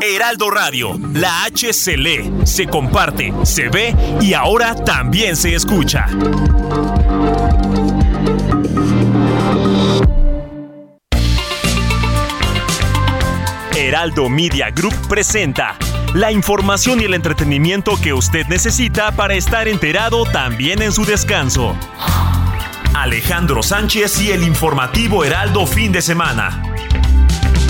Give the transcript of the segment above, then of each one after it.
Heraldo Radio, la H se lee, se comparte, se ve y ahora también se escucha. Heraldo Media Group presenta la información y el entretenimiento que usted necesita para estar enterado también en su descanso. Alejandro Sánchez y el informativo Heraldo fin de semana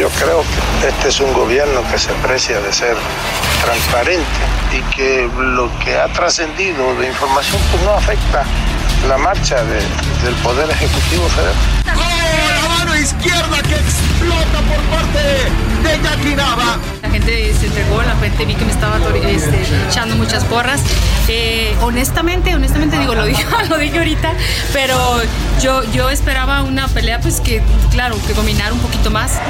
Yo creo que este es un gobierno que se aprecia de ser transparente y que lo que ha trascendido de información pues no afecta la marcha de, del Poder Ejecutivo Federal. ¡Oh, la mano izquierda que explota por parte de Jackie Nava! La gente se entregó, la gente vi que me estaba este, echando muchas porras. Eh, honestamente, honestamente digo, lo dije, lo dije ahorita, pero yo, yo esperaba una pelea, pues que, claro, que dominar un poquito más.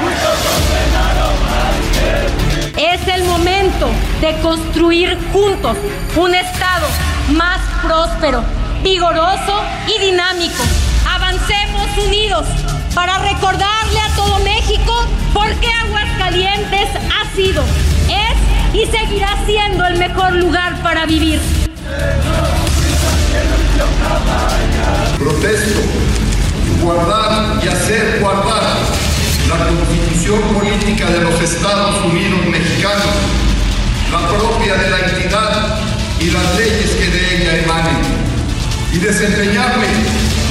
Es el momento de construir juntos un Estado más próspero, vigoroso y dinámico. Avancemos unidos para recordarle a todo México por qué Aguascalientes ha sido, es y seguirá siendo el mejor lugar para vivir. Protesto guardar y hacer guardar la constitución política de los Estados Unidos mexicanos, la propia de la entidad y las leyes que de ella emanen, y desempeñarme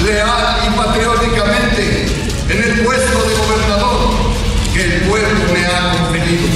leal y patrióticamente en el puesto de gobernador que el pueblo me ha conferido.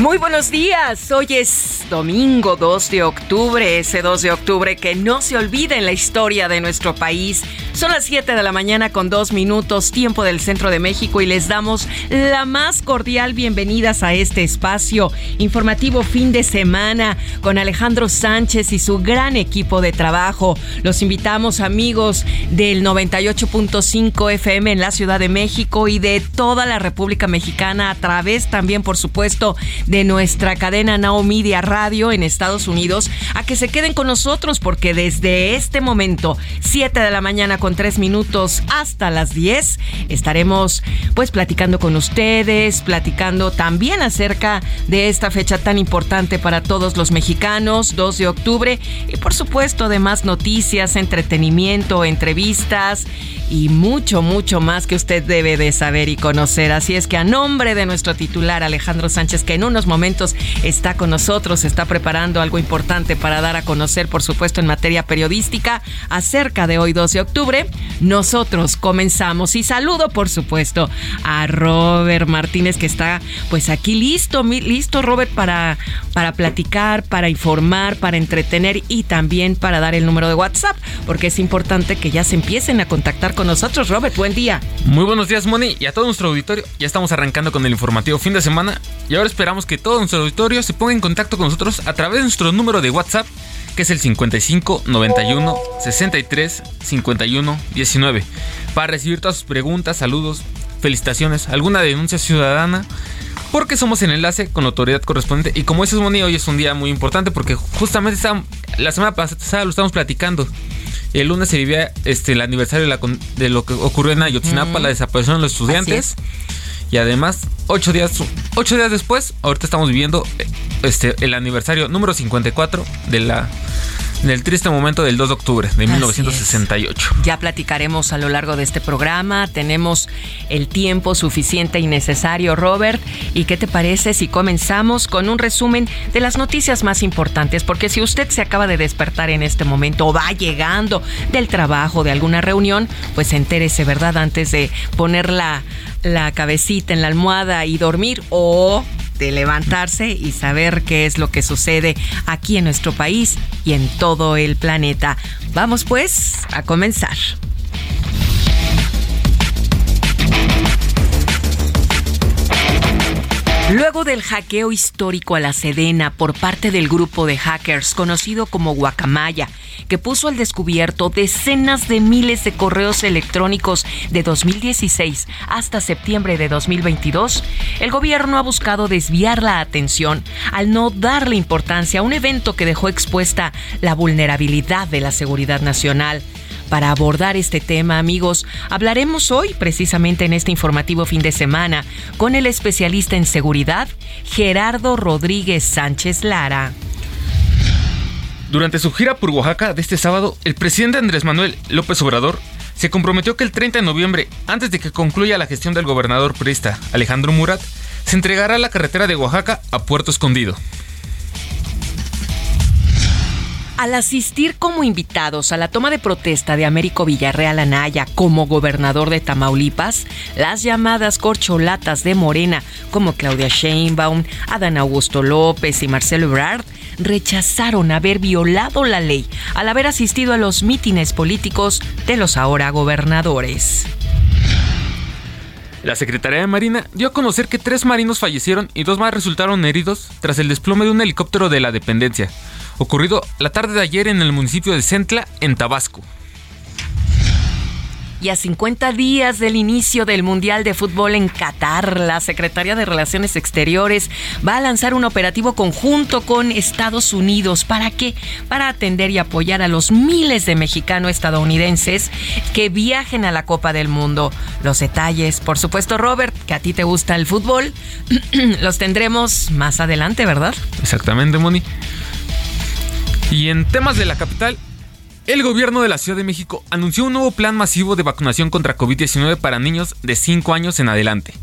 Muy buenos días, hoy es domingo 2 de octubre, ese 2 de octubre que no se olvida en la historia de nuestro país. Son las 7 de la mañana con dos minutos, tiempo del centro de México y les damos la más cordial bienvenidas a este espacio informativo fin de semana con Alejandro Sánchez y su gran equipo de trabajo. Los invitamos amigos del 98.5 FM en la Ciudad de México y de toda la República Mexicana a través también por supuesto de nuestra cadena Now Media Radio en Estados Unidos a que se queden con nosotros porque desde este momento 7 de la mañana con tres minutos hasta las 10. Estaremos pues platicando con ustedes, platicando también acerca de esta fecha tan importante para todos los mexicanos, 2 de octubre, y por supuesto de más noticias, entretenimiento, entrevistas y mucho, mucho más que usted debe de saber y conocer. Así es que a nombre de nuestro titular Alejandro Sánchez, que en unos momentos está con nosotros, está preparando algo importante para dar a conocer, por supuesto, en materia periodística acerca de hoy 2 de octubre, nosotros comenzamos. Y saludo, por supuesto, a Robert Martínez, que está pues aquí listo, listo, Robert, para, para platicar, para informar, para entretener y también para dar el número de WhatsApp, porque es importante que ya se empiecen a contactar con nosotros. Robert, buen día. Muy buenos días, Moni, y a todo nuestro auditorio. Ya estamos arrancando con el informativo fin de semana y ahora esperamos que todo nuestro auditorio se ponga en contacto con nosotros a través de nuestro número de WhatsApp que es el 55 91 63 51 19, para recibir todas sus preguntas, saludos, felicitaciones, alguna denuncia ciudadana porque somos el enlace con la autoridad correspondiente. Y como ese es Moni, hoy es un día muy importante porque justamente la semana pasada lo estamos platicando. El lunes se vivía este, el aniversario de, lo que ocurrió en Ayotzinapa, la desaparición de los estudiantes. Y además, ocho días, días después, ahorita estamos viviendo este, el aniversario número 54 de la en el triste momento del 2 de octubre de 1968. Ya platicaremos a lo largo de este programa. Tenemos el tiempo suficiente y necesario, Robert. ¿Y qué te parece si comenzamos con un resumen de las noticias más importantes? Porque si usted se acaba de despertar en este momento o va llegando del trabajo, de alguna reunión, pues entérese, ¿verdad? Antes de poner la, la cabecita en la almohada y dormir o de levantarse y saber qué es lo que sucede aquí en nuestro país y en todo el planeta. Vamos pues a comenzar. Luego del hackeo histórico a la Sedena por parte del grupo de hackers conocido como Guacamaya, que puso al descubierto decenas de miles de correos electrónicos de 2016 hasta septiembre de 2022, el gobierno ha buscado desviar la atención al no darle importancia a un evento que dejó expuesta la vulnerabilidad de la seguridad nacional. Para abordar este tema, amigos, hablaremos hoy, precisamente en este informativo fin de semana, con el especialista en seguridad, Gerardo Rodríguez Sánchez Lara. Durante su gira por Oaxaca de este sábado, el presidente Andrés Manuel López Obrador se comprometió que el 30 de noviembre, antes de que concluya la gestión del gobernador priista Alejandro Murat, se entregará la carretera de Oaxaca a Puerto Escondido. Al asistir como invitados a la toma de protesta de Américo Villarreal Anaya como gobernador de Tamaulipas, las llamadas corcholatas de Morena, como Claudia Sheinbaum, Adán Augusto López y Marcelo Ebrard, rechazaron haber violado la ley al haber asistido a los mítines políticos de los ahora gobernadores. La Secretaría de Marina dio a conocer que tres marinos fallecieron y dos más resultaron heridos tras el desplome de un helicóptero de la dependencia ocurrido la tarde de ayer en el municipio de Centla, en Tabasco. Y a 50 días del inicio del Mundial de Fútbol en Qatar, la Secretaría de Relaciones Exteriores va a lanzar un operativo conjunto con Estados Unidos. ¿Para qué? Para atender y apoyar a los miles de mexicanos estadounidenses que viajen a la Copa del Mundo. Los detalles, por supuesto, Robert, que a ti te gusta el fútbol, los tendremos más adelante, ¿verdad? Exactamente, Moni. Y en temas de la capital, el gobierno de la Ciudad de México anunció un nuevo plan masivo de vacunación contra COVID-19 para niños de 5 años en adelante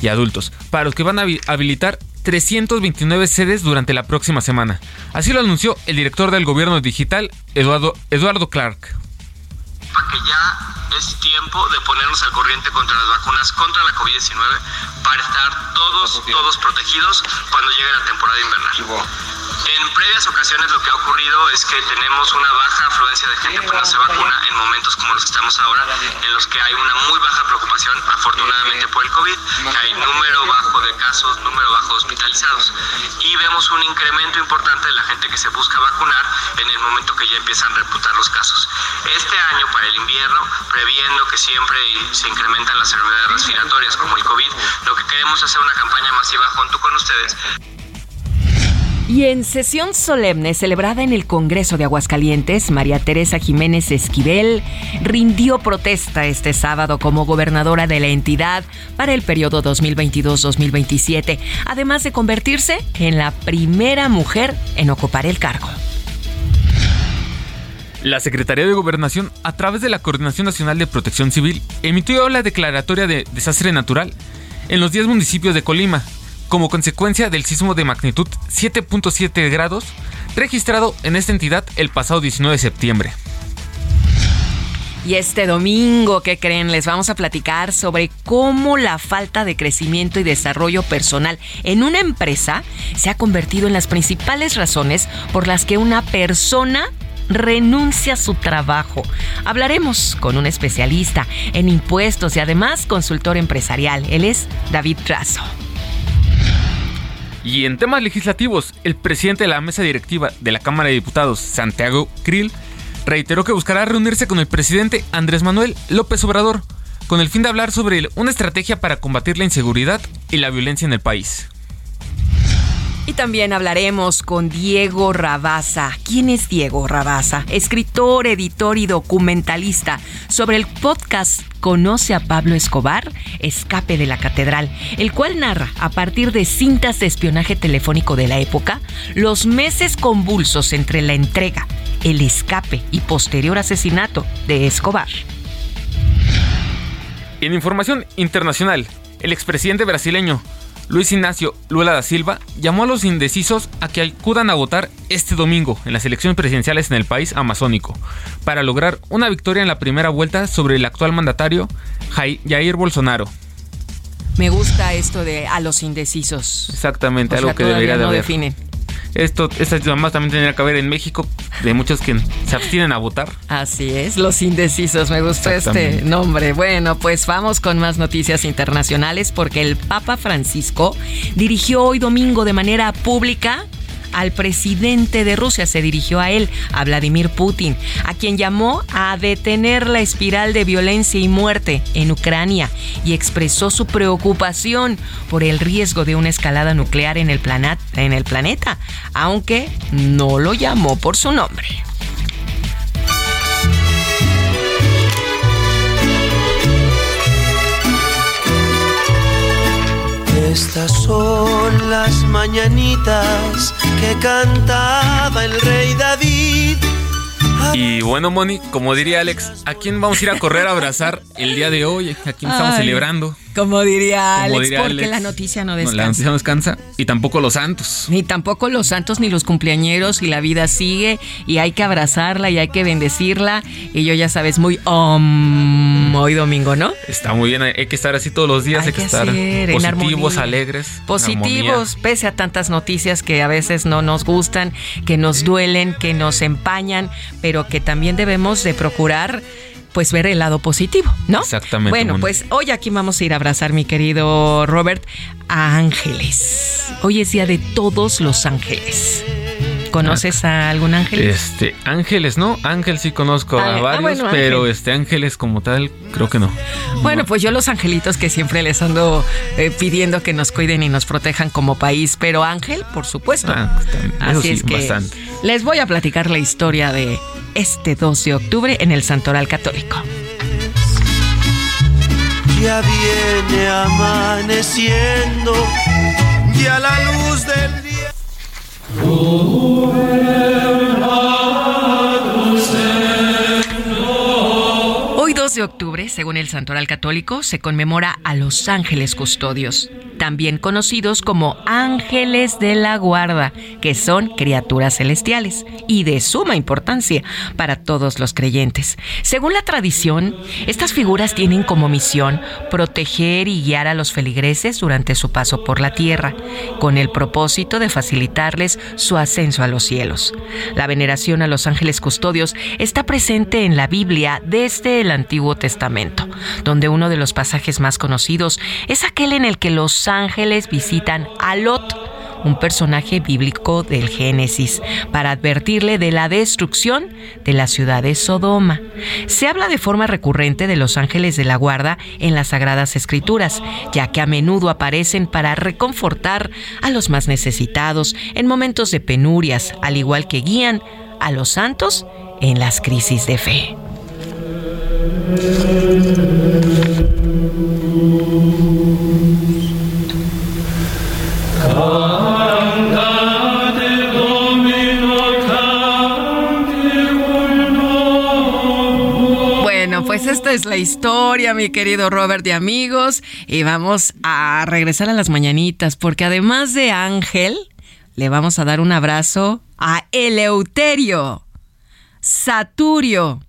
y adultos, para los que van a habilitar 329 sedes durante la próxima semana. Así lo anunció el director del gobierno digital, Eduardo, Eduardo Clark. Que ya es tiempo de ponernos al corriente contra las vacunas contra la COVID-19 para estar todos, todos protegidos cuando llegue la temporada invernal. En previas ocasiones lo que ha ocurrido es que tenemos una baja afluencia de gente que no se vacuna en momentos como los que estamos ahora, en los que hay una muy baja preocupación, afortunadamente por el COVID, que hay número bajo de casos, número bajo de hospitalizados. Y vemos un incremento importante de la gente que se busca vacunar en el momento que ya empiezan a reputar los casos. Este año, para el invierno, previendo que siempre se incrementan las enfermedades respiratorias como el COVID, lo que queremos es hacer una campaña masiva junto con ustedes y en sesión solemne celebrada en el Congreso de Aguascalientes, María Teresa Jiménez Esquivel rindió protesta este sábado como gobernadora de la entidad para el periodo 2022-2027, además de convertirse en la primera mujer en ocupar el cargo. La Secretaría de Gobernación, a través de la Coordinación Nacional de Protección Civil, emitió la declaratoria de desastre natural en los 10 municipios de Colima, como consecuencia del sismo de magnitud 7.7 grados registrado en esta entidad el pasado 19 de septiembre. Y este domingo, ¿qué creen? Les vamos a platicar sobre cómo la falta de crecimiento y desarrollo personal en una empresa se ha convertido en las principales razones por las que una persona renuncia a su trabajo. Hablaremos con un especialista en impuestos y además consultor empresarial. Él es David Trazo. Y en temas legislativos, el presidente de la mesa directiva de la Cámara de Diputados, Santiago Krill, reiteró que buscará reunirse con el presidente Andrés Manuel López Obrador con el fin de hablar sobre una estrategia para combatir la inseguridad y la violencia en el país. Y también hablaremos con Diego Rabasa. ¿Quién es Diego Rabasa? Escritor, editor y documentalista sobre el podcast Conoce a Pablo Escobar, Escape de la Catedral, el cual narra, a partir de cintas de espionaje telefónico de la época, los meses convulsos entre la entrega, el escape y posterior asesinato de Escobar. En información internacional, el expresidente brasileño Luis Ignacio Lula da Silva llamó a los indecisos a que acudan a votar este domingo en las elecciones presidenciales en el país amazónico para lograr una victoria en la primera vuelta sobre el actual mandatario Jair Bolsonaro. Me gusta esto de a los indecisos. Exactamente, algo que debería de haber. Esto, estas llamadas también tendría que haber en México, de muchos que se abstienen a votar. Así es, los indecisos, me gustó este nombre. Bueno, pues vamos con más noticias internacionales porque el Papa Francisco dirigió hoy domingo de manera pública al presidente de Rusia, se dirigió a él, a Vladimir Putin, a quien llamó a detener la espiral de violencia y muerte en Ucrania y expresó su preocupación por el riesgo de una escalada nuclear en el, planeta, aunque no lo llamó por su nombre. Estas son las mañanitas que cantaba el rey David. Y bueno, Moni, como diría Alex, ¿a quién vamos a ir a correr a abrazar el día de hoy? ¿A quién estamos celebrando? Como diría Alex, porque la noticia no descansa. la noticia no descansa. Y tampoco los santos. Ni tampoco los santos ni los cumpleañeros y la vida sigue y hay que abrazarla y hay que bendecirla. Y yo ya sabes, muy hoy domingo, ¿no? Está muy bien, hay que estar así todos los días, hay, que, estar positivos, alegres. Positivos, pese a tantas noticias que a veces no nos gustan, que nos duelen, que nos empañan, pero que también debemos de procurar pues ver el lado positivo, ¿no? Exactamente. Bueno, pues hoy aquí vamos a ir a abrazar, mi querido Robert, a ángeles. Hoy es día de todos los ángeles. ¿Conoces a algún ángel? Este, ángeles, ¿no? Ángel sí conozco a, ah, varios, pero este ángeles como tal, creo que no. Bueno, pues yo los angelitos que siempre les ando eh, pidiendo que nos cuiden y nos protejan como país, pero ángel, por supuesto. Ah, Así es que les voy a platicar la historia de este 2 de octubre en el Santoral Católico. Ya viene amaneciendo, ya la luz del día. 2 de octubre, según el Santoral Católico, se conmemora a los ángeles custodios también conocidos como ángeles de la guarda, que son criaturas celestiales y de suma importancia para todos los creyentes. Según la tradición, estas figuras tienen como misión proteger y guiar a los feligreses durante su paso por la tierra, con el propósito de facilitarles su ascenso a los cielos. La veneración a los ángeles custodios está presente en la Biblia desde el Antiguo Testamento, donde uno de los pasajes más conocidos es aquel en el que los ángeles visitan a Lot, un personaje bíblico del Génesis, para advertirle de la destrucción de la ciudad de Sodoma. Se habla de forma recurrente de los ángeles de la guarda en las Sagradas Escrituras, ya que a menudo aparecen para reconfortar a los más necesitados en momentos de penurias, al igual que guían a los santos en las crisis de fe. Bueno, pues esta es la historia, mi querido Robert de amigos. Y vamos a regresar a las mañanitas, porque además de Ángel, le vamos a dar un abrazo a Eleuterio, Saturio,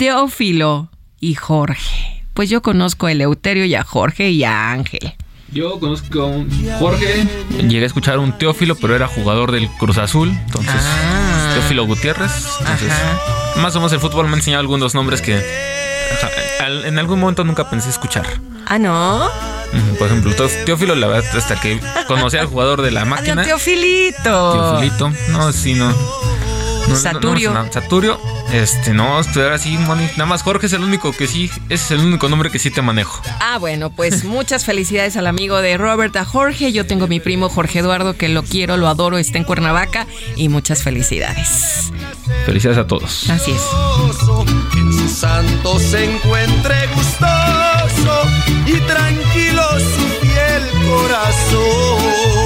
Teófilo y Jorge. Pues yo conozco a Eleuterio y a Jorge y a Ángel. Yo conozco a un Jorge. Llegué a escuchar a un Teófilo, pero era jugador del Cruz Azul. Entonces, ah. Teófilo Gutiérrez. Entonces, más o menos el fútbol me ha enseñado algunos nombres que en algún momento nunca pensé escuchar. Ah, no. Por ejemplo, Teófilo, la verdad, hasta que conocí al jugador de la máquina. Teofilito. Teofilito. No, sí, no. Saturio. Saturio, este, no, estoy así, Moni. Nada más Jorge es el único que sí, ese es el único nombre que sí te manejo. Ah, bueno, pues muchas felicidades al amigo de Robert, a Jorge. Yo tengo mi primo Jorge Eduardo, que lo quiero, lo adoro, está en Cuernavaca. Y muchas felicidades. Felicidades a todos. Así es. En su santo se encuentre gustoso y tranquilo su fiel corazón.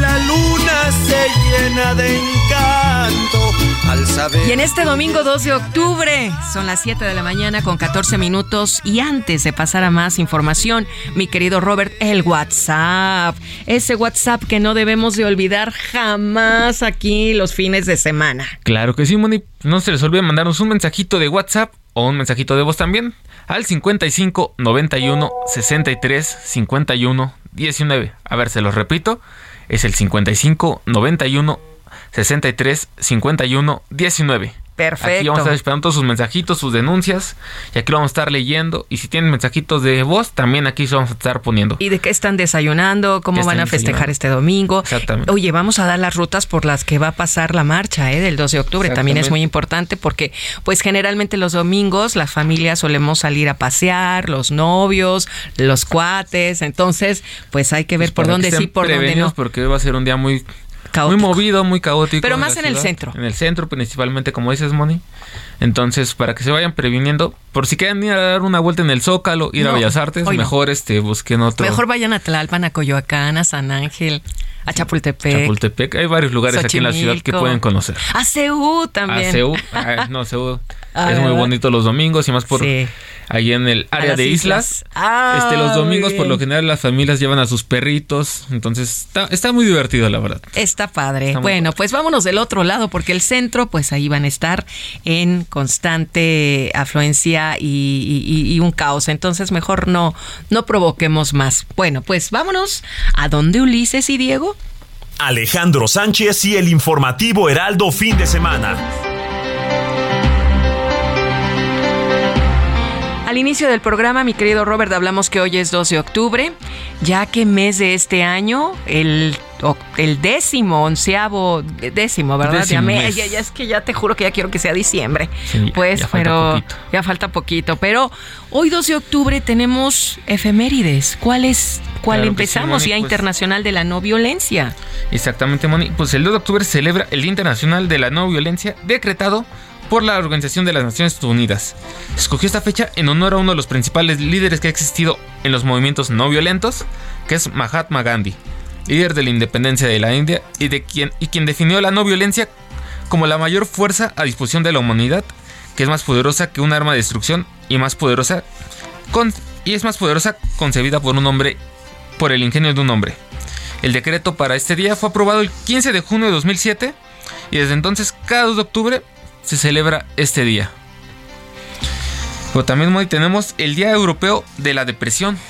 La luna se llena de encanto al saber. Y en este domingo 2 de octubre son las 7 de la mañana con 14 minutos y antes de pasar a más información, mi querido Robert, el WhatsApp, ese WhatsApp que no debemos de olvidar jamás aquí los fines de semana. Claro que sí, Moni. No se les olvide mandarnos un mensajito de WhatsApp o un mensajito de voz también al 55 91 63 51 19. A ver, se los repito. Es el 55 91 63 51 19. Perfecto. Aquí vamos a estar esperando todos sus mensajitos, sus denuncias. Y aquí lo vamos a estar leyendo. Y si tienen mensajitos de voz, también aquí se vamos a estar poniendo. ¿Y de qué están desayunando? ¿Cómo ¿Qué van a festejar este domingo? Exactamente. Oye, vamos a dar las rutas por las que va a pasar la marcha ¿eh? del 2 de octubre. También es muy importante porque, pues, generalmente los domingos las familias solemos salir a pasear, los novios, los cuates. Entonces, pues hay que ver por Para dónde sí, por dónde no. Porque va a ser un día muy, Caótico. muy movido, muy caótico. Pero más en el centro. En el centro, principalmente, como dices, Moni. Entonces, para que se vayan previniendo, por si quieren ir a dar una vuelta en el Zócalo, ir No, a Bellas Artes, hoy no. mejor este busquen otro. Mejor vayan a Tlalpan, a Coyoacán, a San Ángel, a Chapultepec. Chapultepec. Hay varios lugares aquí en la ciudad que pueden conocer. A CEU también. A CEU. Ah, no, Ah, es muy bonito los domingos y más por Sí. ahí en el área de islas. islas. Ah, este, los domingos por lo general las familias llevan a sus perritos. Entonces está, está muy divertido, la verdad. Está padre. Está bueno, pues vámonos del otro lado, porque el centro, pues ahí van a estar en constante afluencia y, y- y un caos. Entonces, mejor no, no provoquemos más. Bueno, pues vámonos. ¿A dónde Ulises y Diego? Alejandro Sánchez y el informativo Heraldo fin de semana. Al inicio del programa, mi querido Robert, hablamos que hoy es 2 de octubre, ya que mes de este año, el, o- el décimo, onceavo, décimo, ¿verdad? Décimo ya, es que ya te juro que ya quiero que sea diciembre. Sí, pues, ya falta pero poquito. ya falta poquito. Pero hoy 2 de octubre tenemos efemérides. ¿Cuál es? ¿Cuál Claro sí, empezamos? Moni, Día pues- Internacional de la No Violencia. Exactamente, Moni. Pues el 2 de octubre se celebra el Día Internacional de la No Violencia, decretado por la Organización de las Naciones Unidas. Escogió esta fecha en honor a uno de los principales líderes que ha existido en los movimientos no violentos, que es Mahatma Gandhi, líder de la independencia de la India y, de quien, y quien definió la no violencia como la mayor fuerza a disposición de la humanidad, que es más poderosa que un arma de destrucción y más poderosa con- y es más poderosa concebida por un hombre por el ingenio de un hombre. El decreto para este día fue aprobado el 15 de junio de 2007 y desde entonces cada 2 de octubre se celebra este día. Pero también hoy tenemos el Día Europeo de la Depresión.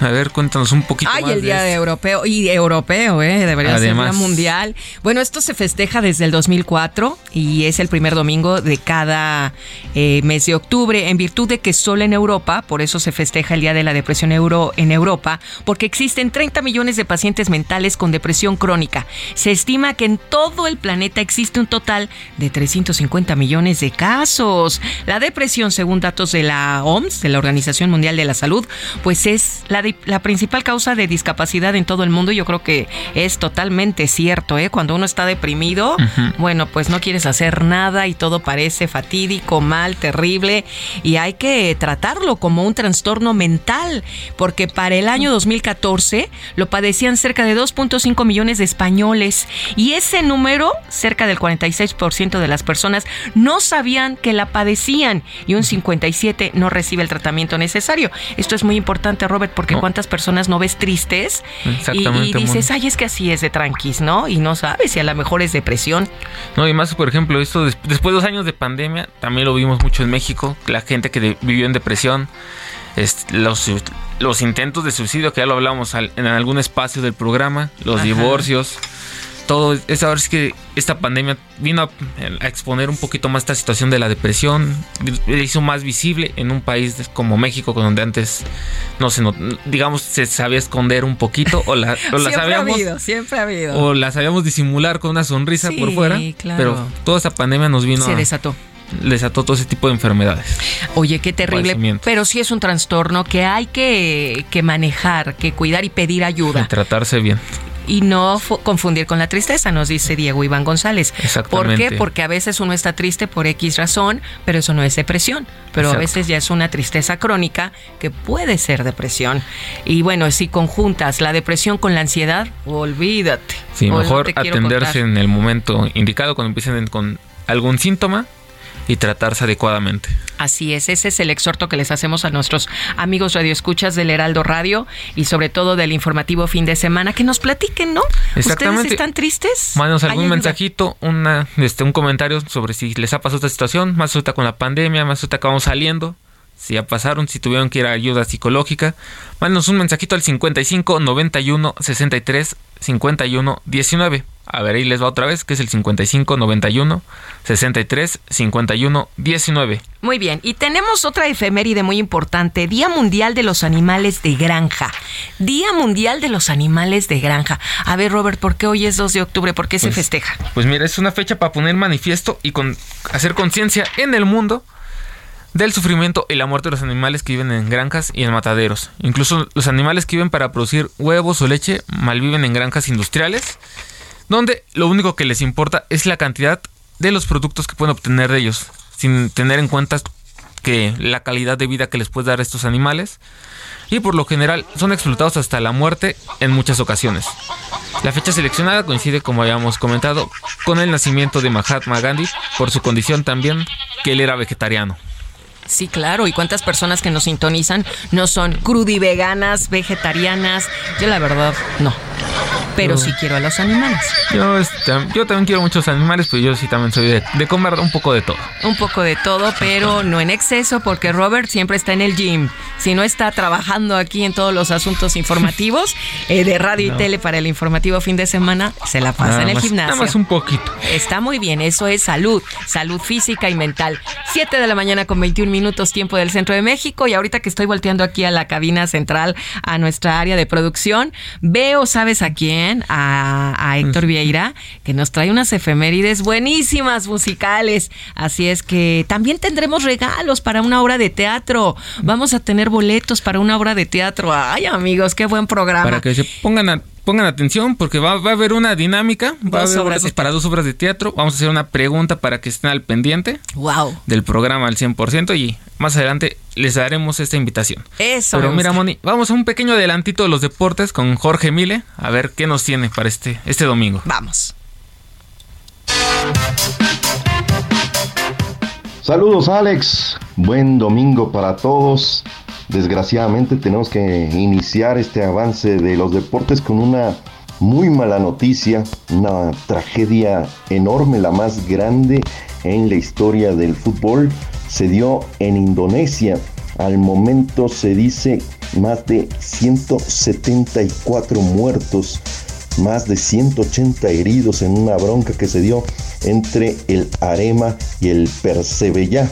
A ver, cuéntanos un poquito Ay, más el de Día esto. de Europeo, y Europeo, ¿eh? Debería ser. Día Mundial. Bueno, esto se festeja desde el 2004 y es el primer domingo de cada eh, mes de octubre, en virtud de que solo en Europa, por eso se festeja el Día de la Depresión Euro en Europa, porque existen 30 millones de pacientes mentales con depresión crónica. Se estima que en todo el planeta existe un total de 350 millones de casos. La depresión, según datos de la OMS, de la Organización Mundial de la Salud, pues es la, la principal causa de discapacidad en todo el mundo. Yo creo que es totalmente cierto, ¿eh? Cuando uno está deprimido, bueno, pues no quieres hacer nada y todo parece fatídico, mal, terrible y hay que tratarlo como un trastorno mental, porque para el año 2014 lo padecían cerca de 2.5 millones de españoles y ese número, cerca del 46% de las personas no sabían que la padecían y un 57 no recibe el tratamiento necesario. Esto es muy importante, Robert, porque No. cuántas personas no ves tristes y- y, dices, ay, es que así es de tranquis, ¿no? Y no sabes si a lo mejor es depresión. No, y más, por ejemplo, esto des- después de dos años de pandemia, también lo vimos mucho en México, la gente que vivió en depresión, los, los intentos de suicidio, que ya lo hablamos al- en algún espacio del programa, los Ajá. divorcios, todo es ahora es que esta pandemia vino a, a, exponer un poquito más esta situación de la depresión, le hizo más visible en un país como México, donde antes no se digamos se sabía esconder un poquito o la, o la sabíamos ha habido, siempre ha habido. o la sabíamos disimular con una sonrisa por fuera, claro. pero toda esta pandemia nos vino se a, desató desató todo ese tipo de enfermedades. Oye, qué terrible. Pero sí es un trastorno que hay que, que manejar, que cuidar y pedir ayuda. Y tratarse bien y no confundir con la tristeza, nos dice Diego Iván González. ¿Por qué? Porque a veces uno está triste por X razón, pero eso no es depresión. Pero Exacto. a veces ya es una tristeza crónica que puede ser depresión. Y bueno, si conjuntas la depresión con la ansiedad, olvídate. Sí, mejor atenderse en el momento indicado cuando empiecen con algún síntoma y tratarse adecuadamente. Así es, ese es el exhorto que les hacemos a nuestros amigos radioescuchas del Heraldo Radio y sobre todo del informativo fin de semana, que nos platiquen, ¿no? Exactamente. ¿Ustedes están tristes? Mándanos algún mensajito, una, este, un comentario sobre si les ha pasado esta situación, más ahorita con la pandemia, más ahorita que vamos saliendo, si ya pasaron, si tuvieron que ir a ayuda psicológica, mándanos un mensajito al 55 91 63 51 19. A ver, ahí les va otra vez, que es el 55 91 63 51 19. Muy bien, y tenemos otra efeméride muy importante, Día Mundial de los Animales de Granja. Día Mundial de los Animales de Granja. A ver, Robert, ¿por qué hoy es 2 de octubre? ¿Por qué pues, se festeja? Pues mira, es una fecha para poner manifiesto y con, hacer conciencia en el mundo del sufrimiento y la muerte de los animales que viven en granjas y en mataderos. Incluso los animales que viven para producir huevos o leche malviven en granjas industriales, donde lo único que les importa es la cantidad de los productos que pueden obtener de ellos, sin tener en cuenta que la calidad de vida que les puede dar estos animales y por lo general son explotados hasta la muerte en muchas ocasiones. La fecha seleccionada coincide, como habíamos comentado, con el nacimiento de Mahatma Gandhi por su condición también que él era vegetariano. Sí, claro. ¿Y cuántas personas que nos sintonizan no son crudiveganas, vegetarianas? Yo la verdad, no. Pero sí quiero a los animales. Yo, este, yo también quiero muchos animales, pero yo sí también soy de, de, comer un poco de todo. Un poco de todo, pero no en exceso, porque Robert siempre está en el gym. Si no está trabajando aquí en todos los asuntos informativos eh, de radio no. y tele para el informativo fin de semana, se la pasa nada en el más, gimnasio. Nada más un poquito. Está muy bien, eso es salud, salud física y mental. 7 de la mañana con 21 minutos tiempo del centro de México y ahorita que estoy volteando aquí a la cabina central, a nuestra área de producción, veo, ¿sabes a quién? A, a Héctor Vieira, que nos trae unas efemérides buenísimas musicales. Así es que también tendremos regalos para una obra de teatro. Vamos a tener boletos para una obra de teatro. Ay, amigos, qué buen programa. Para que se pongan a pongan atención porque va, va, a haber una dinámica, va dos a haber boletos para dos obras de teatro. Vamos a hacer una pregunta para que estén al pendiente wow. del programa al 100% y más adelante les daremos esta invitación. Eso. Pero mira, Moni, vamos a un pequeño adelantito de los deportes con Jorge Mile, a ver qué nos tiene para este, este domingo. Vamos. Saludos Alex, buen domingo para todos. Desgraciadamente tenemos que iniciar este avance de los deportes con una muy mala noticia, una tragedia enorme, la más grande en la historia del fútbol. Se dio en Indonesia. Al momento se dice más de 174 muertos, más de 180 heridos en una bronca que se dio entre el Arema y el Persebellá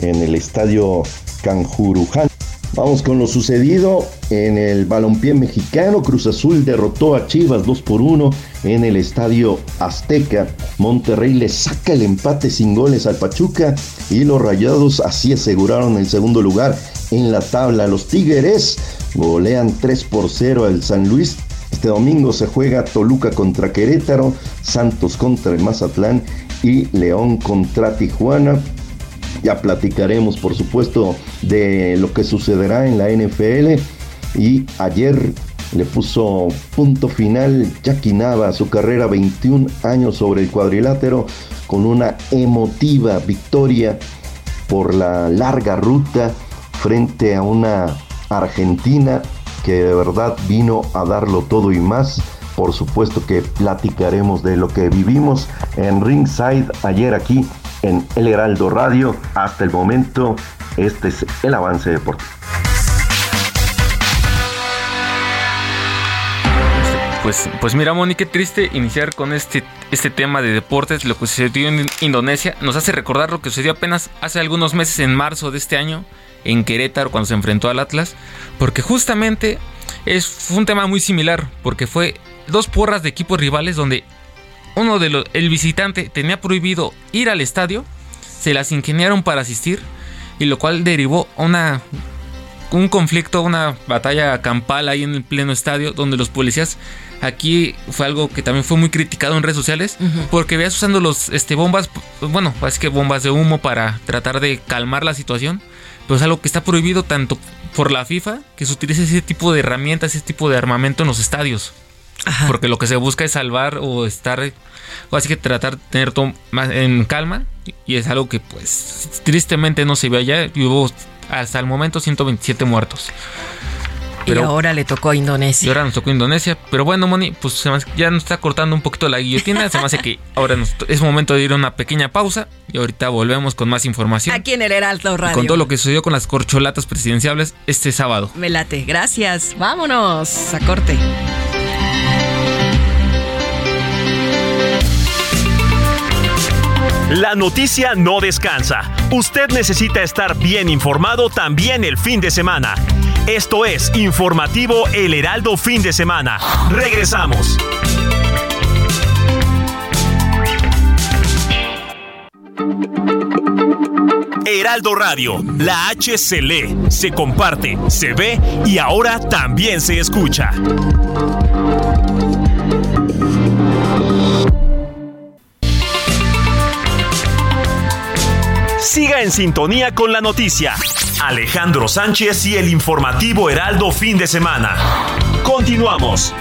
en el estadio Canjurujan. Vamos con lo sucedido en el balompié mexicano. Cruz Azul derrotó a Chivas 2 por 1 en el estadio Azteca. Monterrey le saca el empate sin goles al Pachuca y los Rayados así aseguraron el segundo lugar en la tabla. Los Tigres golean 3 por 0 al San Luis. Este domingo se juega Toluca contra Querétaro, Santos contra el Mazatlán y León contra Tijuana. Ya platicaremos, por supuesto, de lo que sucederá en la NFL. Y ayer le puso punto final Jackie Nava a su carrera 21 años sobre el cuadrilátero con una emotiva victoria por la larga ruta frente a una Argentina que de verdad vino a darlo todo y más. Por supuesto que platicaremos de lo que vivimos en Ringside ayer aquí en El Heraldo Radio. Hasta el momento, este es el avance deportivo. Pues, pues mira, Moni, qué triste iniciar con este, este tema de deportes, lo que sucedió en Indonesia. Nos hace recordar lo que sucedió apenas hace algunos meses, en marzo de este año, en Querétaro, cuando se enfrentó al Atlas. Porque justamente es, fue un tema muy similar, porque fue dos porras de equipos rivales donde uno de los, el visitante tenía prohibido ir al estadio, se las ingeniaron para asistir, y lo cual derivó a una un conflicto, una batalla campal ahí en el pleno estadio, donde los policías aquí fue algo que también fue muy criticado en redes sociales, porque veas usando los este, bombas, bueno, es que bombas de humo para tratar de calmar la situación, pero es algo que está prohibido tanto por la FIFA, que se utilice ese tipo de herramientas, ese tipo de armamento en los estadios. Porque lo que se busca es salvar o estar, o así que tratar de tener todo más en calma. Y es algo que pues tristemente no se ve allá. Y hubo hasta el momento 127 muertos. y ahora le tocó a Indonesia. Y ahora nos tocó a Indonesia. Pero bueno, Moni, pues ya nos está cortando un poquito la guillotina. Se me hace que ahora es momento de ir a una pequeña pausa. Y ahorita volvemos con más información. Aquí en el Heraldo Radio. Con todo lo que sucedió con las corcholatas presidenciales este sábado. Me late. Gracias. Vámonos a corte. La noticia no descansa. Usted necesita estar bien informado también el fin de semana. Esto es Informativo El Heraldo Fin de Semana. Regresamos. Heraldo Radio, la H se lee, se comparte, se ve y ahora también se escucha. Siga en sintonía con la noticia. Alejandro Sánchez y el informativo Heraldo fin de semana. Continuamos.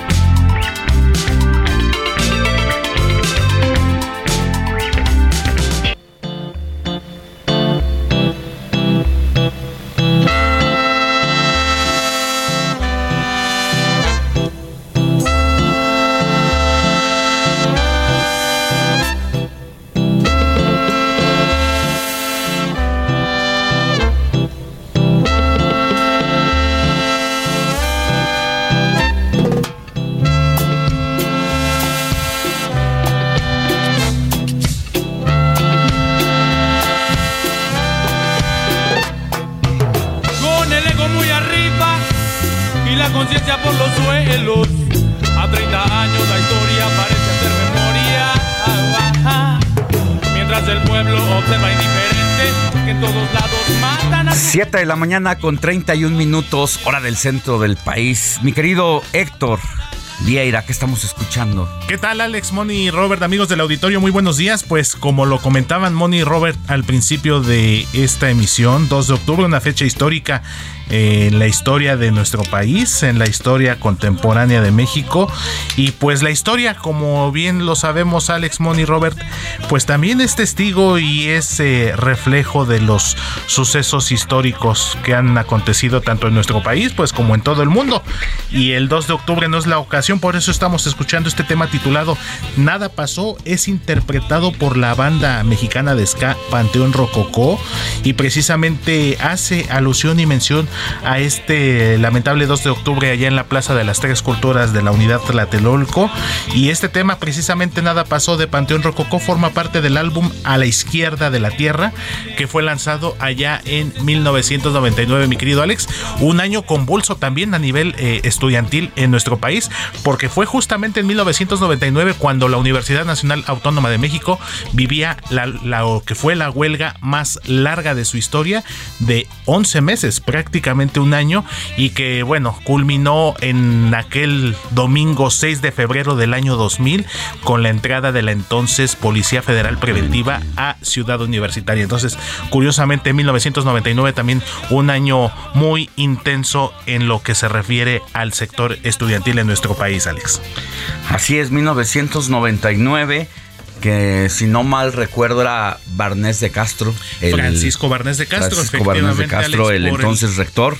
De la mañana con 31 minutos, hora del centro del país. Mi querido Héctor Vieira, ¿qué estamos escuchando? ¿Qué tal Alex, Moni y Robert, amigos del auditorio? Muy buenos días. Pues como lo comentaban Moni y Robert al principio de esta emisión, 2 de octubre, una fecha histórica en la historia de nuestro país, en la historia contemporánea de México. Y pues la historia, como bien lo sabemos Alex, Moni, Robert, pues también es testigo y es eh, reflejo de los sucesos históricos que han acontecido tanto en nuestro país, pues como en todo el mundo. Y el 2 de octubre no es la ocasión, por eso estamos escuchando este tema titulado Nada pasó, es interpretado por la banda mexicana de ska Panteón Rococó y precisamente hace alusión y mención a este lamentable 2 de octubre allá en la Plaza de las Tres Culturas de la Unidad Tlatelolco. Y este tema, precisamente Nada pasó de Panteón Rococó, forma parte del álbum A la izquierda de la Tierra, que fue lanzado allá en 1999, mi querido Alex. Un año convulso también a nivel eh, estudiantil en nuestro país, porque fue justamente en 1999 cuando la Universidad Nacional Autónoma de México vivía la, que fue la huelga más larga de su historia de 11 meses prácticamente un año y que bueno, culminó en aquel domingo 6 de febrero del año 2000 con la entrada de la entonces Policía Federal Preventiva a Ciudad Universitaria. Entonces, curiosamente, en 1999 también un año muy intenso en lo que se refiere al sector estudiantil en nuestro país, Alex. Así es, 1999 que si no mal recuerdo era Barnés de Castro. Francisco Barnés de Castro. Francisco Barnés de Castro, el entonces rector.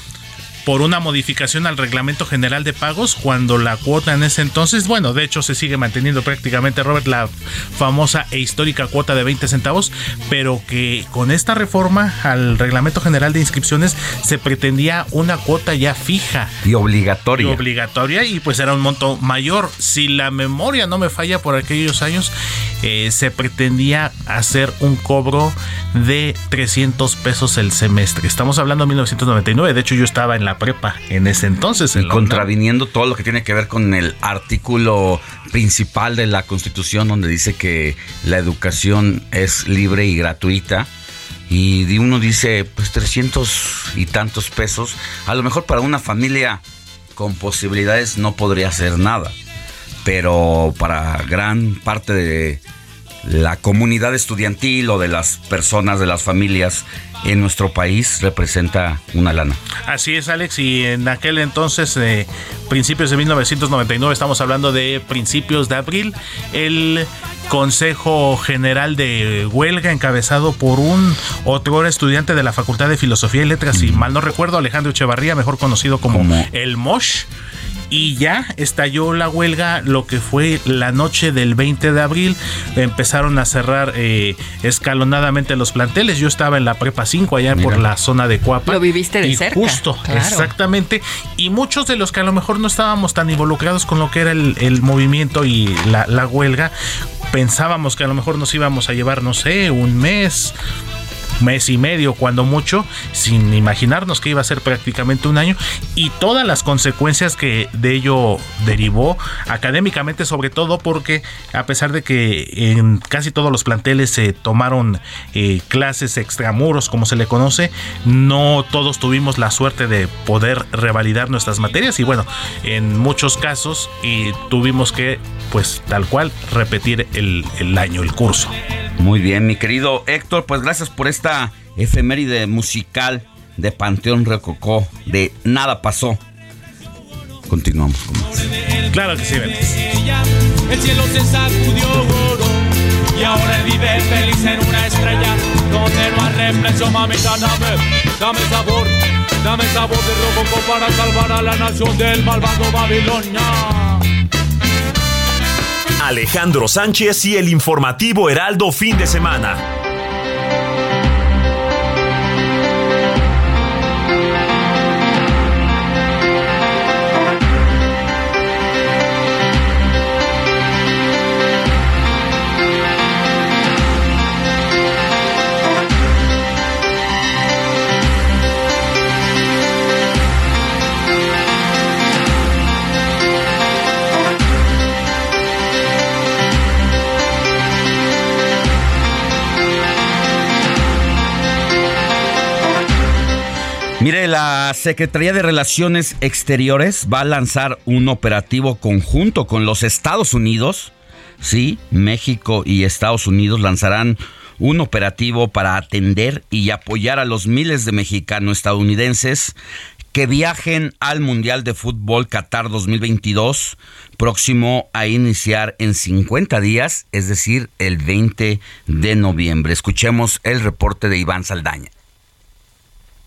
Por una modificación al reglamento general de pagos cuando la cuota en ese entonces, bueno, de hecho se sigue manteniendo prácticamente, Robert, la famosa e histórica cuota de 20 centavos, pero que con esta reforma al reglamento general de inscripciones se pretendía una cuota ya fija. Y obligatoria. Y obligatoria y pues era un monto mayor. Si la memoria no me falla por aquellos años, eh, se pretendía hacer un cobro de 300 pesos el semestre. Estamos hablando de 1999, de hecho yo estaba en la prepa en ese entonces. En contraviniendo todo lo que tiene que ver con el artículo principal de la Constitución donde dice que la educación es libre y gratuita. Y uno dice, pues 300 y tantos pesos, a lo mejor para una familia con posibilidades no podría hacer nada, pero para gran parte de la comunidad estudiantil o de las personas, de las familias en nuestro país representa una lana. Así es, Alex, y en aquel entonces, eh, principios de 1999, estamos hablando de principios de abril, el Consejo General de Huelga, encabezado por un otro estudiante de la Facultad de Filosofía y Letras, y mal no recuerdo, Alejandro Echevarría, mejor conocido como el Mosh y ya estalló la huelga lo que fue la noche del 20 de abril. Empezaron a cerrar eh, escalonadamente los planteles. Yo estaba en la prepa 5 allá por la zona de Cuapa. Lo viviste de y cerca. Justo, exactamente. Y muchos de los que a lo mejor no estábamos tan involucrados con lo que era el, movimiento y la, la huelga, pensábamos que a lo mejor nos íbamos a llevar, no sé, un mes, mes y medio, cuando mucho, sin imaginarnos que iba a ser prácticamente un año y todas las consecuencias que de ello derivó académicamente, sobre todo porque a pesar de que en casi todos los planteles se tomaron eh, clases extramuros, como se le conoce, no todos tuvimos la suerte de poder revalidar nuestras materias y bueno, en muchos casos y tuvimos que, pues tal cual, repetir el, el año, el curso. Muy bien, mi querido Héctor, pues gracias por esta efeméride musical de Panteón Recocó, de Nada Pasó. Continuamos con más. Claro que sí, El cielo se sacudió oro y ahora vive feliz en una estrella donde no hay reflexión, mamita, dame, dame sabor, dame sabor de Rococó para salvar a la nación del malvado Babilonia. Alejandro Sánchez y el informativo Heraldo fin de semana. Mire, la Secretaría de Relaciones Exteriores va a lanzar un operativo conjunto con los Estados Unidos. Sí, México y Estados Unidos lanzarán un operativo para atender y apoyar a los miles de mexicanos estadounidenses que viajen al Mundial de Fútbol Qatar 2022, próximo a iniciar en 50 días, es decir, el 20 de noviembre. Escuchemos el reporte de Iván Saldaña.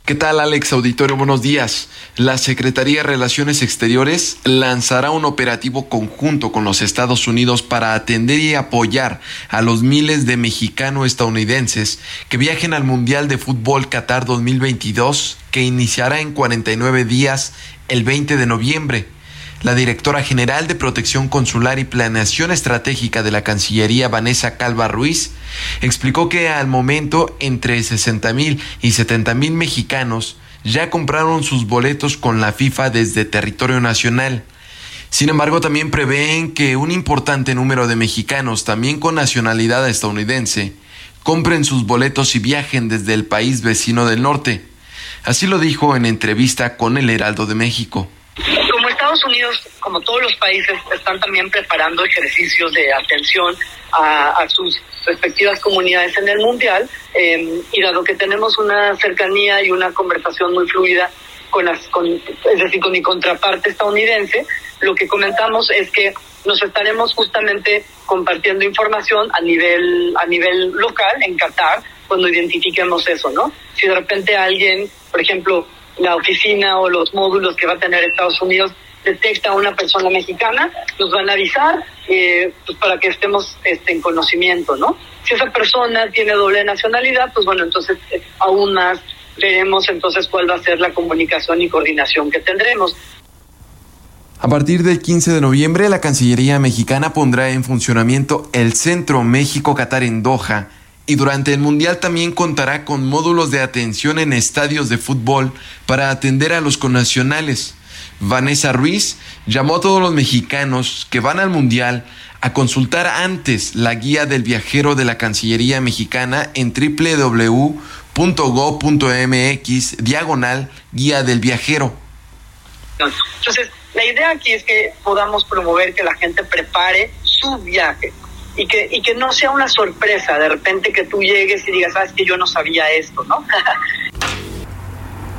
¿Qué tal Alex Auditorio? Buenos días. La Secretaría de Relaciones Exteriores lanzará un operativo conjunto con los Estados Unidos para atender y apoyar a los miles de mexicano-estadounidenses que viajen al Mundial de Fútbol Qatar 2022 que iniciará en 49 días el 20 de noviembre. La directora general de Protección Consular y Planeación Estratégica de la Cancillería, Vanessa Calva Ruiz, explicó que al momento entre 60 mil y 70 mil mexicanos ya compraron sus boletos con la FIFA desde territorio nacional. Sin embargo, también prevén que un importante número de mexicanos, también con nacionalidad estadounidense, compren sus boletos y viajen desde el país vecino del norte. Así lo dijo en entrevista con el Heraldo de México. Estados Unidos, como todos los países, están también preparando ejercicios de atención a, sus respectivas comunidades en el Mundial em, y dado que tenemos una cercanía y una conversación muy fluida con, las, con, es decir, con mi contraparte estadounidense, lo que comentamos es que nos estaremos justamente compartiendo información a nivel a nivel local en Qatar cuando identifiquemos eso, ¿no? Si de repente alguien, por ejemplo, la oficina o los módulos que va a tener Estados Unidos detecta una persona mexicana, nos van a avisar eh, pues para que estemos este, en conocimiento, ¿no? Si esa persona tiene doble nacionalidad, pues bueno, entonces eh, aún más veremos entonces cuál va a ser la comunicación y coordinación que tendremos. A partir del 15 de noviembre, la Cancillería mexicana pondrá en funcionamiento el Centro México-Qatar en Doha y durante el Mundial también contará con módulos de atención en estadios de fútbol para atender a los connacionales. Vanessa Ruiz llamó a todos los mexicanos que van al Mundial a consultar antes la guía del viajero de la Cancillería mexicana en www.go.mx diagonal guía del viajero. Entonces, la idea aquí es que podamos promover que la gente prepare su viaje y que, y que no sea una sorpresa de repente que tú llegues y digas, sabes que yo no sabía esto, ¿no?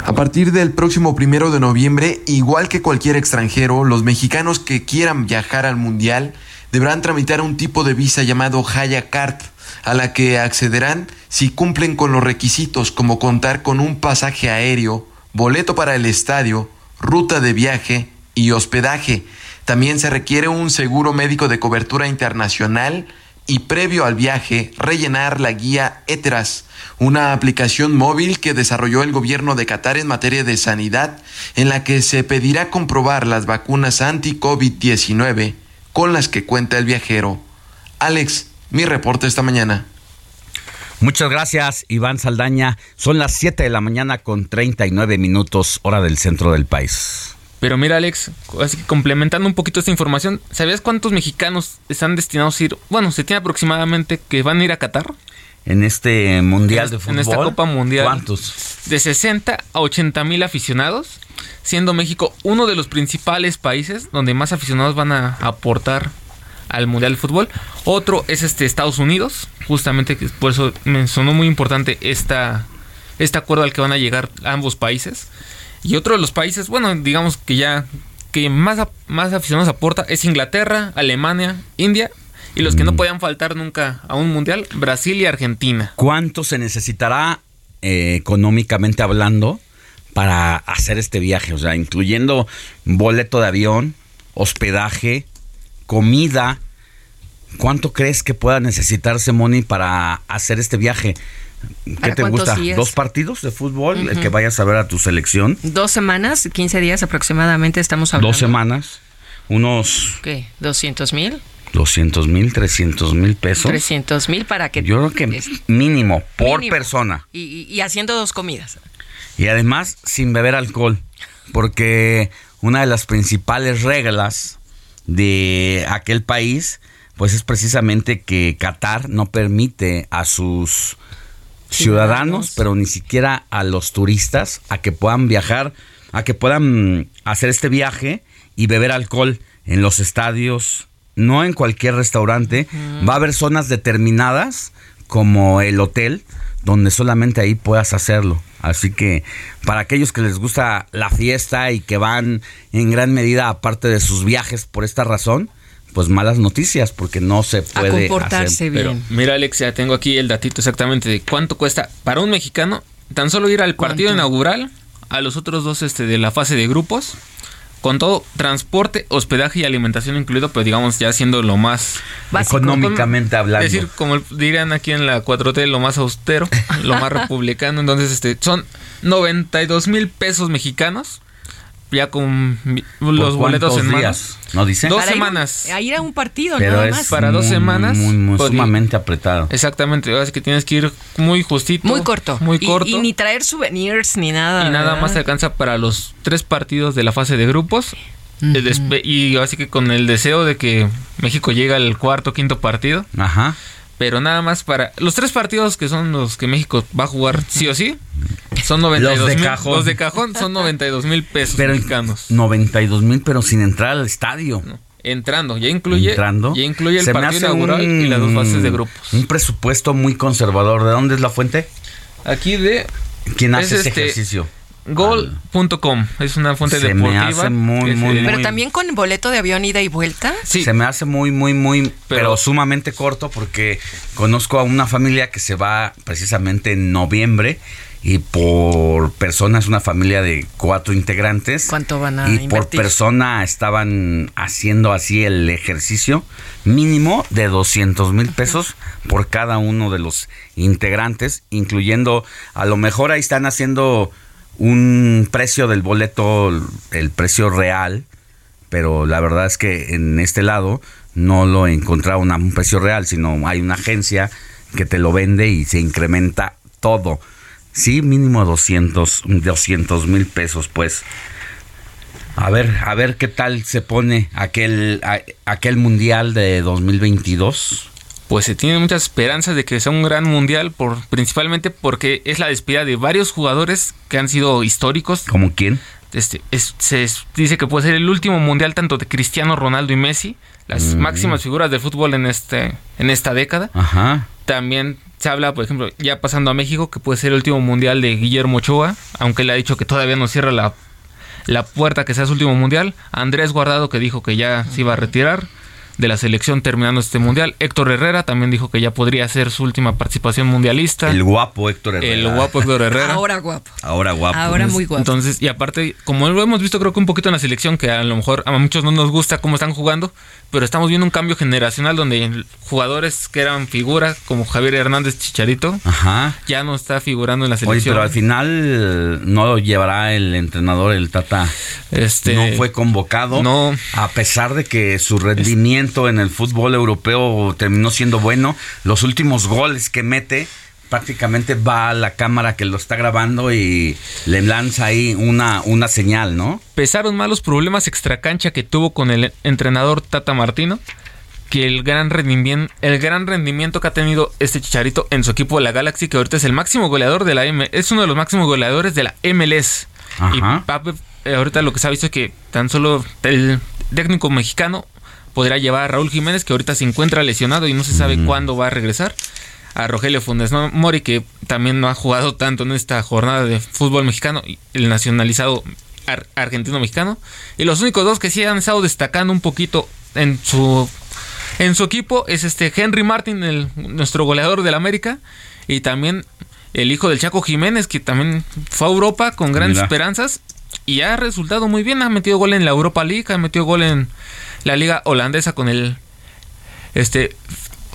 A partir del próximo primero de noviembre, igual que cualquier extranjero, los mexicanos que quieran viajar al Mundial deberán tramitar un tipo de visa llamado Haya Card, a la que accederán si cumplen con los requisitos como contar con un pasaje aéreo, boleto para el estadio, ruta de viaje y hospedaje. También se requiere un seguro médico de cobertura internacional y previo al viaje rellenar la guía ETRAS, una aplicación móvil que desarrolló el gobierno de Qatar en materia de sanidad, en la que se pedirá comprobar las vacunas anti-COVID-19 con las que cuenta el viajero. Alex, mi reporte esta mañana. Muchas gracias, Iván Saldaña. Son las 7 de la mañana con 39 minutos, hora del centro del país. Pero mira, Alex, así que complementando un poquito esta información, ¿sabías cuántos mexicanos están destinados a ir? Bueno, se tiene aproximadamente que van a ir a Qatar en este mundial de fútbol. En esta Copa Mundial. ¿Cuántos? De 60 a 80 mil aficionados, siendo México uno de los principales países donde más aficionados van a aportar al Mundial de Fútbol. Otro es este Estados Unidos, justamente por eso me sonó muy importante esta, este acuerdo al que van a llegar ambos países. Y otro de los países, bueno, digamos que ya que más, más aficionados aporta es Inglaterra, Alemania, India y los que no mm. podían faltar nunca a un mundial, Brasil y Argentina. ¿Cuánto se necesitará eh, económicamente hablando para hacer este viaje? O sea, incluyendo boleto de avión, hospedaje, comida. ¿Cuánto crees que pueda necesitarse, Moni, para hacer este viaje? ¿Qué te gusta? ¿Dos partidos de fútbol? El que vayas a ver a tu selección. Dos semanas, 15 días aproximadamente estamos hablando. Dos semanas, unos... ¿Qué? ¿200 mil? 200 mil, 300 mil pesos. 300 mil para que... Yo creo que mínimo, por persona. Y, haciendo dos comidas. Y además sin beber alcohol, porque una de las principales reglas de aquel país, pues es precisamente que Qatar no permite a sus ciudadanos, pero ni siquiera a los turistas, a que puedan viajar, a que puedan hacer este viaje y beber alcohol en los estadios, no en cualquier restaurante. Va a haber zonas determinadas, como el hotel, donde solamente ahí puedas hacerlo. Así que para aquellos que les gusta la fiesta y que van en gran medida aparte de sus viajes por esta razón, pues malas noticias porque no se puede comportarse bien. Pero mira Alex, ya tengo aquí el datito exactamente de cuánto cuesta para un mexicano tan solo ir al partido inaugural, a los otros dos este de la fase de grupos con todo transporte, hospedaje y alimentación incluido, pero digamos ya siendo lo más económicamente hablando. Es decir, como dirían aquí en la 4T, lo más austero, lo más republicano. Entonces, este, son 92 mil pesos mexicanos ya con los boletos en días? ¿No dice? Dos semanas. a ir a un partido, Pero nada es más. Para dos semanas. Muy, muy, sumamente apretado. Exactamente. Es que tienes que ir muy justito. Muy corto. Muy corto. Y, ni traer souvenirs ni nada. Y nada más te alcanza para los tres partidos de la fase de grupos. Y así que con el deseo de que México llegue al cuarto quinto partido. Ajá pero nada más para los tres partidos que son los que México va a jugar sí o sí son 92 los de mil, cajón. los de cajón son 92 mil pesos pero, mexicanos. 92 mil pero sin entrar al estadio. Entrando ya incluye entrando. ya incluye el partido inaugural y las dos fases de grupos. un presupuesto muy conservador. De dónde es la fuente aquí de quién hace ese este, ejercicio Gol.com es una fuente se deportiva. Me hace muy, muy, pero también con boleto de avión ida y vuelta. Sí. Se me hace muy, muy, muy, pero, sumamente corto porque conozco a una familia que se va precisamente en noviembre y por persona es una familia de cuatro integrantes. ¿Cuánto van a Y por persona estaban haciendo así el ejercicio mínimo de 200 mil pesos por cada uno de los integrantes, incluyendo, a lo mejor ahí están haciendo un precio del boleto, el precio real, pero la verdad es que en este lado no lo he encontrado a un precio real, sino hay una agencia que te lo vende y se incrementa todo. Sí, mínimo 200 mil pesos, pues. A ver, a ver qué tal se pone aquel, aquel mundial de 2022. Pues se tienen muchas esperanzas de que sea un gran mundial, por, principalmente porque es la despedida de varios jugadores que han sido históricos. ¿Como quién? Este, se dice que puede ser el último mundial tanto de Cristiano Ronaldo y Messi, las mm. máximas figuras del fútbol en este en esta década. Ajá. También se habla, por ejemplo, ya pasando a México, que puede ser el último mundial de Guillermo Ochoa, aunque le ha dicho que todavía no cierra la, la puerta que sea su último mundial. Andrés Guardado, que dijo que ya se iba a retirar de la selección terminando este mundial. Héctor Herrera también dijo que ya podría ser su última participación mundialista. El guapo Héctor Herrera. El guapo Héctor Herrera. Ahora guapo. Ahora guapo. Ahora muy guapo. Entonces, y aparte, como lo hemos visto creo que un poquito en la selección, que a lo mejor a muchos no nos gusta cómo están jugando, pero estamos viendo un cambio generacional donde jugadores que eran figuras como Javier Hernández Chicharito ya no está figurando en la selección. Oye, pero al final no lo llevará el entrenador, el Tata. Este, no fue convocado. No. A pesar de que su rendimiento en el fútbol europeo terminó siendo bueno, los últimos goles que mete prácticamente va a la cámara que lo está grabando y le lanza ahí una, una señal, ¿no? Pesaron más los problemas extracancha que tuvo con el entrenador Tata Martino que el gran rendimiento, el gran rendimiento que ha tenido este Chicharito en su equipo de la Galaxy, que ahorita es el máximo goleador de la M, es uno de los máximos goleadores de la MLS. Y eh, ahorita lo que se ha visto es que tan solo el técnico mexicano podrá llevar a Raúl Jiménez, que ahorita se encuentra lesionado y no se sabe cuándo va a regresar a Rogelio Funes Mori, que también no ha jugado tanto en esta jornada de fútbol mexicano, el nacionalizado argentino-mexicano. Y los únicos dos que sí han estado destacando un poquito en su, en su equipo es este Henry Martin, el, nuestro goleador del América, y también el hijo del Chaco Jiménez, que también fue a Europa con grandes esperanzas y ha resultado muy bien. Ha metido gol en la Europa League, ha metido gol en la liga holandesa con el este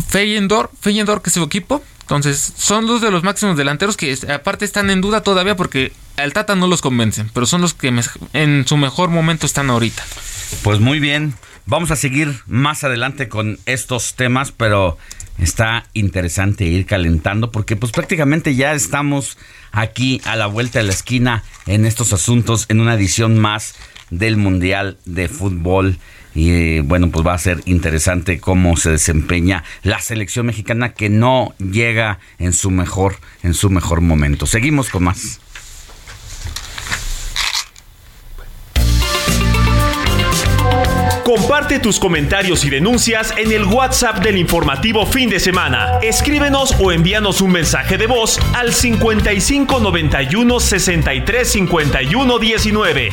Feyendor, Feyendor que es su equipo. Entonces, son dos de los máximos delanteros que aparte están en duda todavía porque al Tata no los convencen, pero son los que en su mejor momento están ahorita. Pues muy bien, vamos a seguir más adelante con estos temas, pero está interesante ir calentando porque pues prácticamente ya estamos aquí a la vuelta de la esquina en estos asuntos en una edición más del Mundial de Fútbol y eh, bueno, pues va a ser interesante cómo se desempeña la selección mexicana que no llega en su mejor, en su mejor momento. Seguimos con más. Comparte tus comentarios y denuncias en el WhatsApp del informativo fin de semana. Escríbenos o envíanos un mensaje de voz al 55 91 63 51 19.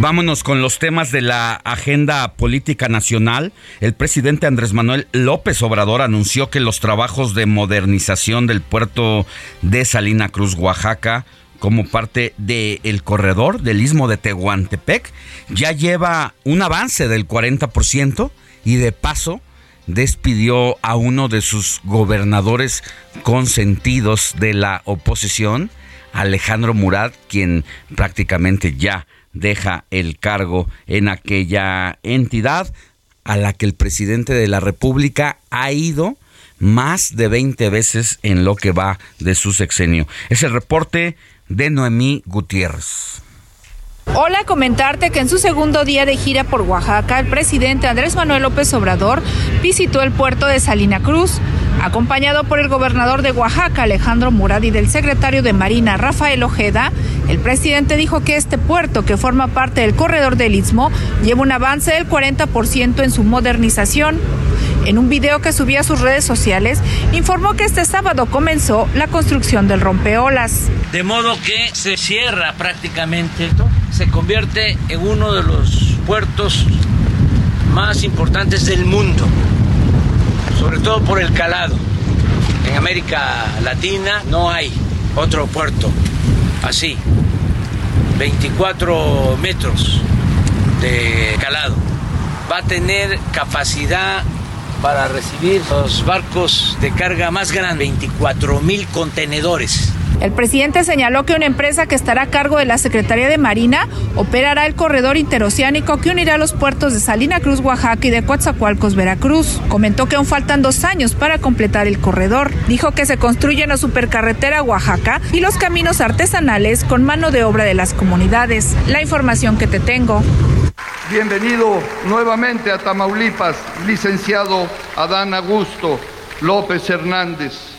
Vámonos con los temas de la agenda política nacional. El presidente Andrés Manuel López Obrador anunció que los trabajos de modernización del puerto de Salina Cruz, Oaxaca, como parte del corredor del istmo de Tehuantepec, ya lleva un avance del 40% y de paso despidió a uno de sus gobernadores consentidos de la oposición, Alejandro Murat, quien prácticamente ya deja el cargo en aquella entidad a la que el presidente de la República ha ido más de 20 veces en lo que va de su sexenio. Es el reporte de Noemí Gutiérrez. Hola, comentarte que en su segundo día de gira por Oaxaca, el presidente Andrés Manuel López Obrador visitó el puerto de Salina Cruz, acompañado por el gobernador de Oaxaca, Alejandro Murad, y del secretario de Marina, Rafael Ojeda. El presidente dijo que este puerto, que forma parte del corredor del Istmo, lleva un avance del 40% en su modernización. En un video que subió a sus redes sociales, informó que este sábado comenzó la construcción del rompeolas. De modo que se cierra prácticamente, se convierte en uno de los puertos más importantes del mundo sobre todo por el calado. En América Latina no hay otro puerto así, 24 metros de calado. Va a tener capacidad para recibir los barcos de carga más grandes, 24 mil contenedores. El presidente señaló que una empresa que estará a cargo de la Secretaría de Marina operará el corredor interoceánico que unirá los puertos de Salina Cruz, Oaxaca y de Coatzacoalcos, Veracruz. Comentó que aún faltan dos años para completar el corredor. Dijo que se construye la supercarretera Oaxaca y los caminos artesanales con mano de obra de las comunidades. La información que te tengo. Bienvenido nuevamente a Tamaulipas, licenciado Adán Augusto López Hernández.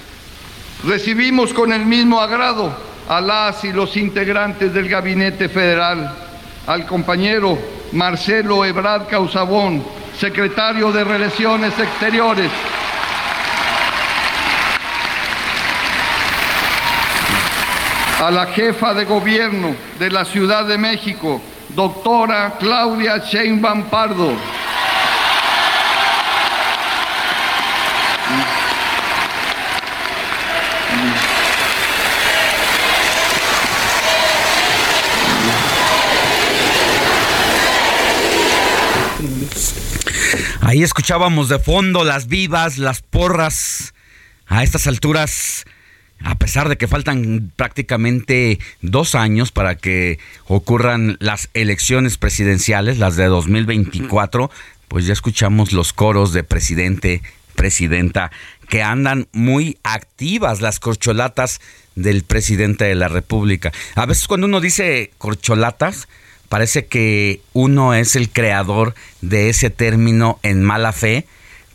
Recibimos con el mismo agrado a las y los integrantes del Gabinete Federal, al compañero Marcelo Ebrard Causabón, secretario de Relaciones Exteriores. A la jefa de gobierno de la Ciudad de México, doctora Claudia Sheinbaum Pardo. Ahí escuchábamos de fondo las vivas, las porras. A estas alturas, a pesar de que faltan prácticamente dos años para que ocurran las elecciones presidenciales, las de 2024, pues ya escuchamos los coros de presidente, presidenta, que andan muy activas las corcholatas del presidente de la República. A veces cuando uno dice corcholatas, parece que uno es el creador de ese término en mala fe,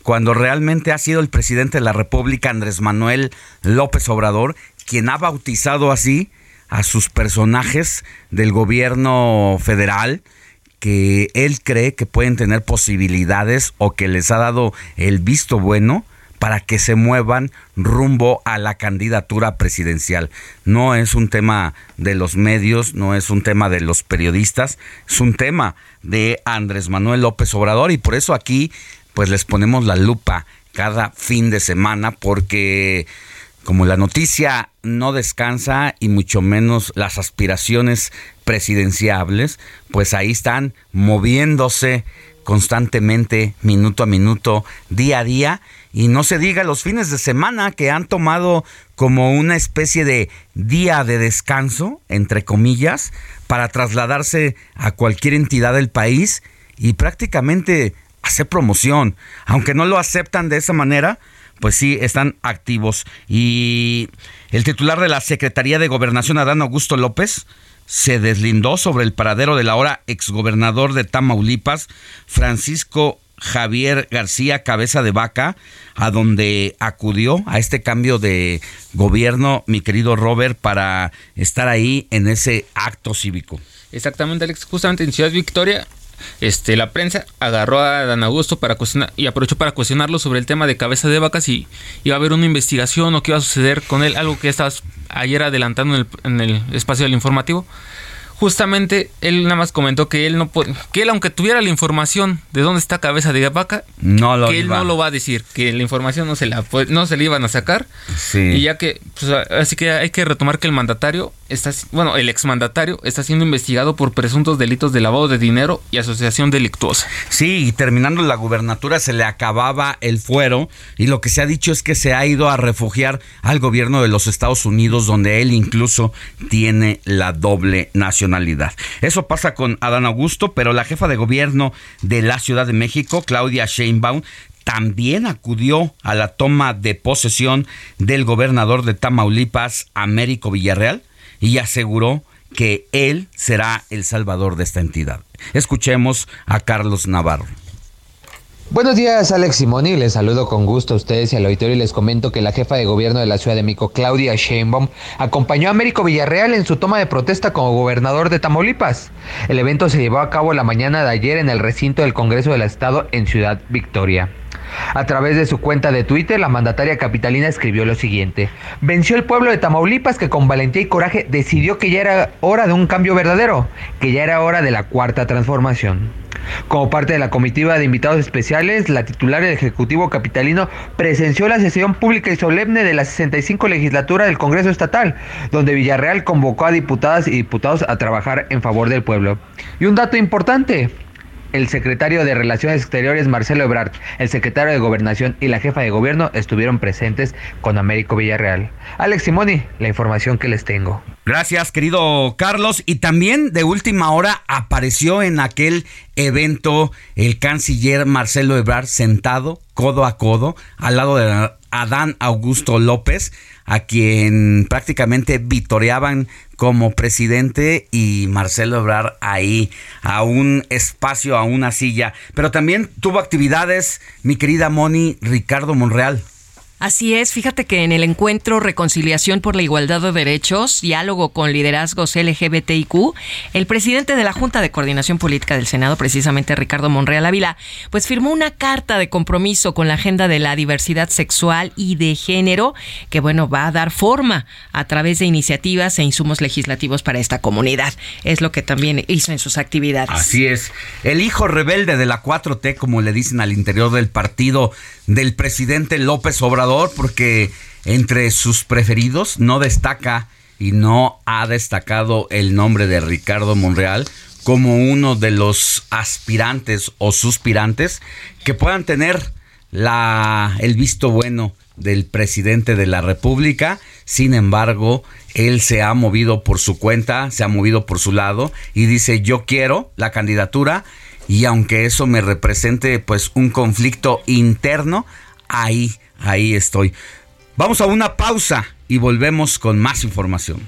cuando realmente ha sido el presidente de la República, Andrés Manuel López Obrador, quien ha bautizado así a sus personajes del gobierno federal, que él cree que pueden tener posibilidades o que les ha dado el visto bueno para que se muevan rumbo a la candidatura presidencial. No es un tema de los medios, no es un tema de los periodistas, es un tema de Andrés Manuel López Obrador y por eso aquí pues les ponemos la lupa cada fin de semana porque como la noticia no descansa y mucho menos las aspiraciones presidenciables, pues ahí están moviéndose constantemente, minuto a minuto, día a día, y no se diga los fines de semana que han tomado como una especie de día de descanso, entre comillas, para trasladarse a cualquier entidad del país y prácticamente hacer promoción. Aunque no lo aceptan de esa manera, pues sí, están activos. Y el titular de la Secretaría de Gobernación, Adán Augusto López, se deslindó sobre el paradero del ahora exgobernador de Tamaulipas, Francisco Javier García Cabeza de Vaca, a donde acudió a este cambio de gobierno, mi querido Robert, para estar ahí en ese acto cívico. Exactamente, Alex. Justamente en Ciudad Victoria este, la prensa agarró a Dan Augusto para cuestionar y aprovechó para cuestionarlo sobre el tema de cabeza de vacas y iba a haber una investigación o qué iba a suceder con él, algo que estabas ayer adelantando en el, en el espacio del informativo justamente él nada más comentó que él no puede, que él aunque tuviera la información de dónde está cabeza de vaca, no lo que él no lo va a decir, que la información no se la no se le iban a sacar. Y ya que pues, así que hay que retomar que el mandatario está bueno, el exmandatario está siendo investigado por presuntos delitos de lavado de dinero y asociación delictuosa. Sí, y terminando la gubernatura se le acababa el fuero y lo que se ha dicho es que se ha ido a refugiar al gobierno de los Estados Unidos donde él incluso tiene la doble nacionalidad eso pasa con Adán Augusto, pero la jefa de gobierno de la Ciudad de México, Claudia Sheinbaum, también acudió a la toma de posesión del gobernador de Tamaulipas, Américo Villarreal, y aseguró que él será el salvador de esta entidad. Escuchemos a Carlos Navarro. Buenos días, Alex Simoni. Les saludo con gusto a ustedes y al auditorio y les comento que la jefa de gobierno de la Ciudad de México, Claudia Sheinbaum, acompañó a Américo Villarreal en su toma de protesta como gobernador de Tamaulipas. El evento se llevó a cabo la mañana de ayer en el recinto del Congreso del Estado en Ciudad Victoria. A través de su cuenta de Twitter, la mandataria capitalina escribió lo siguiente. Venció el pueblo de Tamaulipas que con valentía y coraje decidió que ya era hora de un cambio verdadero, que ya era hora de la cuarta transformación. Como parte de la comitiva de invitados especiales, la titular del Ejecutivo Capitalino presenció la sesión pública y solemne de la 65 legislatura del Congreso Estatal, donde Villarreal convocó a diputadas y diputados a trabajar en favor del pueblo. Y un dato importante, el secretario de Relaciones Exteriores Marcelo Ebrard, el secretario de Gobernación y la jefa de gobierno estuvieron presentes con Américo Villarreal. Alex Simoni, la información que les tengo. Gracias, querido Carlos. Y también de última hora apareció en aquel evento el canciller Marcelo Ebrard sentado codo a codo al lado de Adán Augusto López, a quien prácticamente vitoreaban como presidente y Marcelo Ebrard ahí a un espacio, a una silla. Pero también tuvo actividades mi querida Moni Ricardo Monreal. Así es, fíjate que en el encuentro Reconciliación por la Igualdad de Derechos, diálogo con liderazgos LGBTIQ, el presidente de la Junta de Coordinación Política del Senado, precisamente Ricardo Monreal Ávila, pues firmó una carta de compromiso con la agenda de la diversidad sexual y de género, que bueno, va a dar forma a través de iniciativas e insumos legislativos para esta comunidad. Es lo que también hizo en sus actividades. Así es. El hijo rebelde de la 4T, como le dicen al interior del partido del presidente López Obrador, porque entre sus preferidos no destaca y no ha destacado el nombre de Ricardo Monreal como uno de los aspirantes o suspirantes que puedan tener la, el visto bueno del presidente de la República. Sin embargo, él se ha movido por su cuenta, se ha movido por su lado y dice yo quiero la candidatura y aunque eso me represente pues un conflicto interno, ahí ahí estoy. Vamos a una pausa y volvemos con más información.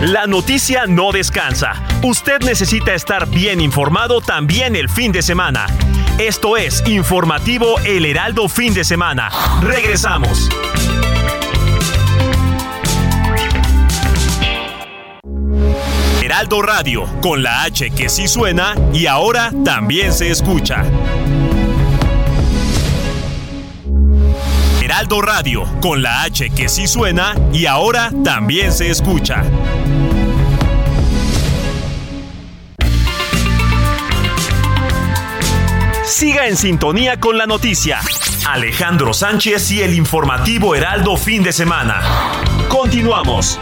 La noticia no descansa. Usted necesita estar bien informado también el fin de semana. Esto es Informativo El Heraldo Fin de Semana. Regresamos. Heraldo Radio, con la H que sí suena y ahora también se escucha. Heraldo Radio, con la H que sí suena y ahora también se escucha. Siga en sintonía con la noticia. Alejandro Sánchez y el informativo Heraldo fin de semana. Continuamos.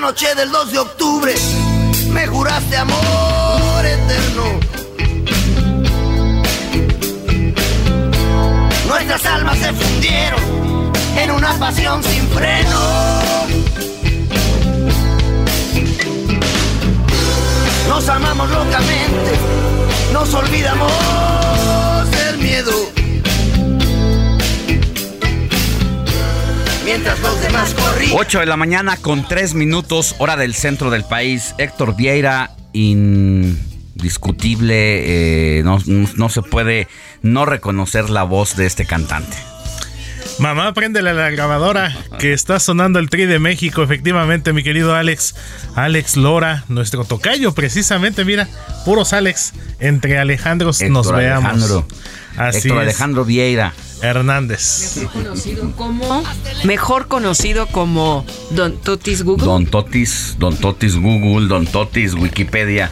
Noche del 2 de octubre me juraste amor eterno. Nuestras almas se fundieron en una pasión sin freno. Nos amamos locamente, nos olvidamos del miedo. Mientras los demás corrían. 8 de la mañana con 3 minutos, hora del centro del país. Héctor Vieira, indiscutible, eh, no, no se puede no reconocer la voz de este cantante. Mamá, préndele a la grabadora que está sonando el Tri de México, efectivamente, mi querido Alex. Alex Lora, nuestro tocayo, precisamente, mira, puros Alex. Entre Alejandros Héctor nos veamos. Alejandro. Así Héctor es. Alejandro Vieira. Hernández. Mejor conocido como, mejor conocido como Don Totis Google. Don Totis, Don Totis Google, Don Totis Wikipedia.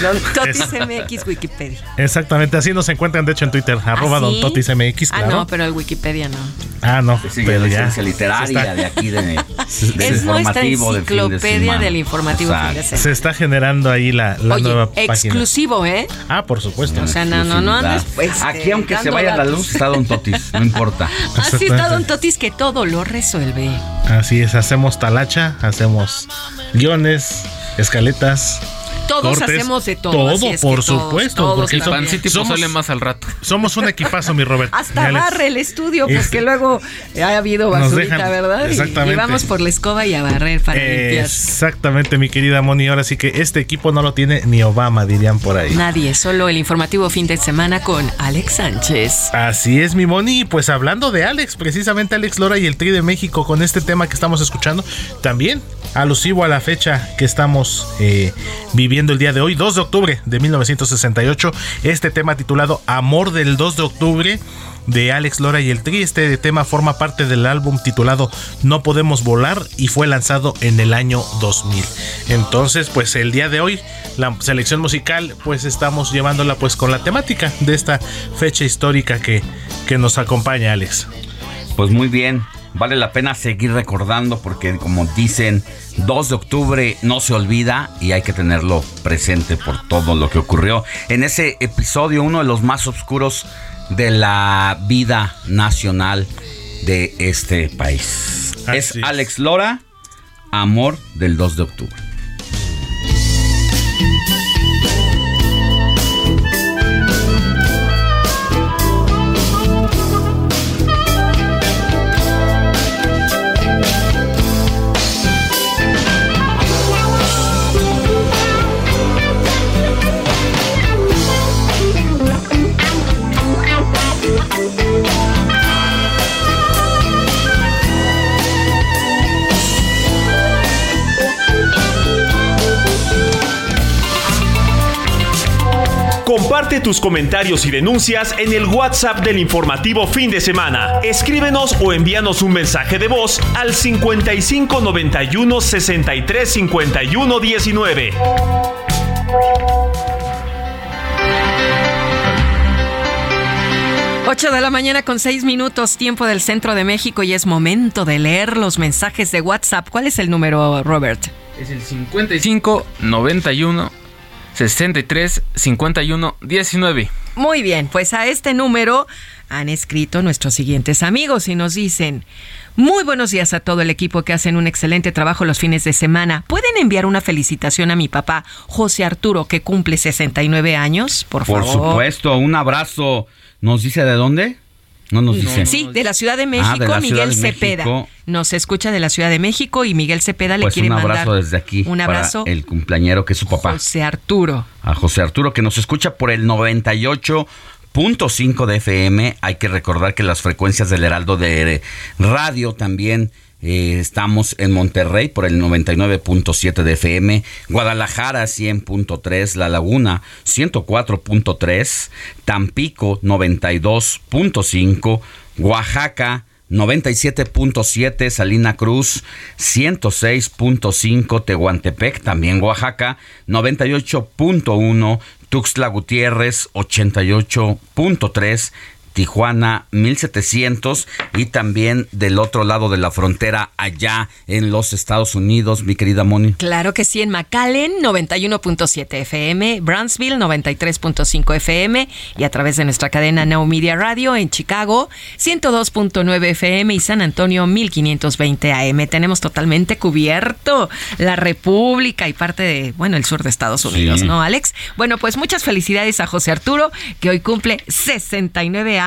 Don Totis MX Wikipedia. Exactamente, así nos encuentran, de hecho, en Twitter, arroba ¿Ah, Don sí? Totis MX, Ah, no, pero el Wikipedia no. Ah, no, Sigue pero la ya. literaria Se está- de aquí de, del Es nuestra de de enciclopedia del informativo fin de. Se está generando ahí la, la Oye, nueva página. exclusivo, ¿eh? Ah, por supuesto. O sea, no, no, no andes, pues, Aquí, eh, aunque se vaya la luz, está Don Totis, no importa. Así está Don Totis que todo lo resuelve. Así es, hacemos talacha, hacemos guiones, escaletas. Todos cortes, hacemos de todo. Todo, es que por todos, supuesto. todos porque somos- Pancito somos, pozole más al rato. somos un equipazo, mi Robert. Hasta barre el estudio, porque Este- luego ha habido basurita, dejan- ¿verdad? Exactamente. Y, vamos por la escoba y a barrer para limpiar. Exactamente, mi querida Moni. Ahora sí que este equipo no lo tiene ni Obama, dirían por ahí. Nadie, solo el informativo fin de semana con Alex Sánchez. Así es, mi Moni. Pues hablando de Alex, precisamente Alex Lora y el Tri de México con este tema que estamos escuchando, también alusivo a la fecha que estamos eh, viviendo el día de hoy, 2 de octubre de 1968. Este tema titulado Amor del 2 de octubre de Alex Lora y el Tri. Este tema forma parte del álbum titulado No Podemos Volar y fue lanzado en el año 2000. Entonces, pues el día de hoy, la selección musical, pues estamos llevándola pues con la temática de esta fecha histórica que, que nos acompaña, Alex. Pues muy bien, vale la pena seguir recordando porque como dicen, 2 de octubre no se olvida y hay que tenerlo presente por todo lo que ocurrió en ese episodio, uno de los más oscuros de la vida nacional de este país. es Alex Lora, Amor del 2 de octubre. Comparte tus comentarios y denuncias en el WhatsApp del informativo fin de semana. Escríbenos o envíanos un mensaje de voz al 55 91 63 51 19. Ocho de la mañana con seis minutos, tiempo del centro de México y es momento de leer los mensajes de WhatsApp. ¿Cuál es el número, Robert? Es el 55 91 63 51 19. Muy bien, pues a este número han escrito nuestros siguientes amigos y nos dicen, muy buenos días a todo el equipo que hacen un excelente trabajo los fines de semana. ¿Pueden enviar una felicitación a mi papá, José Arturo, que cumple 69 años? Por Por favor. supuesto, un abrazo. ¿Nos dice de dónde? No nos dice. Sí, de la Ciudad de México, Ah, de Miguel de Cepeda. México. Nos escucha de la Ciudad de México y Miguel Cepeda le Pues quiere un abrazo mandar desde aquí. un para abrazo el cumpleañero que es su papá. José Arturo. a José Arturo que nos escucha por el 98.5 de FM. Hay que recordar que las frecuencias del Heraldo de Radio también eh, estamos en Monterrey por el 99.7 de FM, Guadalajara 100.3, La Laguna 104.3, Tampico 92.5, Oaxaca 97.7 Salina Cruz, 106.5 Tehuantepec, también Oaxaca, 98.1 Tuxtla Gutiérrez, 88.3 Tijuana 1700 y también del otro lado de la frontera allá en los Estados Unidos, mi querida Moni. Claro que sí, en McAllen 91.7 FM, Brownsville 93.5 FM y a través de nuestra cadena Now Media Radio en Chicago 102.9 FM y San Antonio 1520 AM. Tenemos totalmente cubierto la República y parte de, bueno, el sur de Estados Unidos, Sí. ¿no, Alex? Bueno, pues muchas felicidades a José Arturo, que hoy cumple 69 años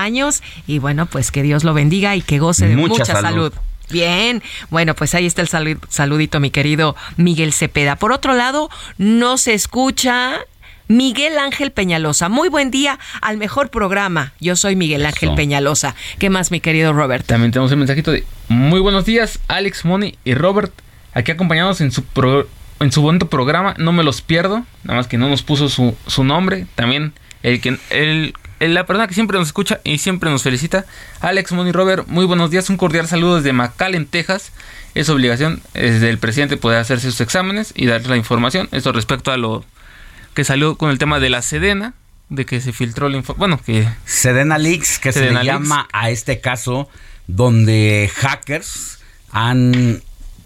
y bueno, pues que Dios lo bendiga y que goce de Mucha mucha, salud. salud. Bien, bueno, pues ahí está el salu- saludito, mi querido Miguel Cepeda. Por otro lado, no se escucha Miguel Ángel Peñalosa. Muy buen día al mejor programa. Yo soy Miguel Ángel Eso. Peñalosa. ¿Qué más, mi querido Robert? También tenemos el mensajito de muy buenos días, Alex, Moni y Robert, aquí acompañados en su pro- en su bonito programa, no me los pierdo, nada más que no nos puso su, su nombre, también el que el- la persona que siempre nos escucha y siempre nos felicita, Alex, Moni Robert, muy buenos días, un cordial saludo desde McAllen, Texas. Es obligación es del presidente poder hacerse sus exámenes y darles la información. Esto respecto a lo que salió con el tema de la Sedena, de que se filtró la información. Bueno, que Sedena Leaks, que Sedena se le llama a este caso donde hackers han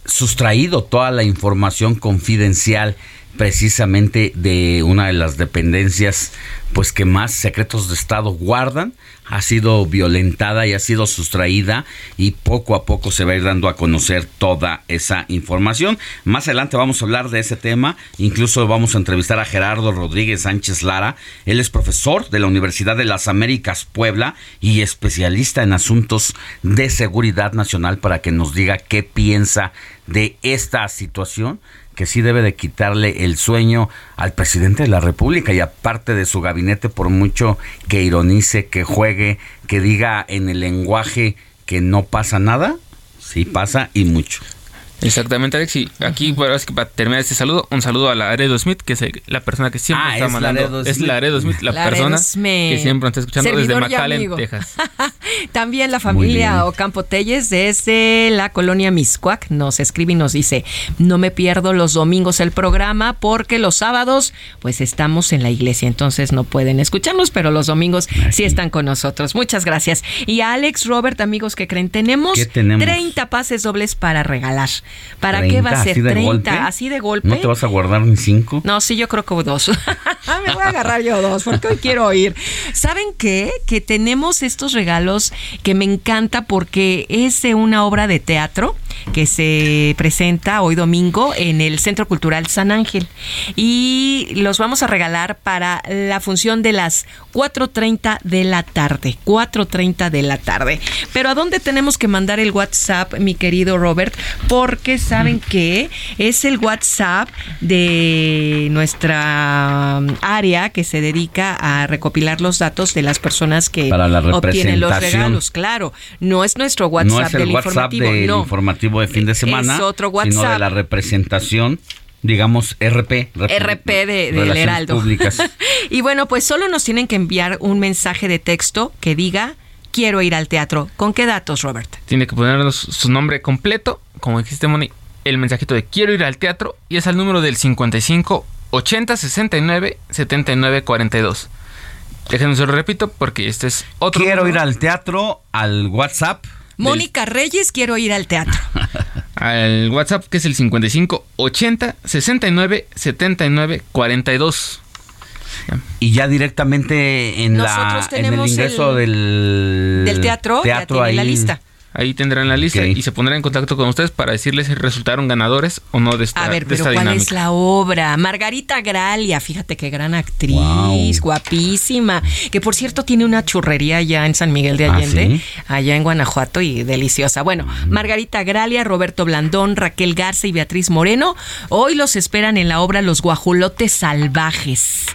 sustraído toda la información confidencial precisamente de una de las dependencias pues que más secretos de Estado guardan, ha sido violentada y ha sido sustraída y poco a poco se va a ir dando a conocer toda esa información. Más adelante vamos a hablar de ese tema, incluso vamos a entrevistar a Gerardo Rodríguez Sánchez Lara, él es profesor de la Universidad de las Américas Puebla y especialista en asuntos de seguridad nacional para que nos diga qué piensa de esta situación que sí debe de quitarle el sueño al presidente de la República y aparte de su gabinete, por mucho que ironice, que juegue, que diga en el lenguaje que no pasa nada, sí pasa y mucho. Exactamente, Alex. Y aquí, para terminar este saludo, un saludo a Laredo Smith, que es la persona que siempre Ah, está es mandando. Laredo es. Laredo Smith, la Laredo persona Smith. que siempre nos está escuchando Servidor desde McAllen. Texas. También la familia. Ocampo Telles desde la colonia Miscuac nos escribe y nos dice, no me pierdo los domingos el programa porque los sábados pues estamos en la iglesia, entonces no pueden escucharnos, pero los domingos sí están con nosotros. Muchas gracias. Y a Alex Robert, amigos que creen, tenemos, ¿Qué tenemos? 30 pases dobles para regalar. ¿Para qué va a 30, ser? así de 30, golpe? así de golpe. ¿No te vas a guardar ni cinco? No, sí, yo creo que dos. Me voy a agarrar yo dos, porque hoy quiero oír. ¿Saben qué? Que tenemos estos regalos que me encanta porque es de una obra de teatro que se presenta hoy domingo en el Centro Cultural San Ángel. Y los vamos a regalar para la función de las 4.30 de la tarde. 4.30 de la tarde. Pero ¿a dónde tenemos que mandar el WhatsApp, mi querido Robert? Porque saben que es el WhatsApp de nuestra um, área que se dedica a recopilar los datos de las personas que Para la obtienen los regalos. Claro, no es nuestro WhatsApp no es el del WhatsApp informativo, del no. informativo de fin de semana, Es otro sino de WhatsApp. la representación, digamos RP. RP de, del Relaciones Heraldo. Públicas. y bueno, pues solo nos tienen que enviar un mensaje de texto que diga quiero ir al teatro. ¿Con qué datos, Robert? Tiene que ponernos su nombre completo, como dijiste, Moni, el mensajito de quiero ir al teatro y es al número del 55 80 69 79 42. Déjenme se lo repito porque este es otro. Quiero número. ir al teatro, al WhatsApp. Mónica Reyes, quiero ir al teatro. al WhatsApp que es el 55 80 69 79 42. Y ya directamente en, la, en el ingreso el- del, del teatro, ya tiene la ahí- lista. Ahí tendrán la lista y se pondrán en contacto con ustedes para decirles si resultaron ganadores o no de esta, A ver, de pero ¿cuál dinámica. es la obra? Margarita Gralia, fíjate qué gran actriz, guapísima. Que por cierto tiene una churrería allá en San Miguel de ¿Ah, Allende, sí? allá en Guanajuato y deliciosa. Bueno, Margarita Gralia, Roberto Blandón, Raquel Garza y Beatriz Moreno, hoy los esperan en la obra Los Guajolotes Salvajes.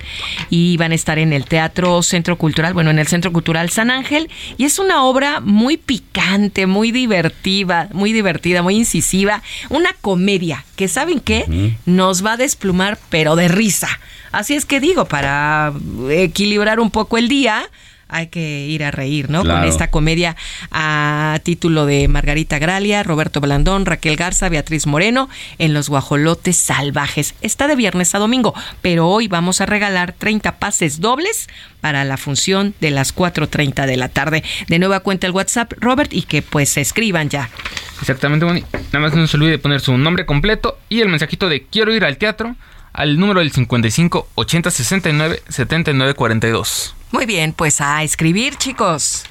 Y van a estar en el Teatro Centro Cultural, bueno, en el Centro Cultural San Ángel. Y es una obra muy picante, muy divertida, muy divertida, muy incisiva. Una comedia que, ¿saben qué? Nos va a desplumar, pero de risa. Así es que digo, para equilibrar un poco el día, hay que ir a reír, ¿no? Con esta comedia a título de Margarita Gralia, Roberto Blandón, Raquel Garza, Beatriz Moreno, en Los Guajolotes Salvajes. Está de viernes a domingo, pero hoy vamos a regalar 30 pases dobles para la función de las 4.30 de la tarde. De nueva cuenta el WhatsApp, Robert, y que pues se escriban ya. Exactamente, Moni. Nada más no se olvide poner su nombre completo y el mensajito de quiero ir al teatro al número del 55 80 69 79 42. Muy bien, pues a escribir, chicos.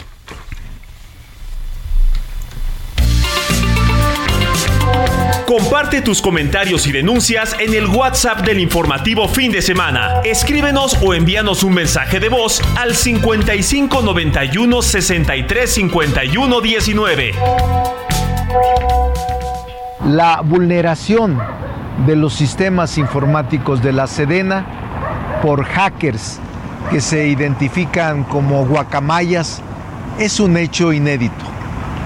Comparte tus comentarios y denuncias en el WhatsApp del informativo fin de semana. Escríbenos o envíanos un mensaje de voz al 55 91 63 51 19. la vulneración de los sistemas informáticos de la Sedena por hackers que se identifican como guacamayas es un hecho inédito,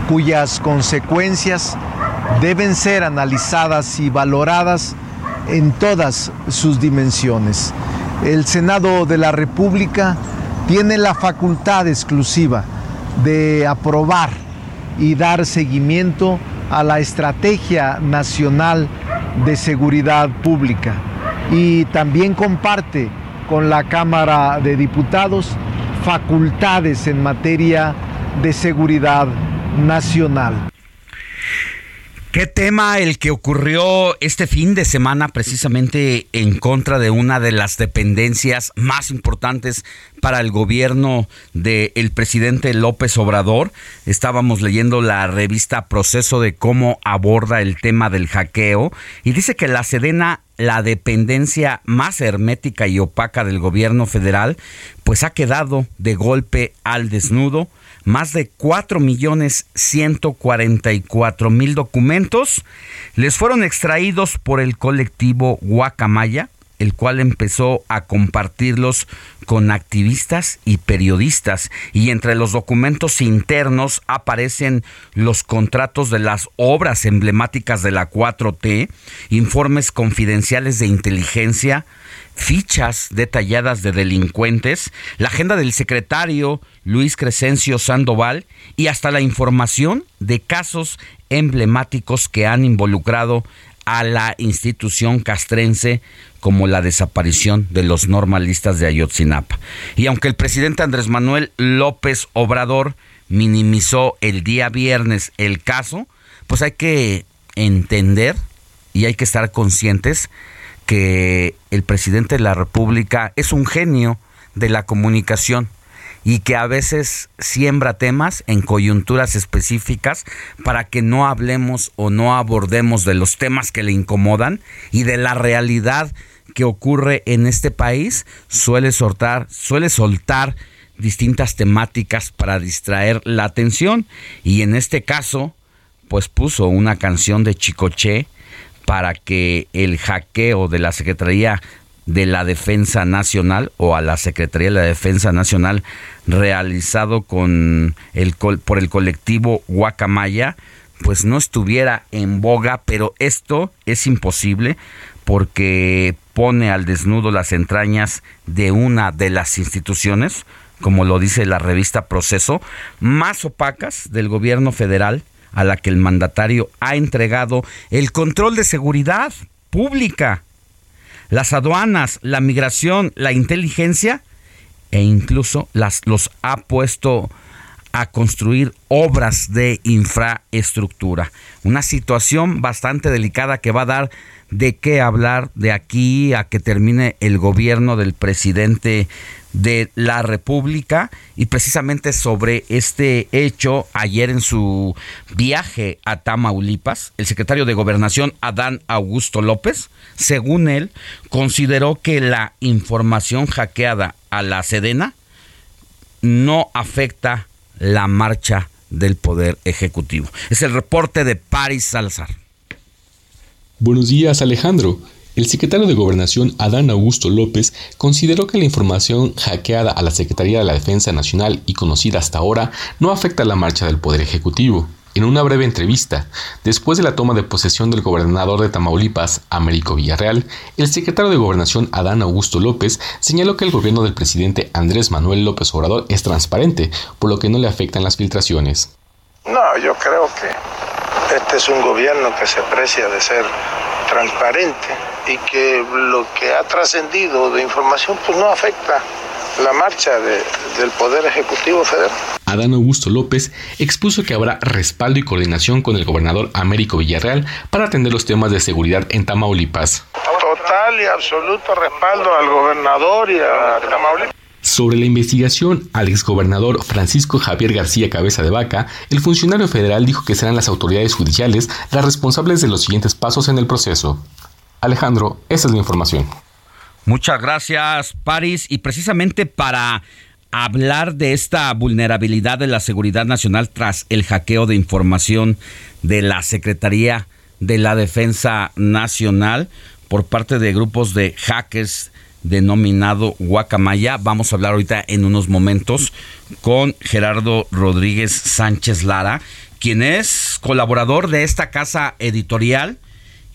cuyas consecuencias deben ser analizadas y valoradas en todas sus dimensiones. El Senado de la República tiene la facultad exclusiva de aprobar y dar seguimiento a la Estrategia Nacional de Seguridad Pública y también comparte con la Cámara de Diputados facultades en materia de seguridad nacional. ¿Qué tema el que ocurrió este fin de semana precisamente en contra de una de las dependencias más importantes para el gobierno del presidente López Obrador? Estábamos leyendo la revista Proceso de cómo aborda el tema del hackeo y dice que la Sedena la dependencia más hermética y opaca del gobierno federal, pues ha quedado de golpe al desnudo. Más de 4 millones 144 mil documentos les fueron extraídos por el colectivo Guacamaya, el cual empezó a compartirlos con activistas y periodistas. Y entre los documentos internos aparecen los contratos de las obras emblemáticas de la 4T, informes confidenciales de inteligencia, fichas detalladas de delincuentes, la agenda del secretario Luis Crescencio Sandoval y hasta la información de casos emblemáticos que han involucrado a la institución castrense como la desaparición de los normalistas de Ayotzinapa. Y aunque el presidente Andrés Manuel López Obrador minimizó el día viernes el caso, pues hay que entender y hay que estar conscientes que el presidente de la República es un genio de la comunicación y que a veces siembra temas en coyunturas específicas para que no hablemos o no abordemos de los temas que le incomodan y de la realidad que ocurre en este país, suele soltar, suele soltar distintas temáticas para distraer la atención. Y en este caso pues puso una canción de Chicoche para que el hackeo de la Secretaría de la Defensa Nacional o a la Secretaría de la Defensa Nacional realizado con el, por el colectivo Guacamaya pues no estuviera en boga, pero esto es imposible porque pone al desnudo las entrañas de una de las instituciones, como lo dice la revista Proceso, más opacas del gobierno federal a la que el mandatario ha entregado el control de seguridad pública, las aduanas, la migración, la inteligencia e incluso las, los ha puesto a construir obras de infraestructura. Una situación bastante delicada que va a dar de qué hablar de aquí a que termine el gobierno del presidente de la República y precisamente sobre este hecho ayer en su viaje a Tamaulipas el secretario de Gobernación Adán Augusto López según él consideró que la información hackeada a la Sedena no afecta la marcha del poder ejecutivo. Es el reporte de Paris Salazar. Buenos días Alejandro el secretario de Gobernación, Adán Augusto López, consideró que la información hackeada a la Secretaría de la Defensa Nacional y conocida hasta ahora no afecta la marcha del Poder Ejecutivo. En una breve entrevista, después de la toma de posesión del gobernador de Tamaulipas, Américo Villarreal, el secretario de Gobernación, Adán Augusto López, señaló que el gobierno del presidente Andrés Manuel López Obrador es transparente, por lo que no le afectan las filtraciones. No, yo creo que este es un gobierno que se precia de ser transparente y que lo que ha trascendido de información pues no afecta la marcha del Poder Ejecutivo Federal. Adán Augusto López expuso que habrá respaldo y coordinación con el gobernador Américo Villarreal para atender los temas de seguridad en Tamaulipas. Total y absoluto respaldo al gobernador y a Tamaulipas. Sobre la investigación al exgobernador Francisco Javier García Cabeza de Vaca, el funcionario federal dijo que serán las autoridades judiciales las responsables de los siguientes pasos en el proceso. Alejandro, esa es la información. Muchas gracias, París. Y precisamente para hablar de esta vulnerabilidad de la seguridad nacional tras el hackeo de información de la Secretaría de la Defensa Nacional por parte de grupos de hackers denominado Guacamaya. Vamos a hablar ahorita en unos momentos con Gerardo Rodríguez Sánchez Lara, quien es colaborador de esta casa editorial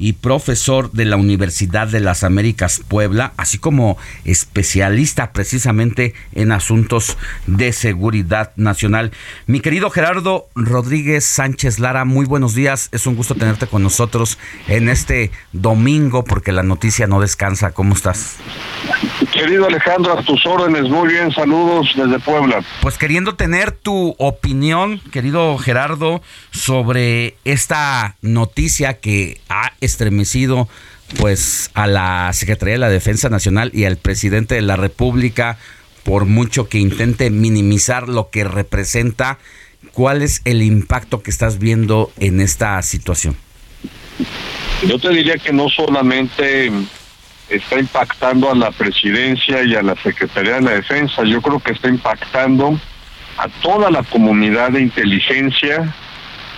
y profesor de la Universidad de las Américas Puebla, así como especialista precisamente en asuntos de seguridad nacional. Mi querido Gerardo Rodríguez Sánchez Lara, muy buenos días. Es un gusto tenerte con nosotros en este domingo porque la noticia no descansa. ¿Cómo estás? ¿Qué querido Alejandro, a tus órdenes. Muy bien, saludos desde Puebla. Pues queriendo tener tu opinión, querido Gerardo, sobre esta noticia que ha estremecido pues a la Secretaría de la Defensa Nacional y al presidente de la República, por mucho que intente minimizar lo que representa, ¿cuál es el impacto que estás viendo en esta situación? Yo te diría que no solamente está impactando a la presidencia y a la Secretaría de la Defensa, yo creo que está impactando a toda la comunidad de inteligencia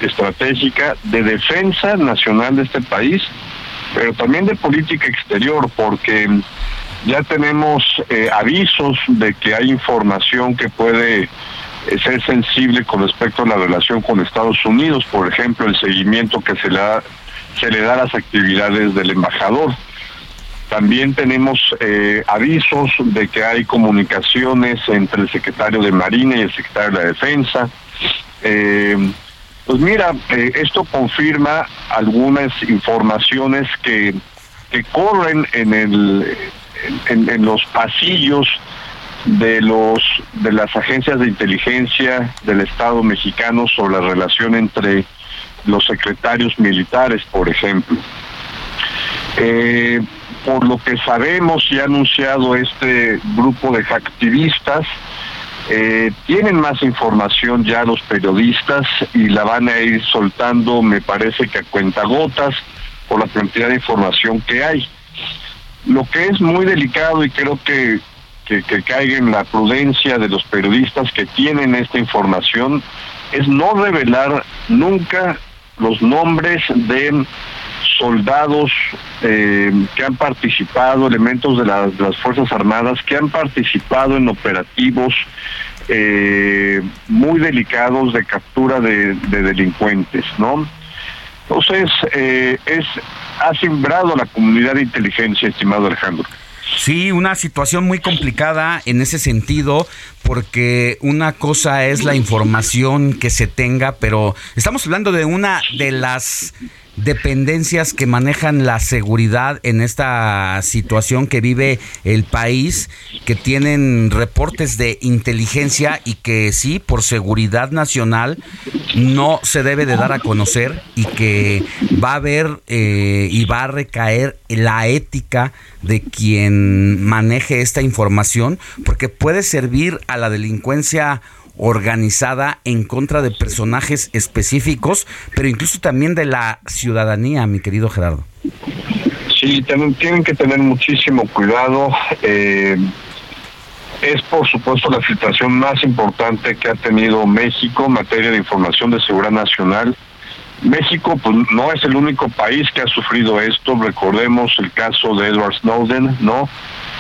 estratégica de defensa nacional de este país, pero también de política exterior, porque ya tenemos eh, avisos de que hay información que puede eh, ser sensible con respecto a la relación con Estados Unidos, por ejemplo, el seguimiento que se le da, se le da a las actividades del embajador. También tenemos eh, avisos de que hay comunicaciones entre el secretario de Marina y el secretario de la Defensa. Pues mira, eh, esto confirma algunas informaciones que, que corren en, el, en, en los pasillos de los de las agencias de inteligencia del Estado mexicano sobre la relación entre los secretarios militares, por ejemplo. Eh, por lo que sabemos y ha anunciado este grupo de activistas, eh, tienen más información ya los periodistas y la van a ir soltando, me parece que a cuentagotas, por la cantidad de información que hay. Lo que es muy delicado y creo que, que, que caiga en la prudencia de los periodistas que tienen esta información es no revelar nunca los nombres de soldados eh, que han participado, elementos de, las- de las Fuerzas Armadas que han participado en operativos eh, muy delicados de captura de, de delincuentes, ¿no? Entonces, eh, es ha simbrado la comunidad de inteligencia, estimado Alejandro. Sí, una situación muy complicada en ese sentido, porque una cosa es la información que se tenga, pero estamos hablando de una de las dependencias que manejan la seguridad en esta situación que vive el país, que tienen reportes de inteligencia y que sí, por seguridad nacional, no se debe de dar a conocer y que va a haber eh, y va a recaer la ética de quien maneje esta información, porque puede servir a la delincuencia organizada en contra de personajes específicos, pero incluso también de la ciudadanía, mi querido Gerardo. Sí, tienen, que tener muchísimo cuidado. eh, es por supuesto la situación más importante que ha tenido México en materia de información de seguridad nacional. México pues, no es el único país que ha sufrido esto. Recordemos el caso de Edward Snowden, ¿no?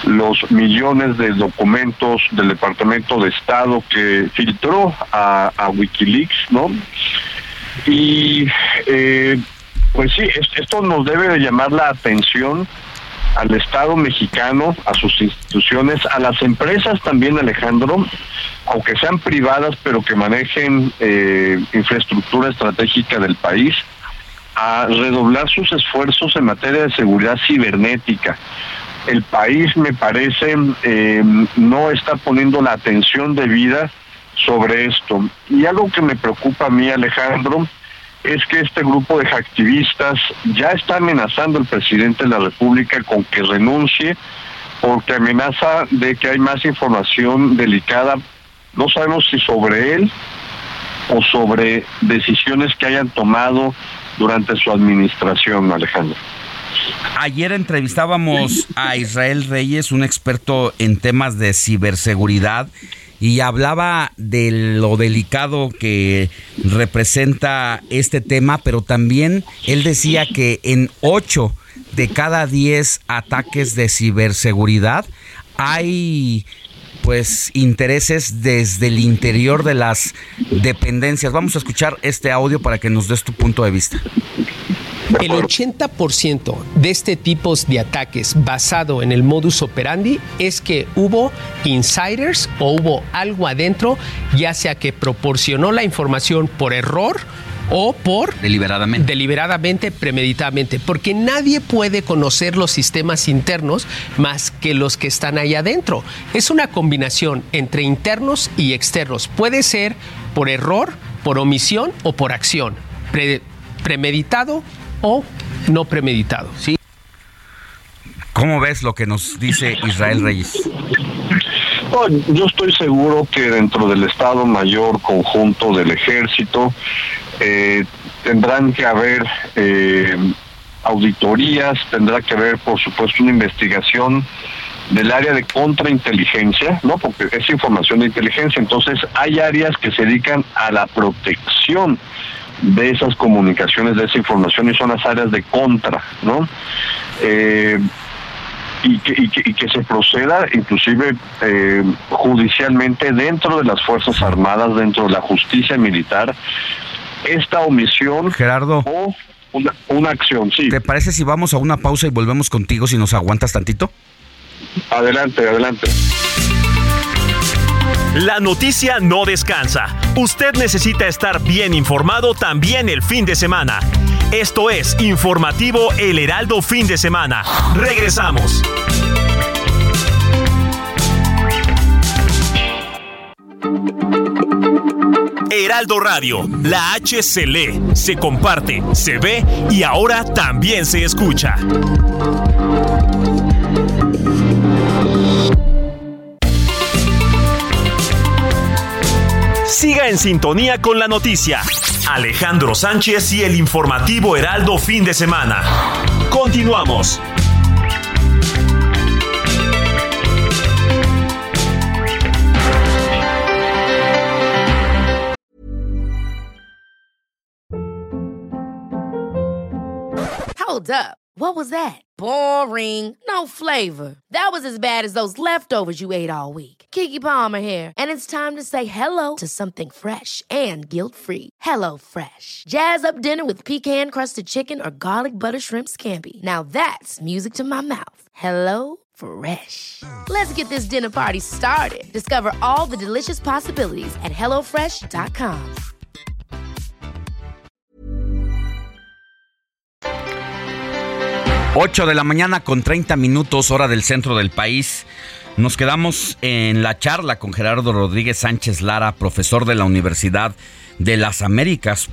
Los millones de documentos del Departamento de Estado que filtró a, Wikileaks, ¿no? Y eh, pues sí, es- esto nos debe de llamar la atención al Estado mexicano, a sus instituciones, a las empresas también, Alejandro, aunque sean privadas, pero que manejen eh, infraestructura estratégica del país, a redoblar sus esfuerzos en materia de seguridad cibernética. El país, me parece, eh, no está poniendo la atención debida sobre esto. Y algo que me preocupa a mí, Alejandro, es que este grupo de activistas ya está amenazando al presidente de la República con que renuncie porque amenaza de que hay más información delicada, no sabemos si sobre él o sobre decisiones que hayan tomado durante su administración, Alejandro. Ayer entrevistábamos a Israel Reyes, un experto en temas de ciberseguridad, y hablaba de lo delicado que representa este tema, pero también él decía que en 8 de cada 10 ataques de ciberseguridad hay pues intereses desde el interior de las dependencias. Vamos a escuchar este audio para que nos des tu punto de vista. El 80% de este tipo de ataques basado en el modus operandi es que hubo insiders o hubo algo adentro, ya sea que proporcionó la información por error o por deliberadamente. Deliberadamente, premeditadamente, porque nadie puede conocer los sistemas internos más que los que están ahí adentro. Es una combinación entre internos y externos. Puede ser por error, por omisión o por acción. premeditado o no premeditado. Sí. ¿Cómo ves lo que nos dice Israel Reyes? yo estoy seguro que dentro del Estado Mayor Conjunto del Ejército eh, tendrán que haber eh, auditorías, tendrá que haber, por supuesto, una investigación del área de contrainteligencia, ¿no? Porque es información de inteligencia, entonces hay áreas que se dedican a la protección de esas comunicaciones, de esa información y son las áreas de contra, ¿no? Eh, y que, se proceda inclusive eh, judicialmente dentro de las Fuerzas Armadas, dentro de la justicia militar, esta omisión Gerardo. o una, una acción, sí. ¿Te parece si vamos a una pausa y volvemos contigo si nos aguantas tantito? Adelante, adelante. La noticia no descansa. Usted necesita estar bien informado también el fin de semana. Esto es Informativo El Heraldo Fin de Semana. Regresamos. Heraldo Radio, la H se lee, se comparte, se ve y ahora también se escucha. Siga en sintonía con la noticia. Alejandro Sánchez y el informativo Heraldo fin de semana. Continuamos. Hold up. What was that? Boring. No flavor. That was as bad as those leftovers you ate all week. Kiki Palmer here, and it's time to say hello to something fresh and guilt-free. Hello Fresh. Jazz up dinner with pecan-crusted chicken or garlic butter shrimp scampi. Now that's music to my mouth. Hello Fresh. Let's get this dinner party started. Discover all the delicious possibilities at hellofresh.com. 8 de la mañana con 30 minutos hora del centro del país. Nos quedamos en la charla con Gerardo Rodríguez Sánchez Lara, profesor de la Universidad de las Américas,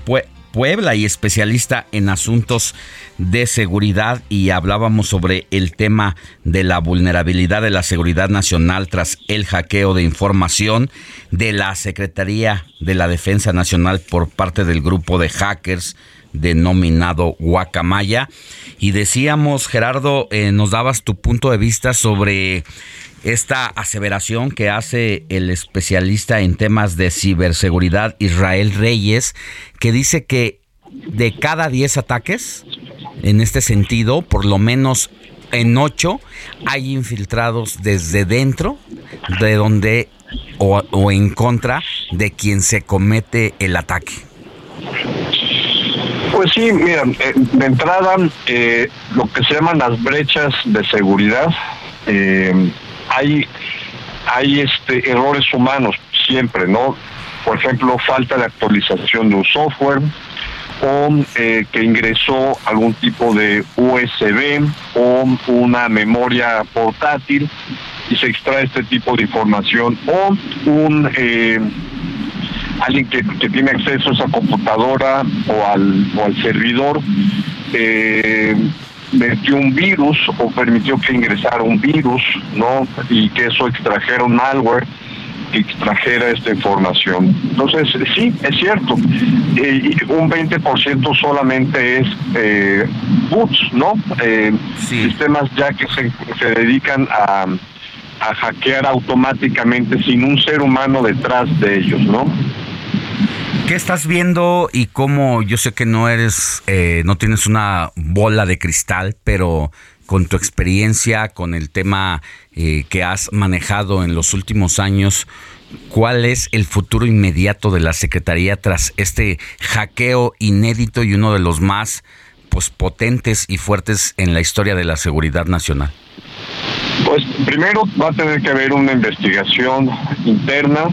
Puebla y especialista en asuntos de seguridad y hablábamos sobre el tema de la vulnerabilidad de la seguridad nacional tras el hackeo de información de la Secretaría de la Defensa Nacional por parte del grupo de hackers denominado Guacamaya. Y decíamos, Gerardo, eh, nos dabas tu punto de vista sobre esta aseveración que hace el especialista en temas de ciberseguridad Israel Reyes, que dice que de cada 10 ataques, en este sentido, por lo menos en 8 hay infiltrados desde dentro de donde o, o en contra de quien se comete el ataque. Pues sí, mira, eh, de entrada, eh, lo que se llaman las brechas de seguridad, eh, hay, hay este, errores humanos siempre, ¿no? Por ejemplo, falta de actualización de un software o que ingresó algún tipo de USB o una memoria portátil y se extrae este tipo de información o un alguien que, tiene acceso a esa computadora o al, o al servidor eh, metió un virus o permitió que ingresara un virus, ¿no? Y que eso extrajera un malware que extrajera esta información. Entonces, sí, es cierto, eh, un 20% solamente es eh, boots, ¿no? Eh, sistemas ya que se, se dedican a, a hackear automáticamente sin un ser humano detrás de ellos, ¿no? ¿Qué estás viendo y cómo yo sé que no eres, eh, no tienes una bola de cristal, pero con tu experiencia, con el tema eh, que has manejado en los últimos años, ¿cuál es el futuro inmediato de la Secretaría tras este hackeo inédito y uno de los más pues, potentes y fuertes en la historia de la seguridad nacional? Pues primero va a tener que haber una investigación interna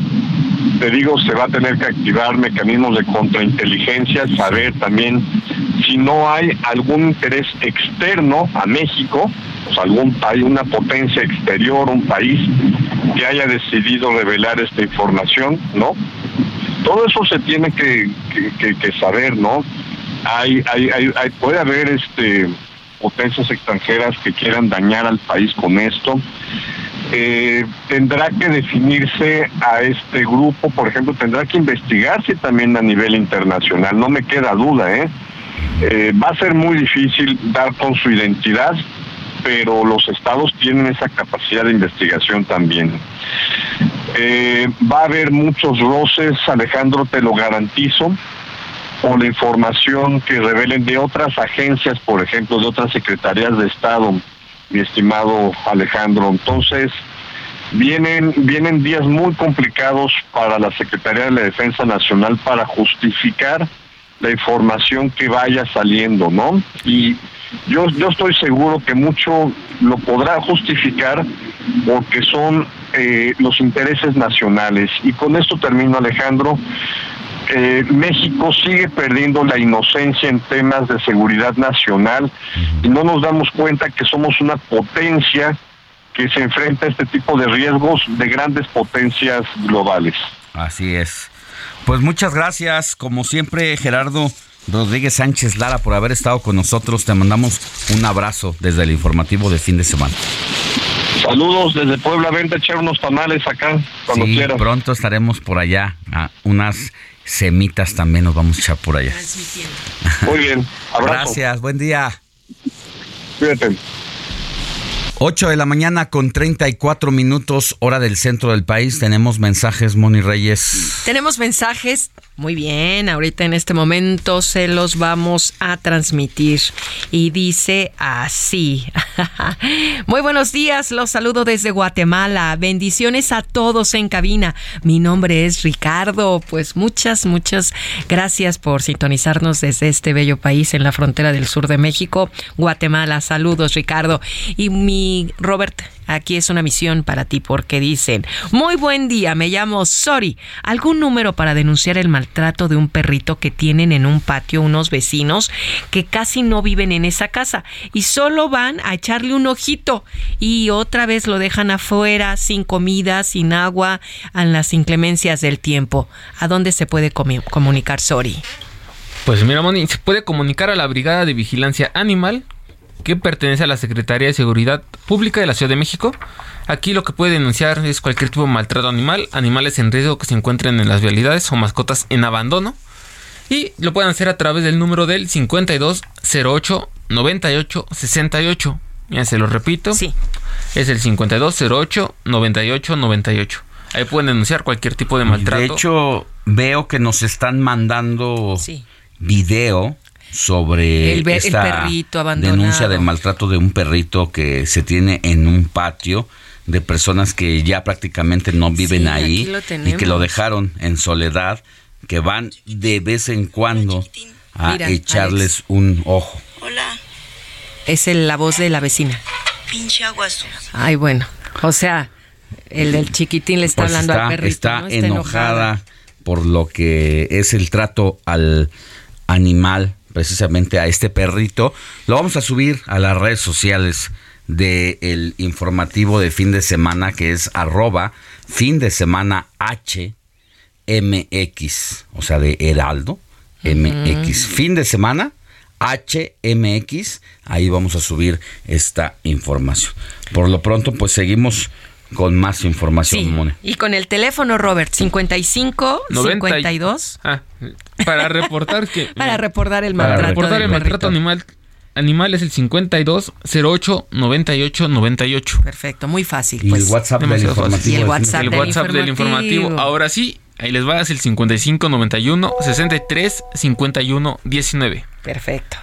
te digo, se va a tener que activar mecanismos de contrainteligencia, saber también si no hay algún interés externo a México, pues algún país, una potencia exterior, un país que haya decidido revelar esta información, ¿no? Todo eso se tiene que, que, saber, ¿no? Hay, hay, hay, puede haber este potencias extranjeras que quieran dañar al país con esto. Eh, tendrá que definirse a este grupo, por ejemplo, tendrá que investigarse también a nivel internacional, no me queda duda, ¿eh? Eh, va a ser muy difícil dar con su identidad, pero los estados tienen esa capacidad de investigación también. va a haber muchos roces, Alejandro, te lo garantizo, por la información que revelen de otras agencias, por ejemplo, de otras secretarías de Estado mi estimado Alejandro. Entonces, vienen, vienen días muy complicados para la Secretaría de la Defensa Nacional para justificar la información que vaya saliendo, ¿no? Y yo, yo estoy seguro que mucho lo podrá justificar porque son eh, los intereses nacionales. Y con esto termino, Alejandro. Eh, México sigue perdiendo la inocencia en temas de seguridad nacional y no nos damos cuenta que somos una potencia que se enfrenta a este tipo de riesgos de grandes potencias globales. Así es. Pues muchas gracias, como siempre, Gerardo Rodríguez Sánchez Lara, por haber estado con nosotros. Te mandamos un abrazo desde el informativo de fin de semana. Saludos desde Puebla, vente a echar unos tamales acá cuando sí, Pronto estaremos por allá, a unas semitas también nos vamos a echar por allá. Muy bien, abrazo. Gracias, buen día. Cuídate. 8 de la mañana con 34 minutos, hora del centro del país. Tenemos mensajes, Moni Reyes. Tenemos mensajes. Muy bien, ahorita en este momento se los vamos a transmitir. Y dice así. Muy buenos días, los saludo desde Guatemala. Bendiciones a todos en cabina. Mi nombre es Ricardo. Pues muchas, muchas gracias por sintonizarnos desde este bello país en la frontera del sur de México, Guatemala. Saludos, Ricardo. Y mi Robert Aquí es una misión para ti porque dicen, muy buen día, me llamo Sori. ¿Algún número para denunciar el maltrato de un perrito que tienen en un patio unos vecinos que casi no viven en esa casa y solo van a echarle un ojito y otra vez lo dejan afuera sin comida, sin agua, en las inclemencias del tiempo? ¿A dónde se puede comunicar Sori? Pues mira, Moni, se puede comunicar a la Brigada de Vigilancia Animal que pertenece a la Secretaría de Seguridad Pública de la Ciudad de México. Aquí lo que puede denunciar es cualquier tipo de maltrato animal, animales en riesgo que se encuentren en las vialidades o mascotas en abandono. Y lo pueden hacer a través del número del 5208 98 68. Ya se lo repito. Sí. Es el 5208 98 98. Ahí pueden denunciar cualquier tipo de maltrato. De hecho, veo que nos están mandando sí. video sobre el, esta denuncia de maltrato de un perrito que se tiene en un patio de personas que ya prácticamente no viven ahí y que lo dejaron en soledad, que van de vez en cuando a echarles un ojo. Hola. Es la voz de la vecina. Pinche aguas. Ay, bueno. O sea, el del chiquitín le está pues hablando al perrito. Está, enojada por lo que es el trato al animal precisamente a este perrito. Lo vamos a subir a las redes sociales del informativo de fin de semana que es arroba fin de semana HMX, o sea, de Heraldo MX. Fin de semana HMX, ahí vamos a subir esta información. Por lo pronto, pues seguimos con más información, Y con el teléfono, Robert, 55 52. Ah, para reportar que. para reportar el maltrato. Para reportar el maltrato animal. Animal es el 52 08 98 98. Perfecto, muy fácil. Y el pues. WhatsApp del informativo. Y el WhatsApp, el WhatsApp del, informativo. Ahora sí, ahí les va, es el 55 91 63 51 19. Perfecto.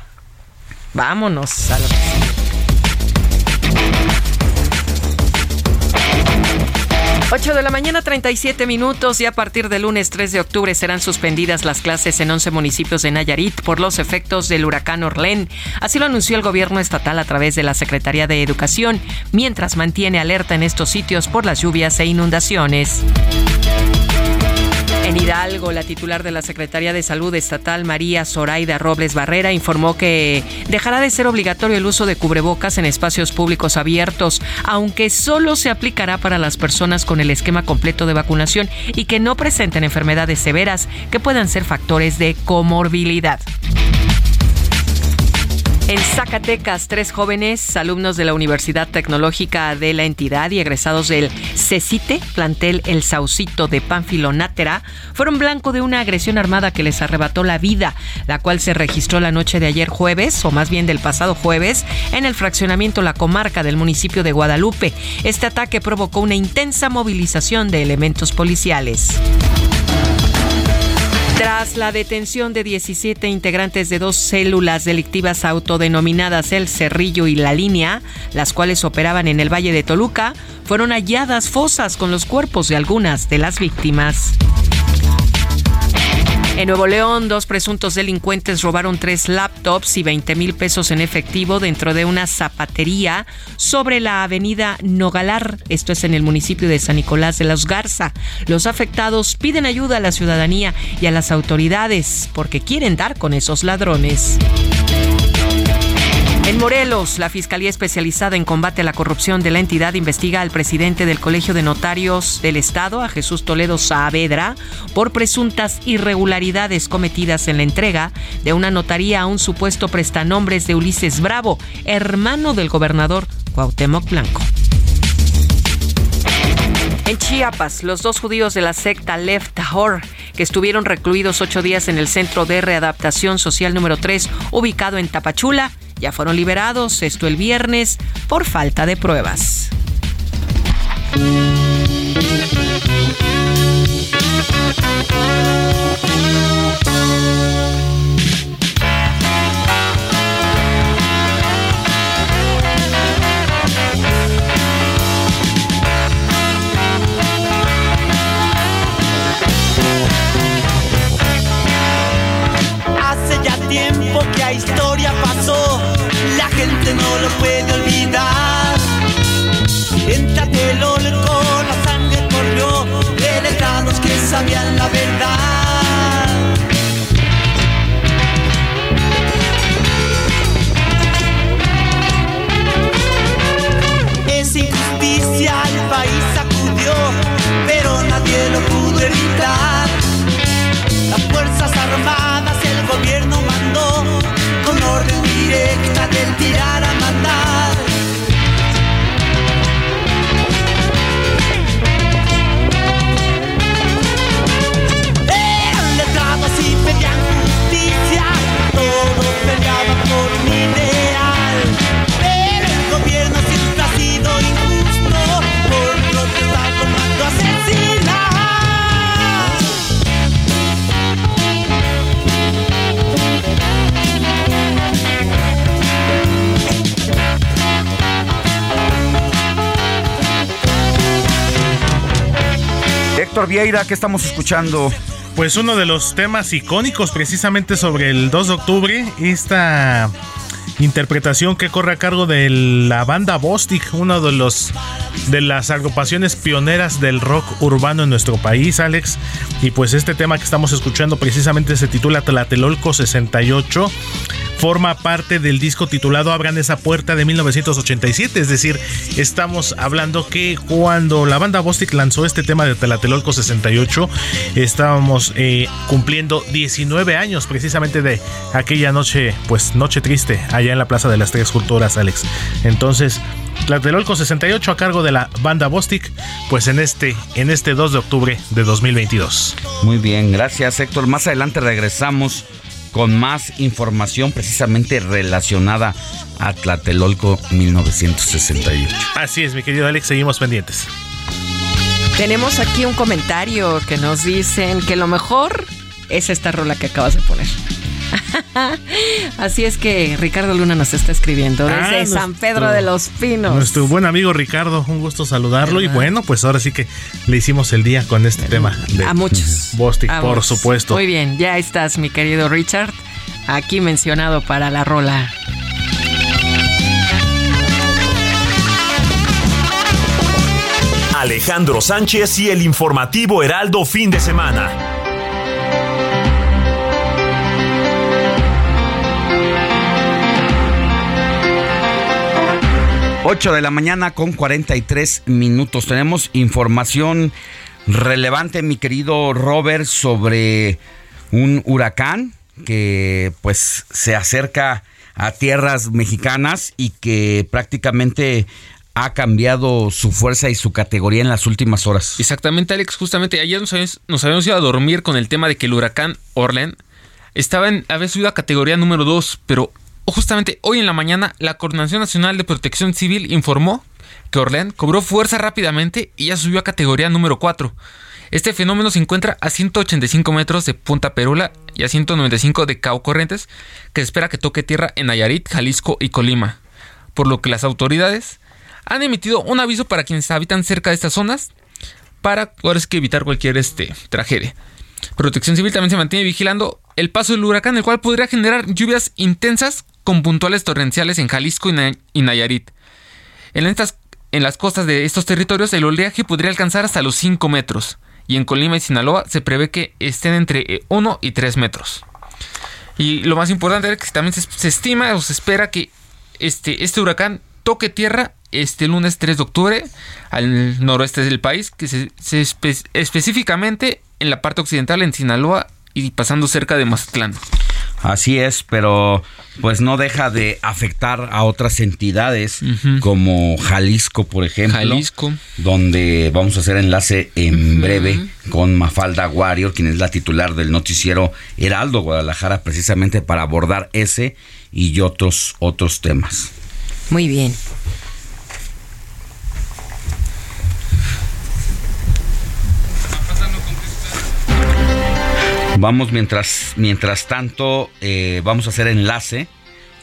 Vámonos a lo 8 de la mañana, 37 minutos y a partir del lunes 3 de octubre serán suspendidas las clases en 11 municipios de Nayarit por los efectos del huracán Orlén. Así lo anunció el gobierno estatal a través de la Secretaría de Educación, mientras mantiene alerta en estos sitios por las lluvias e inundaciones. En Hidalgo, la titular de la Secretaría de Salud Estatal, María Zoraida Robles Barrera, informó que dejará de ser obligatorio el uso de cubrebocas en espacios públicos abiertos, aunque solo se aplicará para las personas con el esquema completo de vacunación y que no presenten enfermedades severas que puedan ser factores de comorbilidad. En Zacatecas, tres jóvenes, alumnos de la Universidad Tecnológica de la entidad y egresados del CECITE, plantel El Saucito de Pánfilo Nátera, fueron blanco de una agresión armada que les arrebató la vida, la cual se registró la noche de ayer jueves, o más bien del pasado jueves, en el fraccionamiento La Comarca del municipio de Guadalupe. Este ataque provocó una intensa movilización de elementos policiales. Tras la detención de 17 integrantes de dos células delictivas autodenominadas El Cerrillo y La Línea, las cuales operaban en el Valle de Toluca, fueron halladas fosas con los cuerpos de algunas de las víctimas. En Nuevo León, dos presuntos delincuentes robaron tres laptops y 20 mil pesos en efectivo dentro de una zapatería sobre la avenida Nogalar. Esto es en el municipio de San Nicolás de los Garza. Los afectados piden ayuda a la ciudadanía y a las autoridades porque quieren dar con esos ladrones. En Morelos, la Fiscalía Especializada en Combate a la Corrupción de la entidad investiga al presidente del Colegio de Notarios del Estado, a Jesús Toledo Saavedra, por presuntas irregularidades cometidas en la entrega de una notaría a un supuesto prestanombres de Ulises Bravo, hermano del gobernador Cuauhtémoc Blanco. En Chiapas, los dos judíos de la secta Lev Tahor, que estuvieron recluidos ocho días en el Centro de Readaptación Social número 3, ubicado en Tapachula, ya fueron liberados, esto el viernes, por falta de pruebas. Lo Vieira, ¿qué estamos escuchando? Pues uno de los temas icónicos precisamente sobre el 2 de octubre, esta interpretación que corre a cargo de la banda Bostic, uno de los de las agrupaciones pioneras del rock urbano en nuestro país, Alex. Y pues este tema que estamos escuchando precisamente se titula Tlatelolco 68. Forma parte del disco titulado Abran esa puerta de 1987. Es decir, estamos hablando que cuando la banda Bostic lanzó este tema de Tlatelolco 68, estábamos eh, cumpliendo 19 años precisamente de aquella noche, pues noche triste, allá en la Plaza de las Tres Culturas, Alex. Entonces, Tlatelolco 68 a cargo de la banda Bostic, pues en este, en este 2 de octubre de 2022. Muy bien, gracias Héctor. Más adelante regresamos con más información precisamente relacionada a Tlatelolco 1968. Así es, mi querido Alex, seguimos pendientes. Tenemos aquí un comentario que nos dicen que lo mejor es esta rola que acabas de poner. Así es que Ricardo Luna nos está escribiendo desde Ah, San nuestro- Pedro de los Pinos. Nuestro buen amigo Ricardo, un gusto saludarlo. Y bueno, pues ahora sí que le hicimos el día con este tema. De A muchos. Bostic, A por muchos. supuesto. Muy bien, ya estás, mi querido Richard. Aquí mencionado para la rola. Alejandro Sánchez y el informativo Heraldo fin de semana. 8 de la mañana con 43 minutos. Tenemos información relevante, mi querido Robert, sobre un huracán que pues se acerca a tierras mexicanas y que prácticamente ha cambiado su fuerza y su categoría en las últimas horas. Exactamente, Alex. Justamente ayer nos habíamos, ido a dormir con el tema de que el huracán Orlen estaba en, había subido a categoría número 2, pero justamente hoy en la mañana la Coordinación Nacional de Protección Civil informó que Orlen cobró fuerza rápidamente y ya subió a categoría número 4. Este fenómeno se encuentra a 185 metros de Punta Perula y a 195 de Cabo Corrientes, que espera que toque tierra en Nayarit, Jalisco y Colima, por lo que las autoridades han emitido un aviso para quienes habitan cerca de estas zonas para evitar cualquier este, tragedia. Protección Civil también se mantiene vigilando el paso del huracán, el cual podría generar lluvias intensas con puntuales torrenciales en Jalisco y, Nayarit. En, estas, en las costas de estos territorios el oleaje podría alcanzar hasta los 5 metros y en Colima y Sinaloa se prevé que estén entre 1 eh, y 3 metros. Y lo más importante es que también se, estima o se espera que este, este huracán toque tierra este lunes 3 de octubre al noroeste del país, que se, específicamente en la parte occidental en Sinaloa y pasando cerca de Mazatlán. Así es, pero pues no deja de afectar a otras entidades como Jalisco, por ejemplo. Jalisco. Donde vamos a hacer enlace en breve con Mafalda Warrior, quien es la titular del noticiero Heraldo Guadalajara, precisamente para abordar ese y otros, otros temas. Muy bien. Vamos mientras, mientras tanto, eh, vamos a hacer enlace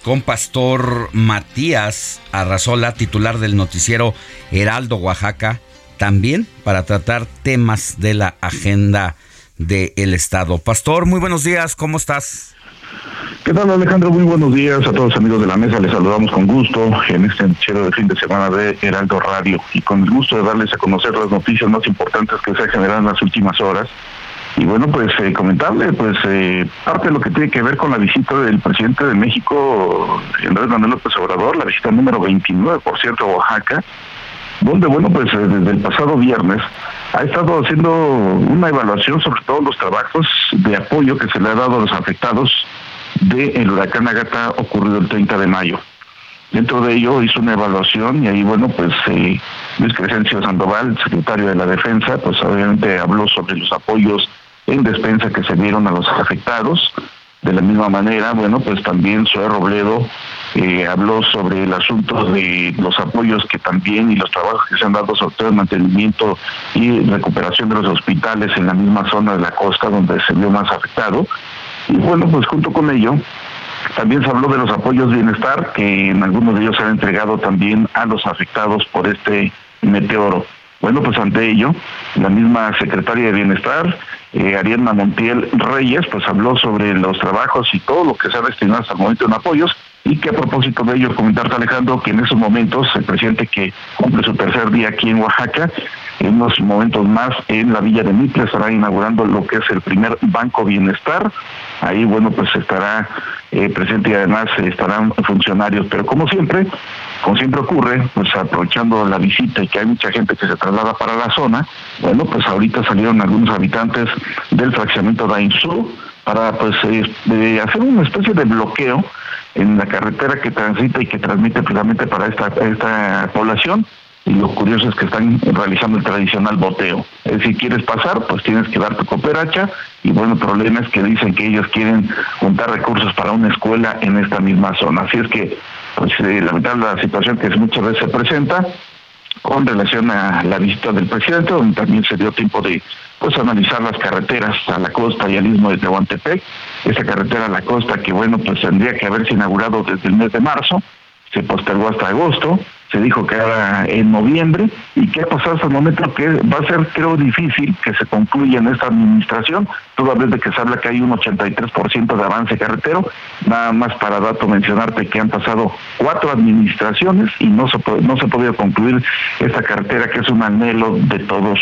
con Pastor Matías Arrazola, titular del noticiero Heraldo Oaxaca, también para tratar temas de la agenda del Estado. Pastor, muy buenos días, ¿cómo estás? ¿Qué tal Alejandro? Muy buenos días a todos los amigos de la mesa. Les saludamos con gusto en este noticiero de fin de semana de Heraldo Radio y con el gusto de darles a conocer las noticias más importantes que se han generado en las últimas horas y bueno, pues eh, comentarle, pues eh, parte de lo que tiene que ver con la visita del presidente de México, Andrés Manuel López Obrador, la visita número 29, por cierto, a Oaxaca, donde, bueno, pues eh, desde el pasado viernes ha estado haciendo una evaluación sobre todos los trabajos de apoyo que se le ha dado a los afectados del huracán Agata ocurrido el 30 de mayo. Dentro de ello hizo una evaluación y ahí, bueno, pues eh, Luis Crescencio Sandoval, secretario de la Defensa, pues obviamente habló sobre los apoyos en despensa que se dieron a los afectados. De la misma manera, bueno, pues también Zoe Robledo eh, habló sobre el asunto de los apoyos que también y los trabajos que se han dado sobre todo el mantenimiento y recuperación de los hospitales en la misma zona de la costa donde se vio más afectado. Y bueno, pues junto con ello, también se habló de los apoyos de bienestar que en algunos de ellos se han entregado también a los afectados por este meteoro. Bueno, pues ante ello, la misma secretaria de Bienestar, eh, Ariadna Montiel Reyes, pues habló sobre los trabajos y todo lo que se ha destinado hasta el momento en apoyos y que a propósito de ello comentarte Alejandro que en esos momentos el presidente que cumple su tercer día aquí en Oaxaca, en unos momentos más en la Villa de Mitre estará inaugurando lo que es el primer Banco Bienestar. Ahí, bueno, pues estará eh, presente y además estarán funcionarios, pero como siempre, como siempre ocurre, pues aprovechando la visita y que hay mucha gente que se traslada para la zona, bueno, pues ahorita salieron algunos habitantes del fraccionamiento de Ainsu para pues eh, hacer una especie de bloqueo en la carretera que transita y que transmite precisamente para esta, esta población y lo curioso es que están realizando el tradicional boteo. si quieres pasar, pues tienes que dar tu cooperacha y bueno, el problema es que dicen que ellos quieren juntar recursos para una escuela en esta misma zona. Así es que pues eh, lamentable la situación que muchas veces se presenta con relación a la visita del presidente, donde también se dio tiempo de pues analizar las carreteras a la costa y al istmo de Tehuantepec, esa carretera a la costa que bueno pues tendría que haberse inaugurado desde el mes de marzo, se postergó hasta agosto, se dijo que era en noviembre y que ha pasado hasta el momento que va a ser creo difícil que se concluya en esta administración, toda vez de que se habla que hay un 83% de avance carretero, nada más para dato mencionarte que han pasado cuatro administraciones y no se, no se ha podido concluir esta carretera que es un anhelo de todos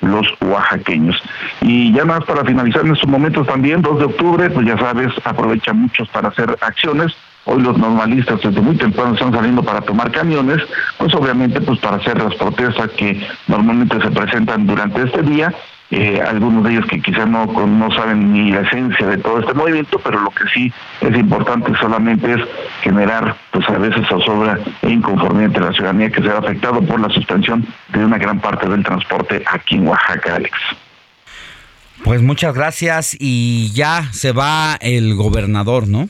los oaxaqueños. Y ya más para finalizar en estos momentos también, 2 de octubre, pues ya sabes, aprovechan muchos para hacer acciones Hoy los normalistas desde muy temprano están saliendo para tomar camiones, pues obviamente pues para hacer las protestas que normalmente se presentan durante este día. Eh, algunos de ellos que quizás no, no saben ni la esencia de todo este movimiento, pero lo que sí es importante solamente es generar pues a veces zozobra e inconformidad entre la ciudadanía que se ha afectado por la suspensión de una gran parte del transporte aquí en Oaxaca, Alex. Pues muchas gracias y ya se va el gobernador, ¿no?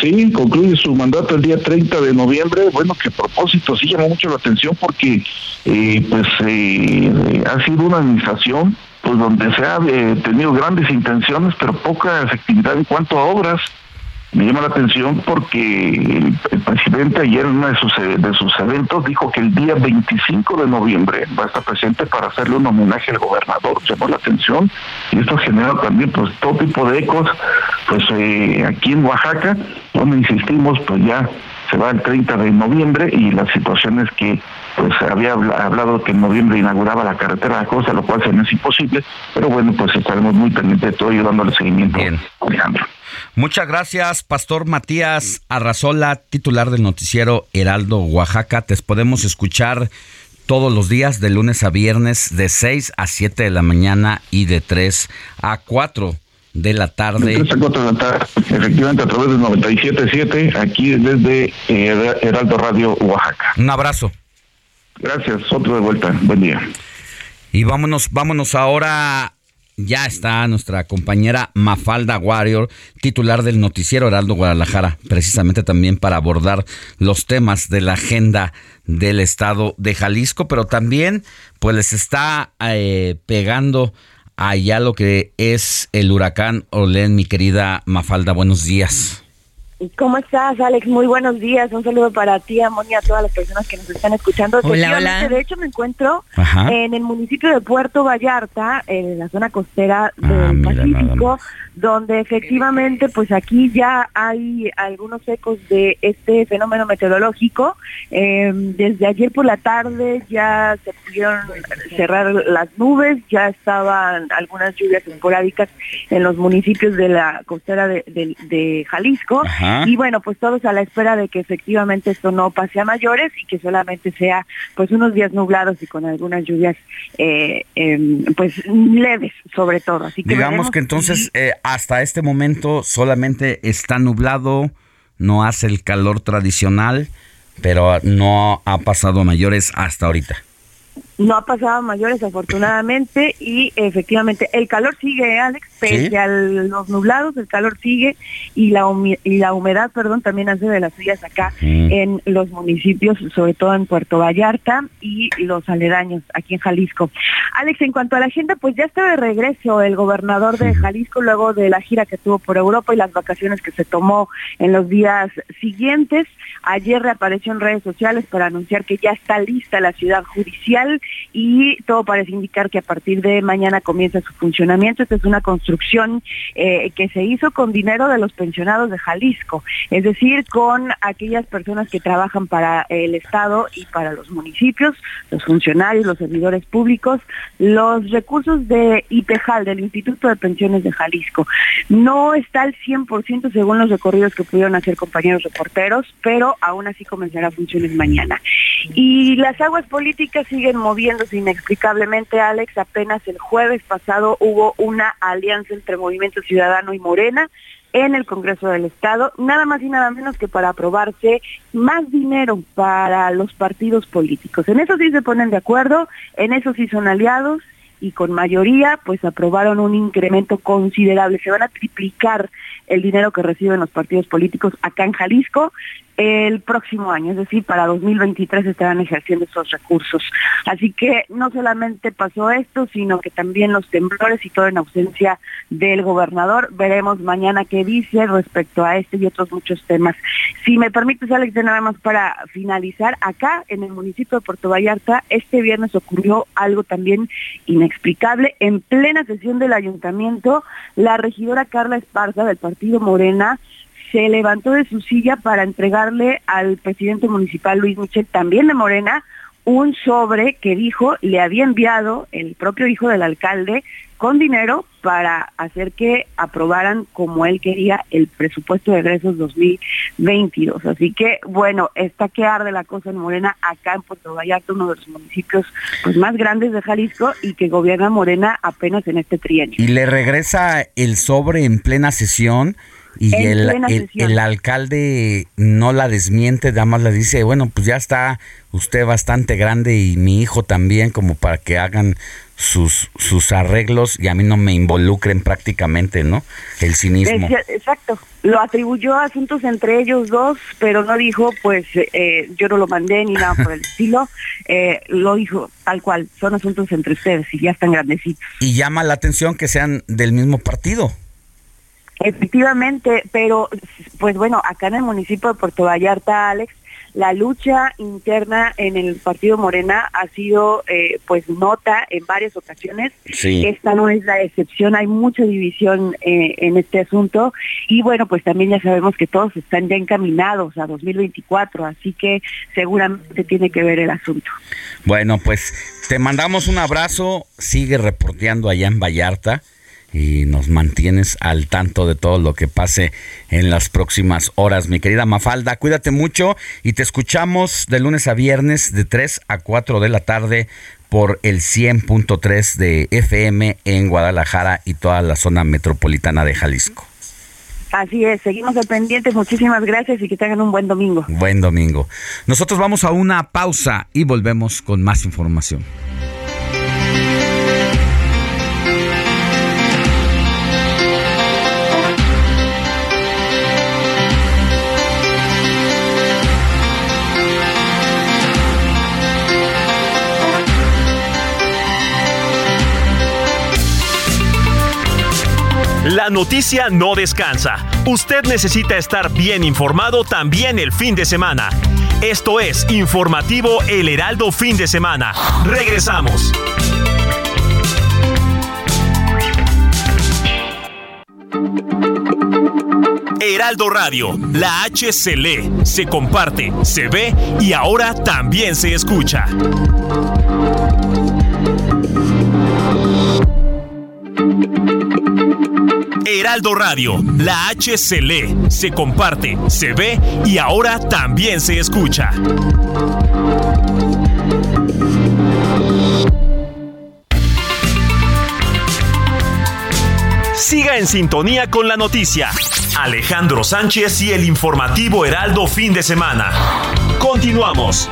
Sí, concluye su mandato el día 30 de noviembre. Bueno, que a propósito sí llamó mucho la atención porque eh, pues eh, ha sido una administración pues donde se ha eh, tenido grandes intenciones pero poca efectividad en cuanto a obras me llama la atención porque el, presidente ayer en uno de sus, de sus eventos dijo que el día 25 de noviembre va a estar presente para hacerle un homenaje al gobernador. Llamó la atención y esto genera también pues todo tipo de ecos pues eh, aquí en Oaxaca, donde insistimos pues ya se va el 30 de noviembre y las situaciones que pues había hablado que en noviembre inauguraba la carretera de la costa, lo cual se me es imposible, pero bueno, pues estaremos muy pendientes de todo y dándole seguimiento, Alejandro. Muchas gracias, Pastor Matías Arrazola, titular del noticiero Heraldo Oaxaca. Te podemos escuchar todos los días, de lunes a viernes, de 6 a 7 de la mañana y de 3 a 4 de la tarde. De 3 a 4 de la tarde, efectivamente, a través del 97.7, aquí desde eh, Heraldo Radio Oaxaca. Un abrazo. Gracias, otro de vuelta. Buen día. Y vámonos, vámonos ahora ya está nuestra compañera Mafalda Warrior, titular del noticiero Heraldo Guadalajara, precisamente también para abordar los temas de la agenda del estado de Jalisco, pero también pues les está eh, pegando allá lo que es el huracán Olén, mi querida Mafalda, buenos días. ¿Cómo estás, Alex? Muy buenos días. Un saludo para ti, Amonia, a todas las personas que nos están escuchando. Hola, hola. De hecho, me encuentro en el municipio de Puerto Vallarta, en la zona costera ah, del Pacífico, donde efectivamente, pues aquí ya hay algunos ecos de este fenómeno meteorológico. Em, desde ayer por la tarde ya se pudieron cerrar las nubes, ya estaban algunas lluvias esporádicas en los municipios de la costera de, Jalisco. Y bueno, pues todos a la espera de que efectivamente esto no pase a mayores y que solamente sea pues unos días nublados y con algunas lluvias eh, em, pues leves sobre todo. Así que Digamos que entonces eh, hasta este momento solamente está nublado, no hace el calor tradicional, pero no ha pasado a mayores hasta ahorita no ha pasado mayores afortunadamente y efectivamente el calor sigue, Alex, pese a los nublados, el calor sigue y la, y la humedad, perdón, también hace de las suyas acá mm. en los municipios, sobre todo en Puerto Vallarta y los aledaños aquí en Jalisco. Alex, en cuanto a la agenda, pues ya está de regreso el gobernador de Jalisco luego de la gira que tuvo por Europa y las vacaciones que se tomó en los días siguientes. Ayer reapareció en redes sociales para anunciar que ya está lista la ciudad judicial y todo parece indicar que a partir de mañana comienza su funcionamiento. Esta es una construcción eh, que se hizo con dinero de los pensionados de Jalisco, es decir, con aquellas personas que trabajan para el Estado y para los municipios, los funcionarios, los servidores públicos, los recursos de IPEJAL, del Instituto de Pensiones de Jalisco. No está al 100% según los recorridos que pudieron hacer compañeros reporteros, pero aún así comenzará funciones mañana. Y las aguas políticas siguen moviéndose inexplicablemente, Alex. Apenas el jueves pasado hubo una alianza entre Movimiento Ciudadano y Morena en el Congreso del Estado, nada más y nada menos que para aprobarse más dinero para los partidos políticos. En eso sí se ponen de acuerdo, en eso sí son aliados y con mayoría pues aprobaron un incremento considerable. Se van a triplicar el dinero que reciben los partidos políticos acá en Jalisco el próximo año, es decir, para 2023 estarán ejerciendo esos recursos. Así que no solamente pasó esto, sino que también los temblores y todo en ausencia del gobernador. Veremos mañana qué dice respecto a este y otros muchos temas. Si me permites, Alex, nada más para finalizar, acá en el municipio de Puerto Vallarta, este viernes ocurrió algo también inexplicable. En plena sesión del ayuntamiento, la regidora Carla Esparza del Partido Morena se levantó de su silla para entregarle al presidente municipal Luis Michel, también de Morena, un sobre que dijo le había enviado el propio hijo del alcalde con dinero para hacer que aprobaran como él quería el presupuesto de egresos 2022. Así que, bueno, está que arde la cosa en Morena, acá en Puerto Vallarta, uno de los municipios pues, más grandes de Jalisco y que gobierna Morena apenas en este trienio. Y le regresa el sobre en plena sesión y el, el, alcalde no la desmiente, nada más le dice, bueno, pues ya está usted bastante grande y mi hijo también como para que hagan sus, sus arreglos y a mí no me involucren prácticamente, ¿no? El cinismo. Exacto. Lo atribuyó a asuntos entre ellos dos, pero no dijo, pues eh, yo no lo mandé ni nada por el estilo. Eh, lo dijo tal cual, son asuntos entre ustedes y ya están grandecitos. Y llama la atención que sean del mismo partido. Efectivamente, pero pues bueno, acá en el municipio de Puerto Vallarta, Alex, la lucha interna en el partido Morena ha sido eh, pues nota en varias ocasiones. Esta no es la excepción, hay mucha división eh, en este asunto y bueno, pues también ya sabemos que todos están ya encaminados a 2024, así que seguramente tiene que ver el asunto. Bueno, pues te mandamos un abrazo, sigue reporteando allá en Vallarta y nos mantienes al tanto de todo lo que pase en las próximas horas. Mi querida Mafalda, cuídate mucho y te escuchamos de lunes a viernes de 3 a 4 de la tarde por el 100.3 de FM en Guadalajara y toda la zona metropolitana de Jalisco. Así es, seguimos al pendiente. Muchísimas gracias y que tengan un buen domingo. Buen domingo. Nosotros vamos a una pausa y volvemos con más información. La noticia no descansa. Usted necesita estar bien informado también el fin de semana. Esto es Informativo El Heraldo Fin de Semana. Regresamos. Heraldo Radio, la H se lee, se comparte, se ve y ahora también se escucha. Heraldo Radio, la H se lee, se comparte, se ve y ahora también se escucha. Siga en sintonía con la noticia. Alejandro Sánchez y el informativo Heraldo fin de semana. Continuamos.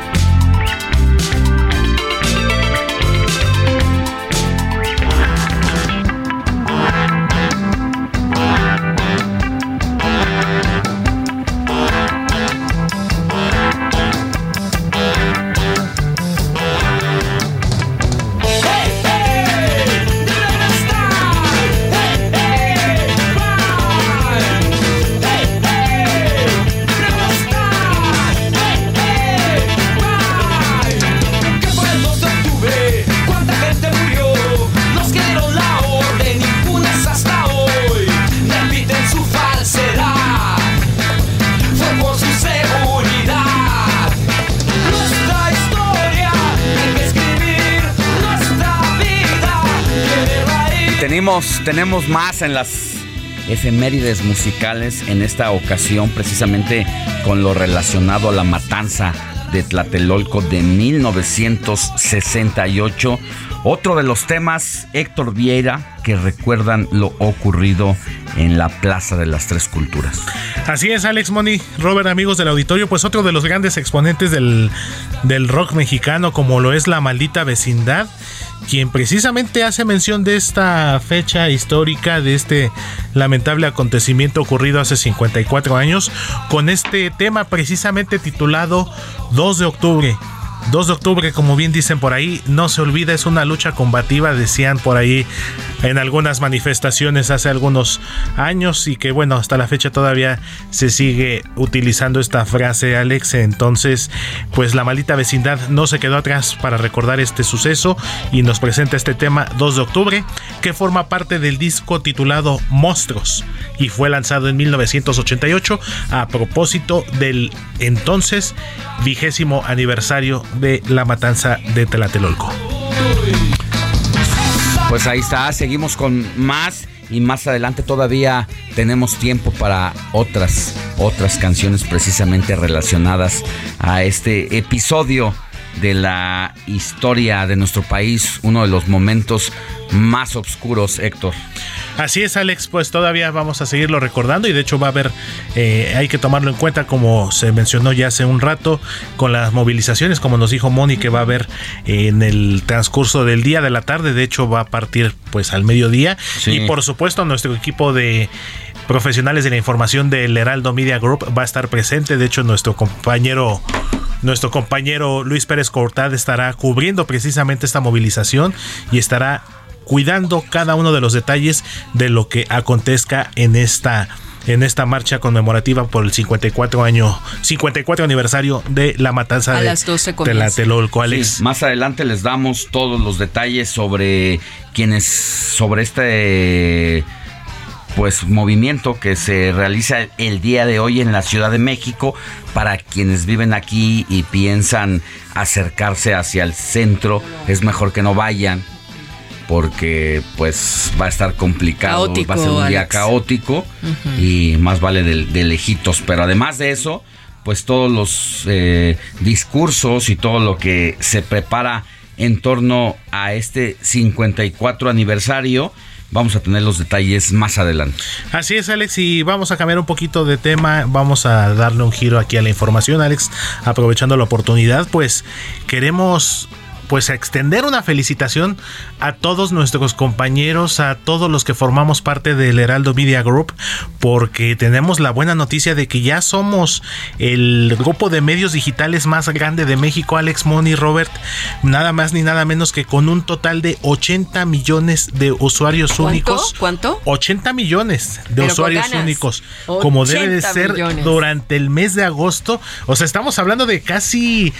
Tenemos más en las efemérides musicales en esta ocasión, precisamente con lo relacionado a la matanza de Tlatelolco de 1968. Otro de los temas, Héctor Vieira, que recuerdan lo ocurrido en la Plaza de las Tres Culturas. Así es, Alex Money, Robert, amigos del auditorio, pues otro de los grandes exponentes del, del rock mexicano, como lo es la maldita vecindad quien precisamente hace mención de esta fecha histórica, de este lamentable acontecimiento ocurrido hace 54 años, con este tema precisamente titulado 2 de octubre. 2 de octubre, como bien dicen por ahí, no se olvida, es una lucha combativa, decían por ahí en algunas manifestaciones hace algunos años y que bueno, hasta la fecha todavía se sigue utilizando esta frase, Alex. Entonces, pues la maldita vecindad no se quedó atrás para recordar este suceso y nos presenta este tema 2 de octubre, que forma parte del disco titulado Monstruos y fue lanzado en 1988 a propósito del entonces vigésimo aniversario de la matanza de Tlatelolco. Pues ahí está, seguimos con más y más adelante todavía tenemos tiempo para otras otras canciones precisamente relacionadas a este episodio de la historia de nuestro país, uno de los momentos más oscuros, Héctor. Así es, Alex, pues todavía vamos a seguirlo recordando y de hecho va a haber, eh, hay que tomarlo en cuenta como se mencionó ya hace un rato, con las movilizaciones, como nos dijo Moni, que va a haber en el transcurso del día, de la tarde, de hecho va a partir pues al mediodía. Y por supuesto nuestro equipo de profesionales de la información del Heraldo Media Group va a estar presente. De hecho, nuestro compañero, nuestro compañero Luis Pérez Cortad estará cubriendo precisamente esta movilización y estará cuidando cada uno de los detalles de lo que acontezca en esta en esta marcha conmemorativa por el 54 año 54 aniversario de la matanza A de, las 12 de la Telolco, Alex. Sí, más adelante les damos todos los detalles sobre quienes sobre este pues movimiento que se realiza el día de hoy en la Ciudad de México para quienes viven aquí y piensan acercarse hacia el centro es mejor que no vayan porque pues va a estar complicado, Caótico, va a ser un día Alex. caótico y más vale de, de lejitos, pero además de eso, pues todos los eh, discursos y todo lo que se prepara en torno a este 54 aniversario, vamos a tener los detalles más adelante. Así es, Alex, y vamos a cambiar un poquito de tema, vamos a darle un giro aquí a la información, Alex, aprovechando la oportunidad, pues queremos pues extender una felicitación a todos nuestros compañeros, a todos los que formamos parte del Heraldo Media Group, porque tenemos la buena noticia de que ya somos el grupo de medios digitales más grande de México, Alex Money Robert, nada más ni nada menos que con un total de 80 millones de usuarios ¿Cuánto? únicos. ¿Cuánto? 80 millones de Pero usuarios únicos, como debe de 80 ser millones. durante el mes de agosto. O sea, estamos hablando de casi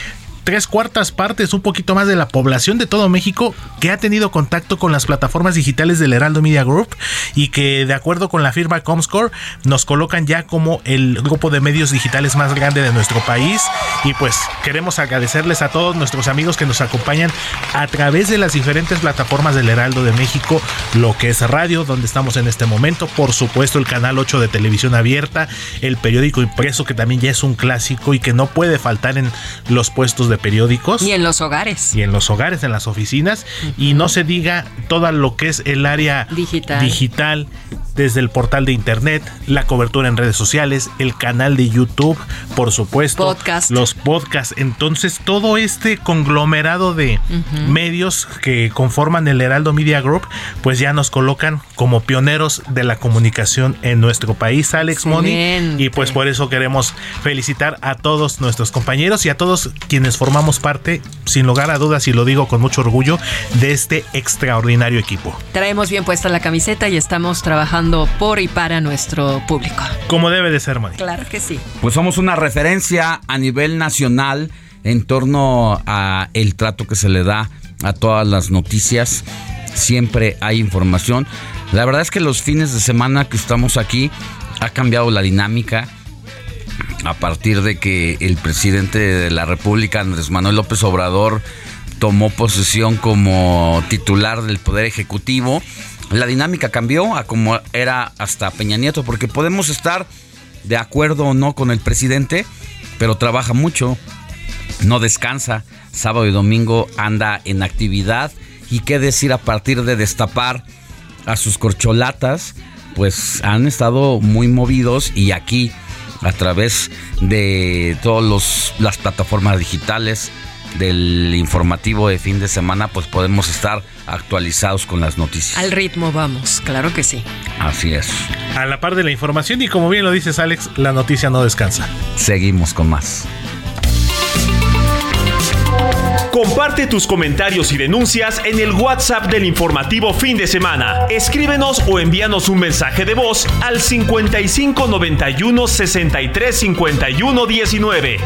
tres cuartas partes, un poquito más de la población de todo México que ha tenido contacto con las plataformas digitales del Heraldo Media Group y que de acuerdo con la firma Comscore nos colocan ya como el grupo de medios digitales más grande de nuestro país. Y pues queremos agradecerles a todos nuestros amigos que nos acompañan a través de las diferentes plataformas del Heraldo de México, lo que es radio, donde estamos en este momento, por supuesto el canal 8 de televisión abierta, el periódico impreso que también ya es un clásico y que no puede faltar en los puestos de periódicos Y en los hogares. y en los hogares, en las oficinas, y no se diga todo lo que es el área Digital. digital, desde el portal de internet, la cobertura en redes sociales, el canal de YouTube, por supuesto, Podcast. los podcasts. Entonces, todo este conglomerado de medios que conforman el Heraldo Media Group, pues ya nos colocan como pioneros de la comunicación en nuestro país, Alex. Excelente. Y pues por eso queremos felicitar a todos nuestros compañeros y a todos quienes formamos parte, sin lugar a dudas, y lo digo con mucho orgullo, de este extraordinario equipo. Traemos bien puesta la camiseta y estamos trabajando por y para nuestro público. Como debe de ser, Money. Claro que sí. Pues somos una referencia a nivel nacional en torno a el trato que se le da a todas las noticias. Siempre hay información. La verdad es que los fines de semana que estamos aquí ha cambiado la dinámica a partir de que el presidente de la República, Andrés Manuel López Obrador, tomó posesión como titular del Poder Ejecutivo. La dinámica cambió a como era hasta Peña Nieto, porque podemos estar de acuerdo o no con el presidente, pero trabaja mucho, no descansa, sábado y domingo anda en actividad y qué decir a partir de destapar a sus corcholatas, pues han estado muy movidos y aquí a través de todas las plataformas digitales del informativo de fin de semana, pues podemos estar actualizados con las noticias. Al ritmo vamos, claro que sí. Así es. A la par de la información y como bien lo dices Alex, la noticia no descansa. Seguimos con más. Comparte tus comentarios y denuncias en el WhatsApp del informativo fin de semana. Escríbenos o envíanos un mensaje de voz al 55 91 63 51 19.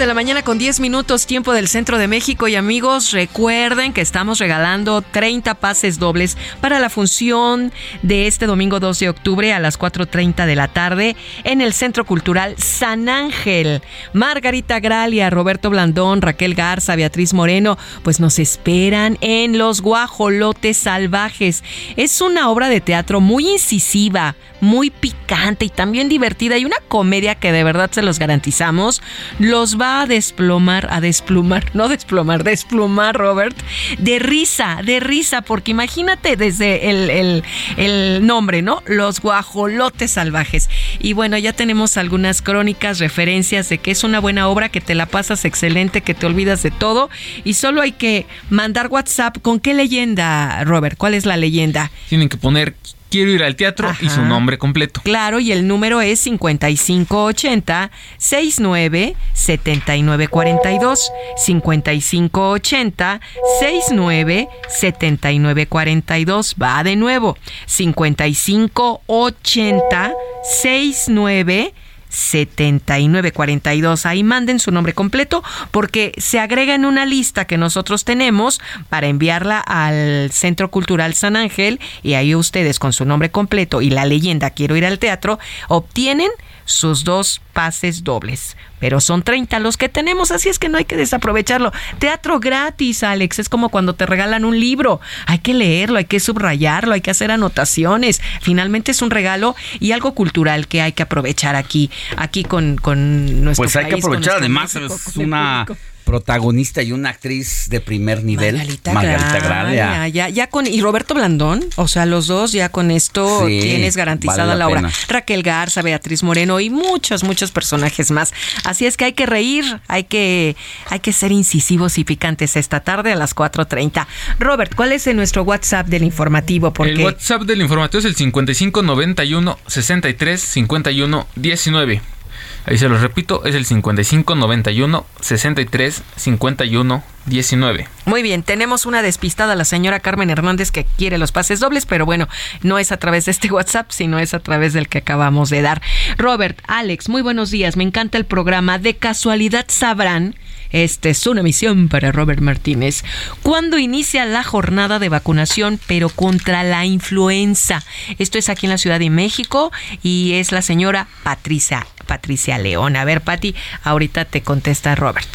De la mañana con 10 minutos, tiempo del centro de México. Y amigos, recuerden que estamos regalando 30 pases dobles para la función de este domingo 2 de octubre a las 4:30 de la tarde en el Centro Cultural San Ángel. Margarita Gralia, Roberto Blandón, Raquel Garza, Beatriz Moreno, pues nos esperan en Los Guajolotes Salvajes. Es una obra de teatro muy incisiva, muy picante y también divertida y una comedia que de verdad se los garantizamos. Los va a desplomar, a desplumar, no desplomar, desplumar, Robert, de risa, de risa, porque imagínate desde el, el, el nombre, ¿no? Los guajolotes salvajes. Y bueno, ya tenemos algunas crónicas, referencias de que es una buena obra, que te la pasas excelente, que te olvidas de todo y solo hay que mandar WhatsApp. ¿Con qué leyenda, Robert? ¿Cuál es la leyenda? Tienen que poner quiero ir al teatro y su Ajá. nombre completo. Claro, y el número es 5580 69 7942 5580 69 7942 va de nuevo 5580 69 7942. Ahí manden su nombre completo porque se agrega en una lista que nosotros tenemos para enviarla al Centro Cultural San Ángel y ahí ustedes con su nombre completo y la leyenda Quiero ir al teatro obtienen sus dos pases dobles. Pero son 30 los que tenemos, así es que no hay que desaprovecharlo. Teatro gratis, Alex, es como cuando te regalan un libro. Hay que leerlo, hay que subrayarlo, hay que hacer anotaciones. Finalmente es un regalo y algo cultural que hay que aprovechar aquí, aquí con, con nuestro Pues hay que país, aprovechar, además México, es una público. Protagonista y una actriz de primer nivel, Margarita, Margarita Gralia, Gralia. Ya, ya con, y Roberto Blandón, o sea, los dos ya con esto Sí, tienes garantizada vale la la, obra. Raquel Garza, Beatriz Moreno y muchos, muchos personajes más. Así es que hay que reír, hay que, hay que ser incisivos y picantes esta tarde a las 4.30. Robert, ¿cuál es en nuestro WhatsApp del informativo? Porque El WhatsApp del informativo es el 5591 63 51 19. Ahí se los repito, es el 5591 63 51 19. Muy bien, tenemos una despistada, la señora Carmen Hernández, que quiere los pases dobles, pero bueno, no es a través de este WhatsApp, sino es a través del que acabamos de dar. Robert, Alex, muy buenos días, me encanta el programa. De casualidad sabrán, esta es una misión para Robert Martínez, cuándo inicia la jornada de vacunación, pero contra la influenza. Esto es aquí en la Ciudad de México y es la señora Patricia, Patricia León. A ver, Pati, ahorita te contesta Robert.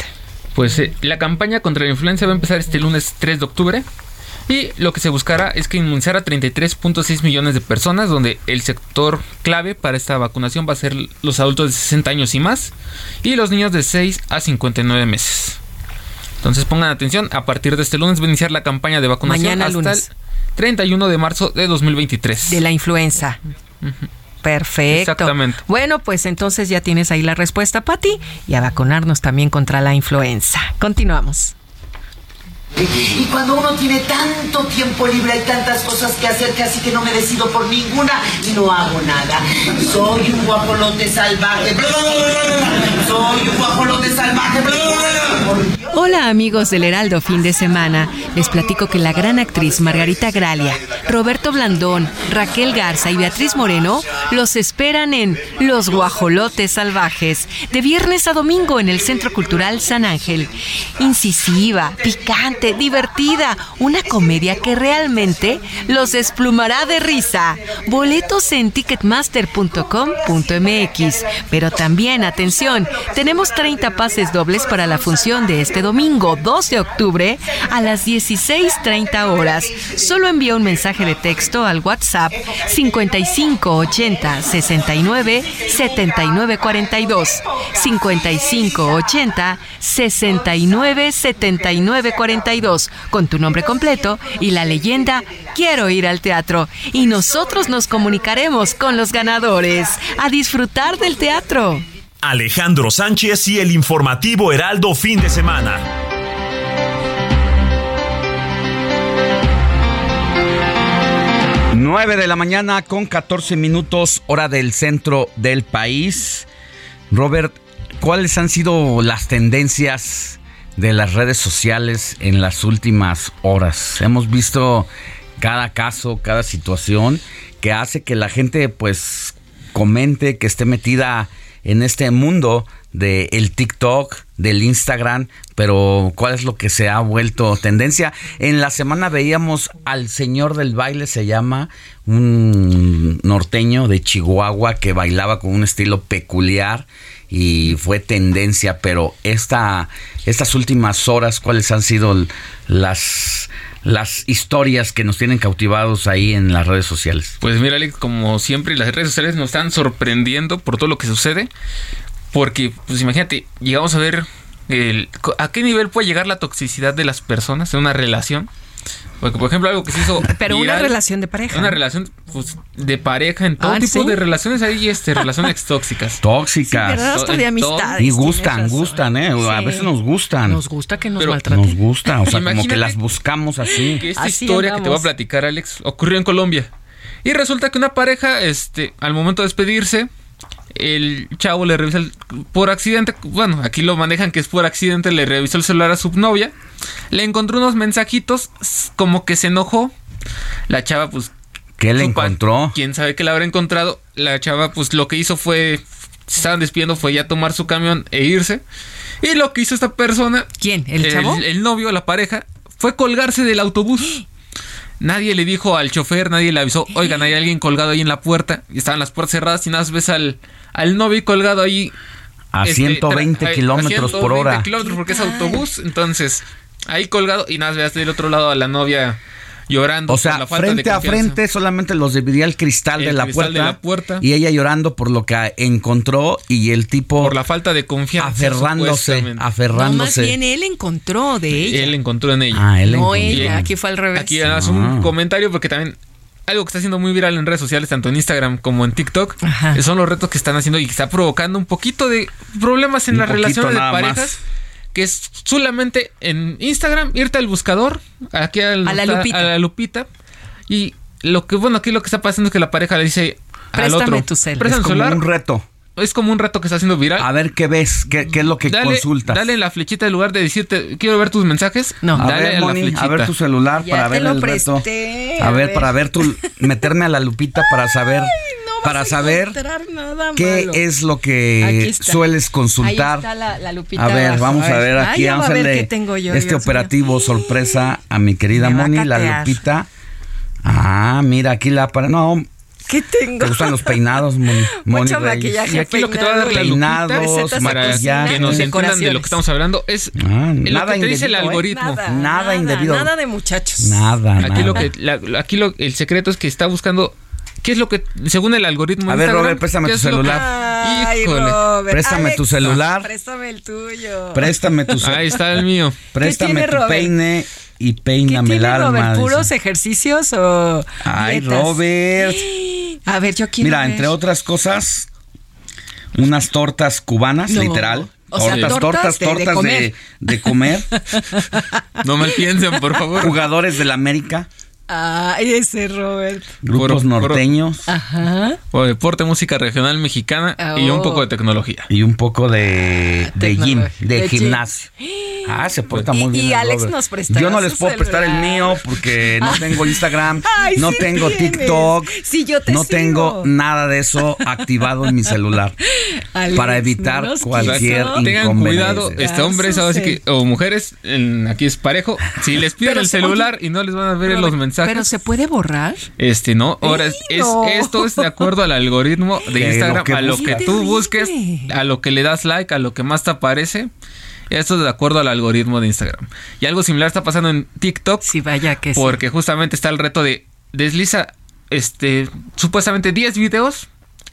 Pues eh, la campaña contra la influenza va a empezar este lunes 3 de octubre. Y lo que se buscará es que inmunizar a 33.6 millones de personas, donde el sector clave para esta vacunación va a ser los adultos de 60 años y más, y los niños de 6 a 59 meses. Entonces pongan atención, a partir de este lunes va a iniciar la campaña de vacunación Mañana hasta lunes. el 31 de marzo de 2023. De la influenza. Perfecto. Exactamente. Bueno, pues entonces ya tienes ahí la respuesta, Pati, y a vacunarnos también contra la influenza. Continuamos. Y cuando uno tiene tanto tiempo libre, hay tantas cosas que hacer que así que no me decido por ninguna y no hago nada. Soy un guajolote salvaje. Soy un guajolote salvaje. Hola amigos del Heraldo Fin de Semana. Les platico que la gran actriz Margarita Gralia, Roberto Blandón, Raquel Garza y Beatriz Moreno los esperan en Los Guajolotes Salvajes, de viernes a domingo en el Centro Cultural San Ángel. Incisiva, picante, divertida, una comedia que realmente los desplumará de risa. Boletos en ticketmaster.com.mx. Pero también, atención, tenemos 30 pases dobles para la función de este domingo 2 de octubre a las 16.30 horas. Solo envía un mensaje de texto al WhatsApp 5580 69 79 42 5580 69 79 42 52 con tu nombre completo y la leyenda Quiero ir al teatro. Y nosotros nos comunicaremos con los ganadores. A disfrutar del teatro. Alejandro Sánchez y el informativo Heraldo fin de semana. 9 de la mañana con 14 minutos hora del centro del país. Robert, ¿cuáles han sido las tendencias de las redes sociales en las últimas horas? Hemos visto cada caso, cada situación que hace que la gente pues comente, que esté metida en este mundo del el TikTok, del Instagram, pero ¿cuál es lo que se ha vuelto tendencia? En la semana veíamos al señor del baile, se llama un norteño de Chihuahua que bailaba con un estilo peculiar y fue tendencia, pero esta, estas últimas horas, ¿cuáles han sido las, las historias que nos tienen cautivados ahí en las redes sociales? Pues mira, Alex, como siempre, las redes sociales nos están sorprendiendo por todo lo que sucede. Porque, pues imagínate, llegamos a ver el, a qué nivel puede llegar la toxicidad de las personas en una relación. Porque, por ejemplo, algo que se hizo. Pero una relación de pareja. Una relación pues, de pareja, en todo Ah, tipo ¿sí? de relaciones hay este, relaciones tóxicas. Tóxicas. Sí. Hasta de amistades, Y gustan, gustan, ¿eh? A veces nos gustan. Nos gusta que nos Pero- maltraten. Nos gusta, o sea, como que las buscamos así. Que esta Así historia que te voy a platicar, Alex, ocurrió en Colombia. Y resulta que una pareja, este, al momento de despedirse, el chavo le revisa el- por accidente, bueno, aquí lo manejan que es por accidente, le revisó el celular a su novia, le encontró unos mensajitos, como que se enojó. La chava, pues, ¿Qué le encontró? quién sabe qué le habrá encontrado. La chava, pues, lo que hizo fue, se estaban despidiendo, fue ya tomar su camión e irse. Y lo que hizo esta persona, ¿Quién? ¿El chavo? el novio, la pareja, fue colgarse del autobús. Nadie le dijo al chofer, nadie le avisó, oigan, hay alguien colgado ahí en la puerta. Y estaban las puertas cerradas y nada más ves al, al novio colgado ahí. A este, 120 tra- a- a kilómetros por 120 hora. kilómetros porque es autobús. Entonces, ahí colgado y nada más ves del otro lado a la novia llorando. O por sea, la falta de frente a frente solamente los dividía el cristal, El de, la cristal puerta, de la puerta. y ella llorando por lo que encontró y el tipo Por la falta de confianza. aferrándose, supuestamente. No, más aferrándose. bien él encontró de ella. Él encontró en ella. Ah, él no encontró. ella, aquí fue al revés. Aquí hagas un comentario porque también algo que está haciendo muy viral en redes sociales, tanto en Instagram como en TikTok, Ajá. son los retos que están haciendo y que está provocando un poquito de problemas en Un las relaciones de parejas. más. Que es solamente en Instagram, irte al buscador, aquí al- A la lupita. a la lupita, y lo que, bueno, aquí lo que está pasando es que la pareja le dice al Préstame otro, tu cel. "Préstame Es como celular". un reto. Es como un reto que está haciendo viral. A ver qué ves, qué, qué es lo que dale, consultas. dale la flechita en lugar de decirte, quiero ver tus mensajes. No. a dale ver, a la flechita. a ver tu celular Ya para te ver lo el reto. presté, A a ver, ver. para ver tu meterme a la lupita para saber para saber nada qué malo. es lo que sueles consultar. Ahí está la, la lupita A ver, vamos a ver aquí, ya vamos va a a ver hacerle qué tengo yo, este Dios operativo sorpresa a mi querida Me Moni, la lupita. Ah, mira, aquí la para. No, ¿Qué tengo? te gustan los peinados, Moni. Moni Mucho Reyes. maquillaje. Y aquí lo que te va a dar la Peinados, maquillaje. que nos y entiendan de lo que estamos hablando es Ah, lo nada que te dice el ¿eh? algoritmo. Nada, Nada indebido. Nada de muchachos. Nada, Aquí nada. lo que la- aquí lo el secreto es que está buscando qué es lo que según el algoritmo. A ver, Instagram, Robert, préstame qué tu lo que- celular. Ay, Híjole. Robert. Préstame Alex, tu celular. Préstame el tuyo. Préstame tu Ahí está el mío. Préstame tiene, tu Robert? peine y ¿Qué peíname el tiene alma. Robert? dice. ¿Puros ejercicios o Ay, dietas? Robert. A ver, yo quiero Mira, ver. entre otras cosas, unas tortas cubanas, No. literal. O sea, tortas, tortas tortas, de- tortas comer. de, de comer. No mal piensen, por favor. Jugadores del América, Ay, ese Robert. grupos norteños Ajá. O deporte, música regional mexicana y un Oh. poco de tecnología. y un poco de, de gym, de, De gym. gimnasio. Ah, se porta Y- muy bien. y Alex Robert. nos prestará Yo no les puedo prestar el mío porque no tengo Instagram, Ay, no sí tengo tienes. TikTok, Sí, yo te no sigo. tengo nada de eso activado en mi celular Alex, para evitar no cualquier quiso. Tengan cuidado, este sí que, o mujeres, en- aquí es parejo. Si les piden Pero el celular y no les van a ver Robert, los mensajes. Pero se puede borrar. Este, no. Ahora, es, Ey, no. es- esto es de acuerdo al algoritmo de Que Instagram, lo a lo que tú Terrible. busques, a lo que le das like, a lo que más te aparece. Esto es de acuerdo al algoritmo de Instagram. Y algo similar está pasando en TikTok. Sí, vaya que sí. Porque justamente está el reto de desliza, este, supuestamente 10 videos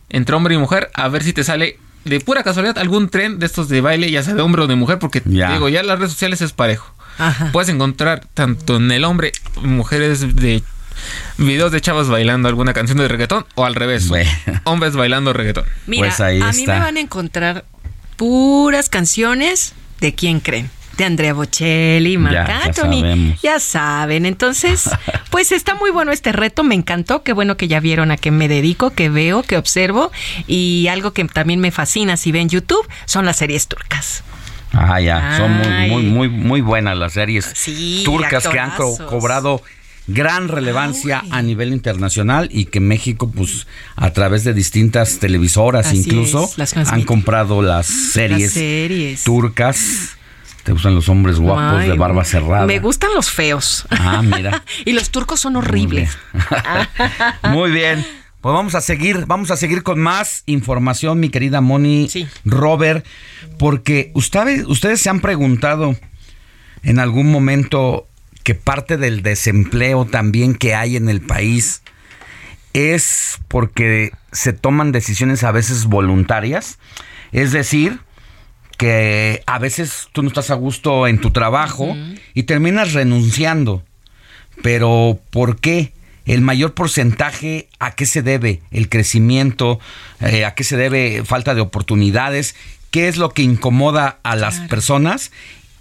entre hombre y mujer, a ver si te sale de pura casualidad algún tren de estos de baile, ya sea de hombre o de mujer, porque Ya. digo, ya las redes sociales es parejo. Puedes encontrar tanto en el hombre mujeres de videos de chavas bailando alguna canción de reggaetón o al revés, hombres bailando reggaetón. Mira, pues ahí a mí me van a encontrar puras canciones de quién creen de Andrea Bocelli, Marc Ya, ya Anthony. sabemos. Ya saben. Entonces, pues está muy bueno este reto. Me encantó. Qué bueno que ya vieron a qué me dedico, que veo, que observo. Y algo que también me fascina si ven YouTube son las series turcas. Ah, ya, son muy, muy, muy, muy buenas las series Sí, turcas que han co- cobrado gran relevancia a nivel internacional y que México, pues, a través de distintas televisoras Así incluso, es, han comprado las series, Las series. turcas. ¿Te gustan los hombres guapos Ay, de barba cerrada? Me gustan los feos. Ah, mira. y los turcos son horribles. Muy bien. Pues vamos a seguir, vamos a seguir con más información, mi querida Moni Robert, porque ustedes, ustedes se han preguntado en algún momento que parte del desempleo también que hay en el país es porque se toman decisiones a veces voluntarias, es decir, que a veces tú no estás a gusto en tu trabajo y terminas renunciando. Pero ¿por qué? El mayor porcentaje, ¿a qué se debe? El crecimiento, eh, ¿a qué se debe falta de oportunidades? ¿Qué es lo que incomoda a las personas?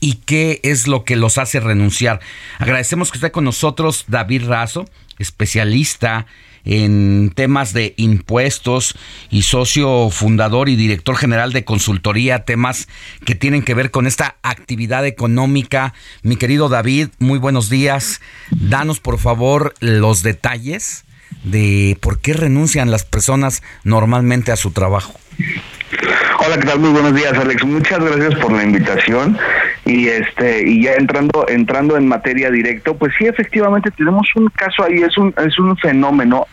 ¿Y qué es lo que los hace renunciar? Agradecemos que esté con nosotros David Razo, especialista en temas de impuestos y socio fundador y director general de consultoría, temas que tienen que ver con esta actividad económica. Mi querido David, muy buenos días. Danos por favor los detalles de por qué renuncian las personas normalmente a su trabajo. Hola, ¿qué tal? Muy buenos días, Alex. Muchas gracias por la invitación. Y este y ya entrando entrando en materia directo, pues sí, efectivamente tenemos un caso ahí, es un es un fenómeno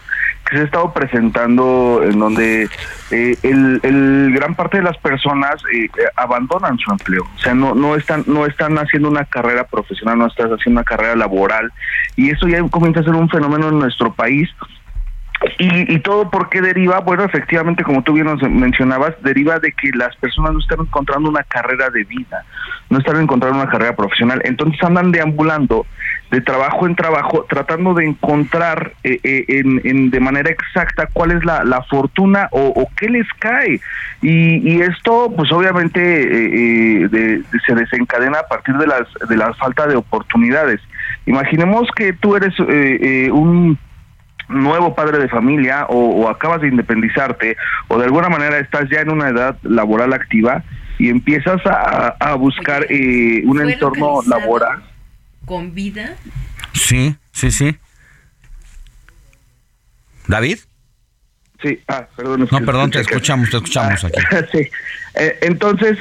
que se ha estado presentando en donde eh, el, el gran parte de las personas eh, eh, abandonan su empleo, o sea, no no están no están haciendo una carrera profesional, no están haciendo una carrera laboral y eso ya comienza a ser un fenómeno en nuestro país y, y todo por qué deriva, bueno, efectivamente, como tú bien nos mencionabas, deriva de que las personas no están encontrando una carrera de vida, no están encontrando una carrera profesional, entonces andan deambulando de trabajo en trabajo, tratando de encontrar eh, eh, en, de manera exacta cuál es la, fortuna o, qué les cae. Y, y esto, pues obviamente, eh, eh, de- se desencadena a partir de, las, de la falta de oportunidades. Imaginemos que tú eres eh, eh, un nuevo padre de familia o, o acabas de independizarte o de alguna manera estás ya en una edad laboral activa y empiezas a, a buscar eh, un ¿fue entorno laboral. Con vida. Sí, sí, sí. David. Sí, ah, perdón. No, perdón, te escuchamos, te escuchamos aquí. sí. Eh, entonces,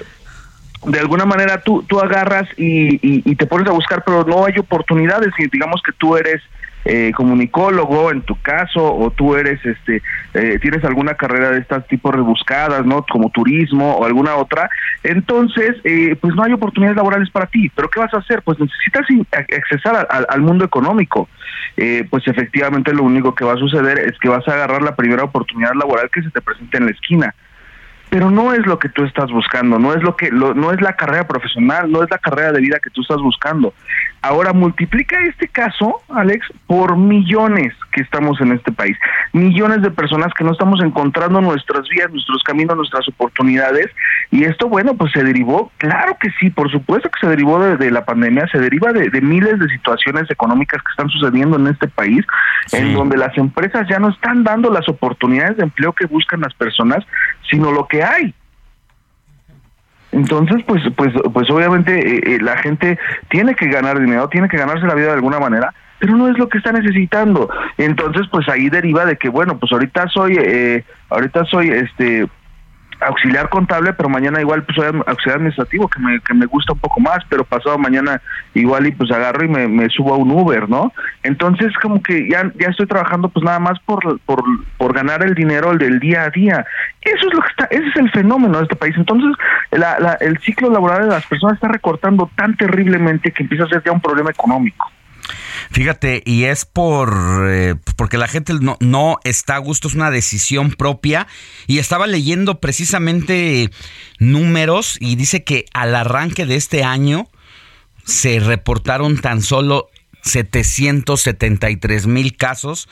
de alguna manera tú, tú agarras y, y- y te pones a buscar, pero no hay oportunidades. Y digamos que tú eres eh, comunicólogo en tu caso, o tú eres, este, eh, tienes alguna carrera de estas tipos rebuscadas, ¿no? Como turismo o alguna otra. Entonces, eh, pues no hay oportunidades laborales para ti. ¿Pero qué vas a hacer? Pues necesitas a- accesar a- al- al mundo económico. Eh, pues efectivamente lo único que va a suceder es que vas a agarrar la primera oportunidad laboral que se te presente en la esquina pero no es lo que tú estás buscando, no es lo que lo- no es la carrera profesional, no es la carrera de vida que tú estás buscando. Ahora multiplica este caso, Alex, por millones que estamos en este país, millones de personas que no estamos encontrando nuestras vías, nuestros caminos, nuestras oportunidades. Y esto bueno, pues se derivó, claro que sí, por supuesto que se derivó de, de la pandemia, se deriva de, de miles de situaciones económicas que están sucediendo en este país, en donde las empresas ya no están dando las oportunidades de empleo que buscan las personas, sino lo que hay. Entonces, pues, pues, pues obviamente eh, eh, la gente tiene que ganar dinero, tiene que ganarse la vida de alguna manera, pero no es lo que está necesitando. Entonces, pues ahí deriva de que, bueno, pues ahorita soy, eh, ahorita soy, este, auxiliar contable, pero mañana igual pues soy auxiliar administrativo, que me, que me gusta un poco más, pero pasado mañana igual y pues agarro y me, me subo a un Uber, ¿no? Entonces como que ya, ya estoy trabajando pues nada más por, por, por ganar el dinero del día a día. Eso es lo que está, ese es el fenómeno de este país. Entonces la, la- el ciclo laboral de las personas está recortando tan terriblemente que empieza a ser ya un problema económico. Fíjate, y es por eh, porque la gente no, no está a gusto, es una decisión propia. Y estaba leyendo precisamente números y dice que al arranque de este año se reportaron tan solo 773 mil casos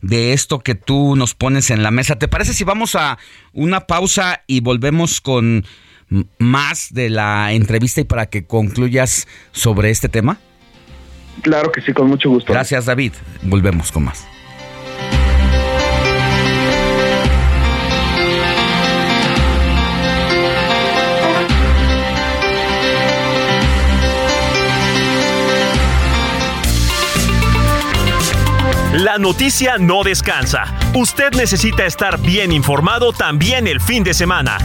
de esto que tú nos pones en la mesa. ¿Te parece si vamos a una pausa y volvemos con más de la entrevista y para que concluyas sobre este tema? Claro que sí, con mucho gusto. Gracias, David. Volvemos con más. La noticia no descansa. Usted necesita estar bien informado también el fin de semana.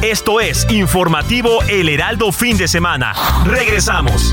Esto es Informativo El Heraldo Fin de Semana. Regresamos.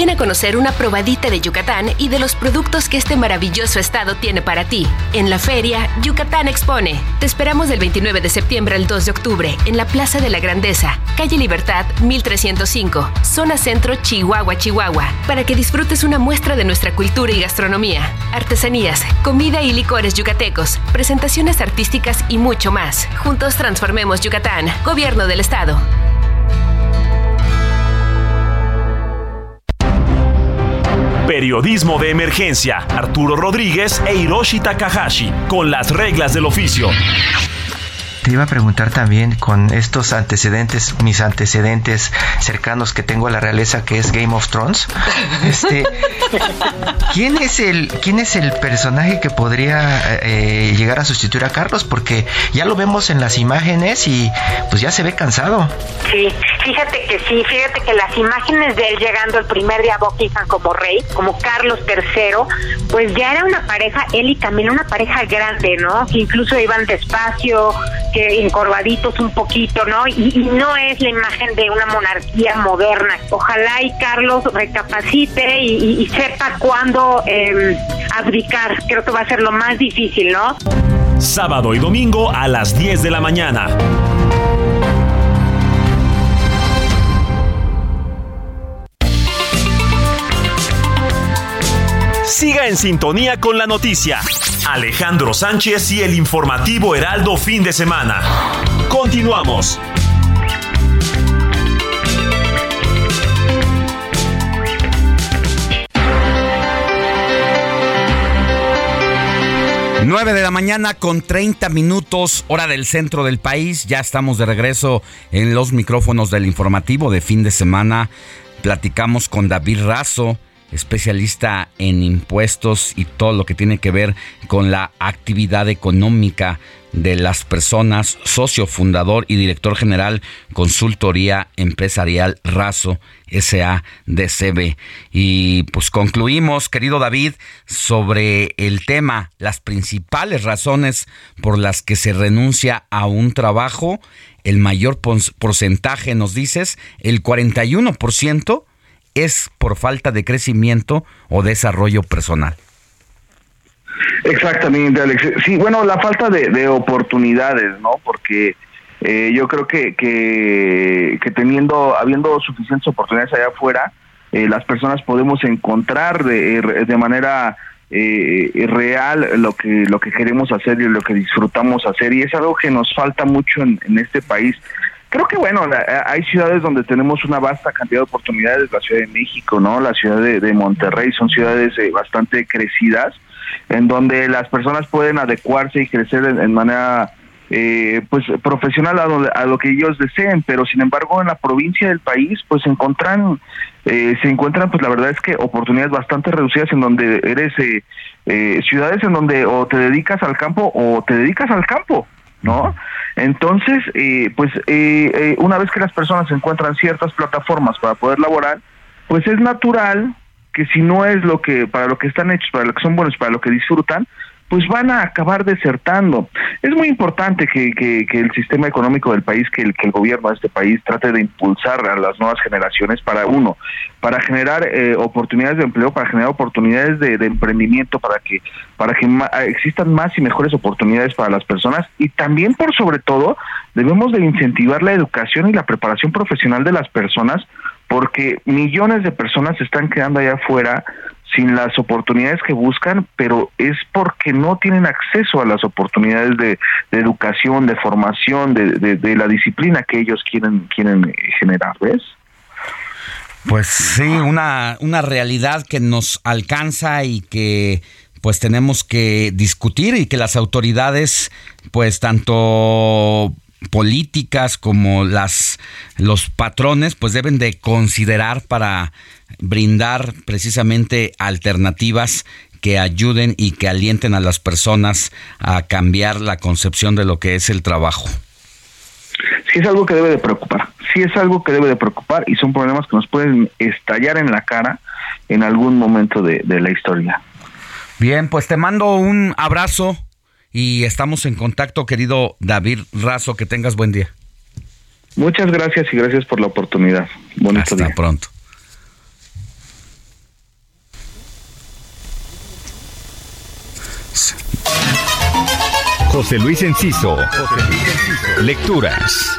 Ven a conocer una probadita de Yucatán y de los productos que este maravilloso estado tiene para ti. En la feria, Yucatán Expone. Te esperamos del 29 de septiembre al 2 de octubre en la Plaza de la Grandeza, calle Libertad 1305, zona centro Chihuahua, Chihuahua, para que disfrutes una muestra de nuestra cultura y gastronomía, artesanías, comida y licores yucatecos, presentaciones artísticas y mucho más. Juntos transformemos Yucatán, Gobierno del Estado. Periodismo de emergencia. Arturo Rodríguez e Hiroshi Takahashi. Con las reglas del oficio. Te iba a preguntar también con estos antecedentes, mis antecedentes cercanos que tengo a la realeza que es Game of Thrones. Este, ¿quién es el quién es el personaje que podría eh, llegar a sustituir a Carlos? Porque ya lo vemos en las imágenes y pues ya se ve cansado. Sí, fíjate que sí, fíjate que las imágenes de él llegando el primer día a Buckingham como rey, como Carlos III, pues ya era una pareja, él y Camila, una pareja grande, ¿no? Que incluso iban despacio, que encorvaditos un poquito, ¿no? Y, no es la imagen de una monarquía moderna. Ojalá y Carlos recapacite y, sepa cuándo eh, abdicar. Creo que va a ser lo más difícil, ¿no? Sábado y domingo a las 10 de la mañana. Siga en sintonía con la noticia. Alejandro Sánchez y el informativo Heraldo fin de semana. Continuamos. Nueve de la mañana con 30 minutos, hora del centro del país. Ya estamos de regreso en los micrófonos del informativo de fin de semana. Platicamos con David Razo especialista en impuestos y todo lo que tiene que ver con la actividad económica de las personas, socio fundador y director general Consultoría Empresarial Razo SADCB. Y pues concluimos, querido David, sobre el tema, las principales razones por las que se renuncia a un trabajo, el mayor porcentaje, nos dices, el 41% es por falta de crecimiento o desarrollo personal. Exactamente, Alex. Sí, bueno, la falta de, oportunidades, ¿no? Porque eh, yo creo que, que, teniendo, habiendo suficientes oportunidades allá afuera, eh, las personas podemos encontrar de, de manera eh, real lo que lo que queremos hacer y lo que disfrutamos hacer y es algo que nos falta mucho en este país creo que bueno, hay ciudades donde tenemos una vasta cantidad de oportunidades, la Ciudad de México, ¿no? La ciudad de, Monterrey son ciudades eh, bastante crecidas, en donde las personas pueden adecuarse y crecer en, manera eh, pues profesional a lo, que ellos deseen, pero sin embargo en la provincia del país pues se encuentran eh, se encuentran pues la verdad es que oportunidades bastante reducidas en donde eres ciudades en donde o te dedicas al campo o te dedicas al campo, ¿no? Entonces, eh, pues eh, eh, una vez que las personas encuentran ciertas plataformas para poder laborar, pues es natural que si no es lo que para lo que están hechos, para lo que son buenos, para lo que disfrutan, pues van a acabar desertando. Es muy importante que, que, el sistema económico del país, que el, que el gobierno de este país trate de impulsar a las nuevas generaciones para uno, para generar eh, oportunidades de empleo, para generar oportunidades de, emprendimiento, para que para que existan más y mejores oportunidades para las personas y también por sobre todo debemos de incentivar la educación y la preparación profesional de las personas porque millones de personas se están quedando allá afuera sin las oportunidades que buscan, pero es porque no tienen acceso a las oportunidades de, educación, de formación, de, de, la disciplina que ellos quieren, quieren generar, ¿ves? Pues sí, una, una realidad que nos alcanza y que pues tenemos que discutir y que las autoridades pues tanto políticas como las los patrones pues deben de considerar para brindar precisamente alternativas que ayuden y que alienten a las personas a cambiar la concepción de lo que es el trabajo. Sí es algo que debe de preocupar, sí es algo que debe de preocupar y son problemas que nos pueden estallar en la cara en algún momento de, de la historia. Bien, pues te mando un abrazo y estamos en contacto, querido David Razo. Que tengas buen día. Muchas gracias y gracias por la oportunidad. Bonito Hasta pronto. José Luis Enciso. Lecturas.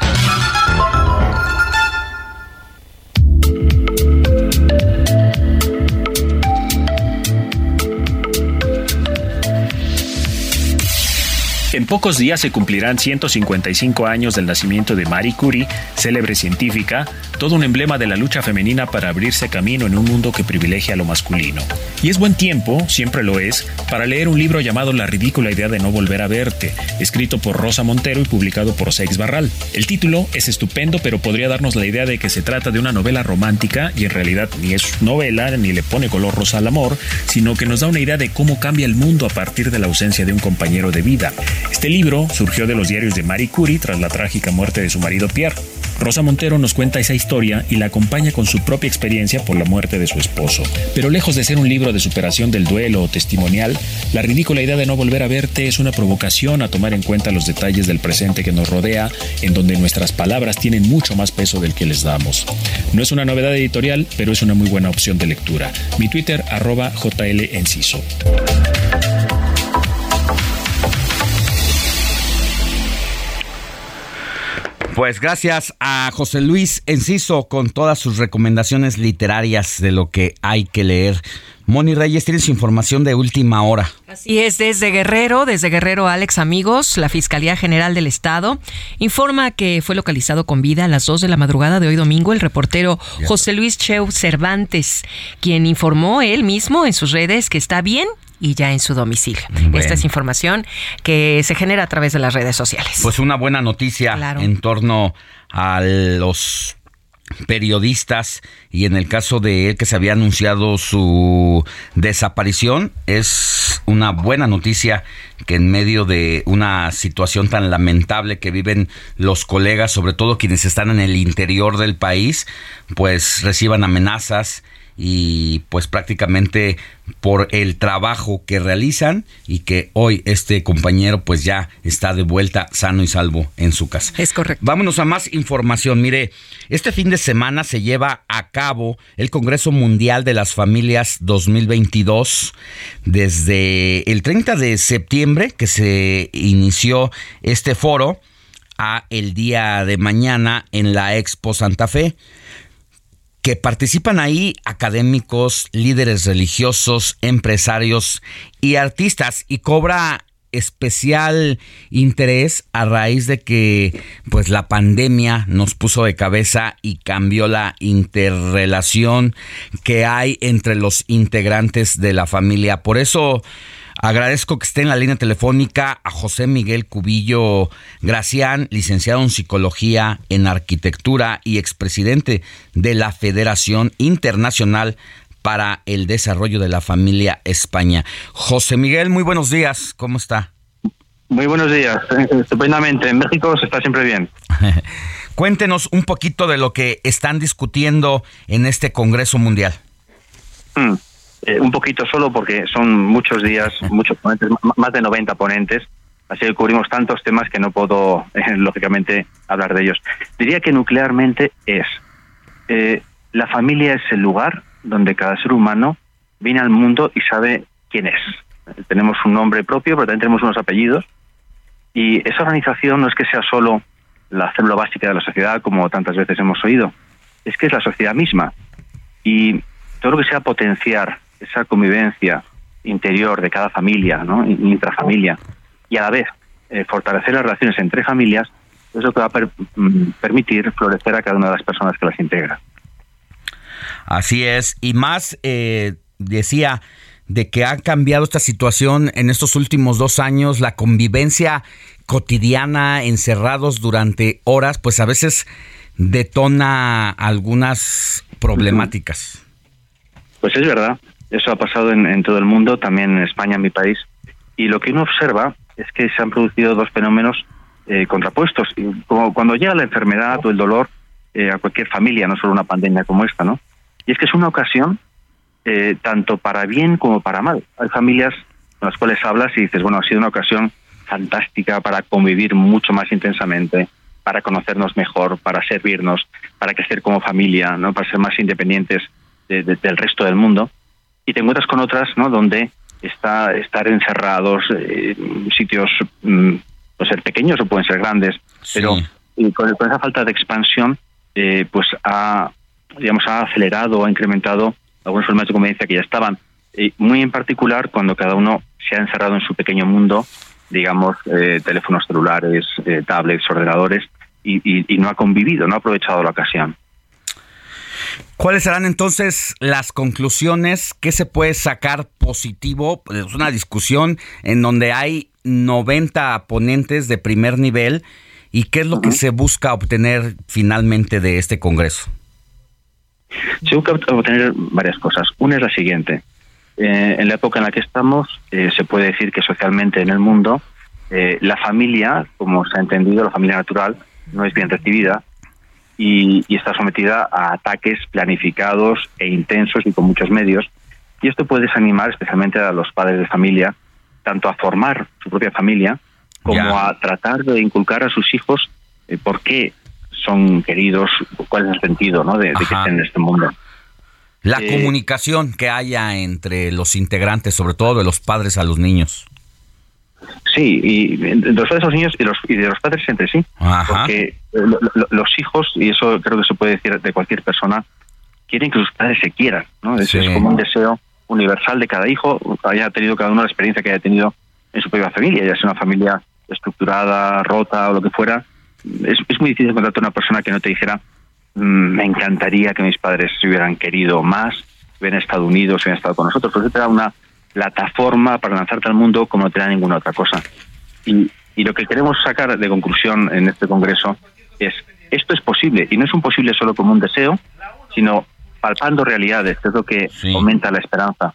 En pocos días se cumplirán 155 años del nacimiento de Marie Curie, célebre científica, todo un emblema de la lucha femenina para abrirse camino en un mundo que privilegia lo masculino. Y es buen tiempo, siempre lo es, para leer un libro llamado La ridícula idea de no volver a verte, escrito por Rosa Montero y publicado por Seix Barral. El título es estupendo, pero podría darnos la idea de que se trata de una novela romántica y en realidad ni es novela ni le pone color rosa al amor, sino que nos da una idea de cómo cambia el mundo a partir de la ausencia de un compañero de vida. Este libro surgió de los diarios de Marie Curie tras la trágica muerte de su marido Pierre. Rosa Montero nos cuenta esa historia y la acompaña con su propia experiencia por la muerte de su esposo. Pero lejos de ser un libro de superación del duelo o testimonial, la ridícula idea de no volver a verte es una provocación a tomar en cuenta los detalles del presente que nos rodea, en donde nuestras palabras tienen mucho más peso del que les damos. No es una novedad editorial, pero es una muy buena opción de lectura. Mi Twitter, arroba JL Enciso. Pues gracias a José Luis Enciso con todas sus recomendaciones literarias de lo que hay que leer. Moni Reyes, tienes información de última hora. Así es, desde Guerrero, desde Guerrero Alex Amigos, la Fiscalía General del Estado informa que fue localizado con vida a las 2 de la madrugada de hoy domingo el reportero José Luis Cheu Cervantes, quien informó él mismo en sus redes que está bien y ya en su domicilio. Esta es información que se genera a través de las redes sociales. Pues una buena noticia en torno a los periodistas y en el caso de él que se había anunciado su desaparición es una buena noticia que en medio de una situación tan lamentable que viven los colegas, sobre todo quienes están en el interior del país, pues reciban amenazas y pues prácticamente por el trabajo que realizan y que hoy este compañero pues ya está de vuelta sano y salvo en su casa. Es correcto. Vámonos a más información. Mire, este fin de semana se lleva a cabo el Congreso Mundial de las Familias 2022 desde el 30 de septiembre que se inició este foro a el día de mañana en la Expo Santa Fe que participan ahí académicos, líderes religiosos, empresarios y artistas y cobra especial interés a raíz de que pues la pandemia nos puso de cabeza y cambió la interrelación que hay entre los integrantes de la familia. Por eso Agradezco que esté en la línea telefónica a José Miguel Cubillo Gracián, licenciado en Psicología, en Arquitectura y expresidente de la Federación Internacional para el Desarrollo de la Familia España. José Miguel, muy buenos días, ¿cómo está? Muy buenos días, estupendamente. En México se está siempre bien. Cuéntenos un poquito de lo que están discutiendo en este Congreso Mundial. Hmm. Eh, un poquito solo porque son muchos días, muchos ponentes, más de 90 ponentes, así que cubrimos tantos temas que no puedo, eh, lógicamente, hablar de ellos. Diría que nuclearmente es, eh, la familia es el lugar donde cada ser humano viene al mundo y sabe quién es. Tenemos un nombre propio, pero también tenemos unos apellidos. Y esa organización no es que sea solo la célula básica de la sociedad, como tantas veces hemos oído, es que es la sociedad misma. Y todo lo que sea potenciar esa convivencia interior de cada familia, ¿no? intrafamilia, y a la vez eh, fortalecer las relaciones entre familias, es lo que va a mm, permitir florecer a cada una de las personas que las integra. Así es, y más eh, decía de que ha cambiado esta situación en estos últimos dos años, la convivencia cotidiana, encerrados durante horas, pues a veces detona algunas problemáticas. Pues es verdad, eso ha pasado en, todo el mundo, también en España, en mi país, y lo que uno observa es que se han producido dos fenómenos eh, contrapuestos. Como cuando llega la enfermedad o el dolor eh, a cualquier familia, no solo una pandemia como esta, ¿no? Y es que es una ocasión eh, tanto para bien como para mal. Hay familias con las cuales hablas y dices, bueno, ha sido una ocasión fantástica para convivir mucho más intensamente, para conocernos mejor, para servirnos, para crecer como familia, ¿no? para ser más independientes del resto del mundo. Y te encuentras con otras ¿no? donde está estar encerrados, eh, sitios mm, pueden ser pequeños o pueden ser grandes, pero con, esa falta de expansión, eh, pues ha, digamos, ha acelerado o ha incrementado algunas formas de convivencia que ya estaban. Y muy en particular cuando cada uno se ha encerrado en su pequeño mundo, digamos, eh, teléfonos celulares, eh, tablets, ordenadores, y, no ha convivido, no ha aprovechado la ocasión. ¿Cuáles serán entonces las conclusiones? ¿Qué se puede sacar positivo? Es una discusión en donde hay 90 ponentes de primer nivel. ¿Y qué es lo que se busca obtener finalmente de este Congreso? Se busca obtener varias cosas. Una es la siguiente. Eh, en la época en la que estamos, eh, se puede decir que socialmente en el mundo, eh, la familia, como se ha entendido, la familia natural, no es bien recibida y, está sometida a ataques planificados e intensos y con muchos medios. Y esto puede desanimar especialmente a los padres de familia, tanto a formar su propia familia, como a tratar de inculcar a sus hijos por qué son queridos, cuál es el sentido ¿no? de, que estén en este mundo. La eh, comunicación que haya entre los integrantes, sobre todo de los padres a los niños. Sí, y de los padres a los niños y, los, y de los padres entre sí. Porque eh, los hijos, y eso creo que se puede decir de cualquier persona, quieren que sus padres se quieran. ¿no? Es, es como un deseo universal de cada hijo, haya tenido cada uno la experiencia que haya tenido en su propia familia, ya sea una familia estructurada, rota o lo que fuera, es, muy difícil encontrarte una persona que no te dijera, mm, me encantaría que mis padres se hubieran querido más, hubieran estado unidos, hubieran estado con nosotros. Por eso te da una plataforma para lanzarte al mundo como no te da ninguna otra cosa. Y, y lo que queremos sacar de conclusión en este congreso es, esto es posible, y no es un posible solo como un deseo, sino palpando realidades, que es lo que aumenta la esperanza.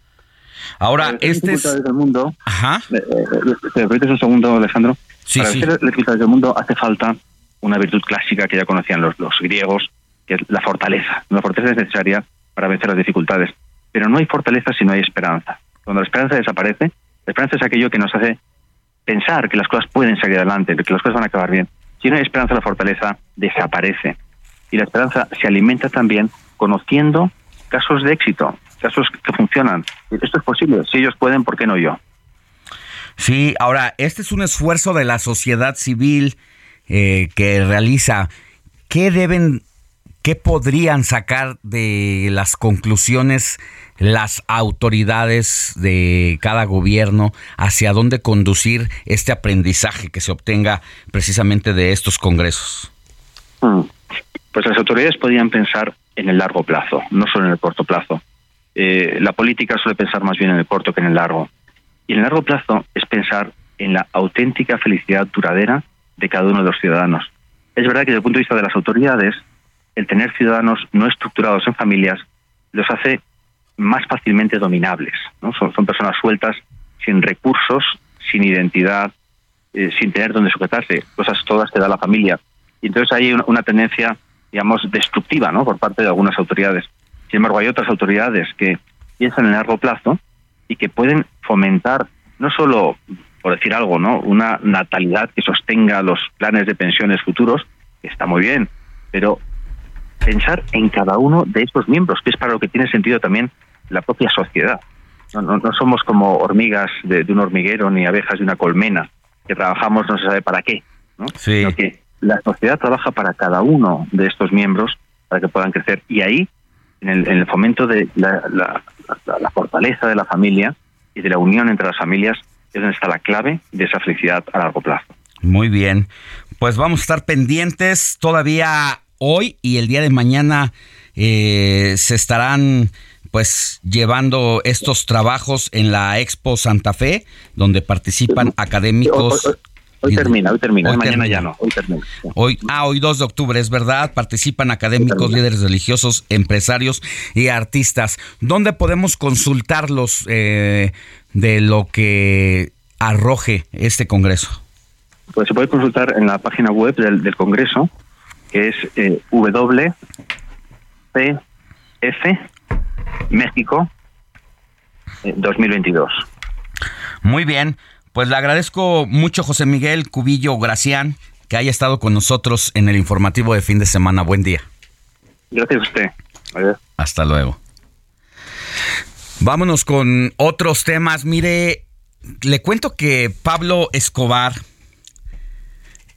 Ahora, este es... Del mundo, Ajá. ¿Te permites un segundo, Alejandro? Sí, Para sí. ser dificultades del mundo hace falta una virtud clásica que ya conocían los, los griegos, que es la fortaleza. La fortaleza es necesaria para vencer las dificultades. Pero no hay fortaleza si no hay esperanza. Cuando la esperanza desaparece, la esperanza es aquello que nos hace pensar que las cosas pueden salir adelante, que las cosas van a acabar bien. Si no hay esperanza, la fortaleza desaparece. Y la esperanza se alimenta también conociendo casos de éxito, casos que funcionan. Esto es posible. Si ellos pueden, ¿por qué no yo? Sí, ahora, este es un esfuerzo de la sociedad civil eh, que realiza, ¿qué deben, qué podrían sacar de las conclusiones las autoridades de cada gobierno hacia dónde conducir este aprendizaje que se obtenga precisamente de estos congresos? Mm. Pues las autoridades podrían pensar en el largo plazo, no solo en el corto plazo. Eh, la política suele pensar más bien en el corto que en el largo. Y en el largo plazo es pensar en la auténtica felicidad duradera de cada uno de los ciudadanos. Es verdad que desde el punto de vista de las autoridades, el tener ciudadanos no estructurados en familias los hace más fácilmente dominables. ¿no? Son, personas sueltas, sin recursos, sin identidad, eh, sin tener donde sujetarse, cosas todas que da la familia. Y entonces hay una, tendencia, digamos, destructiva ¿no? por parte de algunas autoridades. Sin embargo, hay otras autoridades que piensan en largo plazo y que pueden fomentar no solo, por decir algo, ¿no? una natalidad que sostenga los planes de pensiones futuros, que está muy bien, pero pensar en cada uno de estos miembros, que es para lo que tiene sentido también la propia sociedad. No, no, somos como hormigas de, un hormiguero ni abejas de una colmena, que trabajamos no se sabe para qué, ¿no? sino que la sociedad trabaja para cada uno de estos miembros para que puedan crecer. Y ahí, en el, fomento de la, la, fortaleza de la familia y de la unión entre las familias, es donde está la clave de esa felicidad a largo plazo. Muy bien, pues vamos a estar pendientes todavía hoy y el día de mañana eh, se estarán pues llevando estos trabajos en la Expo Santa Fe, donde participan académicos. Hoy, termina, hoy termina, mañana ya no, hoy termina. Hoy, ah, hoy 2 de octubre, es verdad, participan académicos, líderes religiosos, empresarios y artistas. ¿Dónde podemos consultarlos eh, de lo que arroje este congreso? Pues se puede consultar en la página web del, congreso, que es eh, México 2022. Eh, Muy bien, pues le agradezco mucho José Miguel Cubillo Gracián que haya estado con nosotros en el informativo de fin de semana. Buen día. Gracias a usted. Hasta luego. Vámonos con otros temas. Mire, le cuento que Pablo Escobar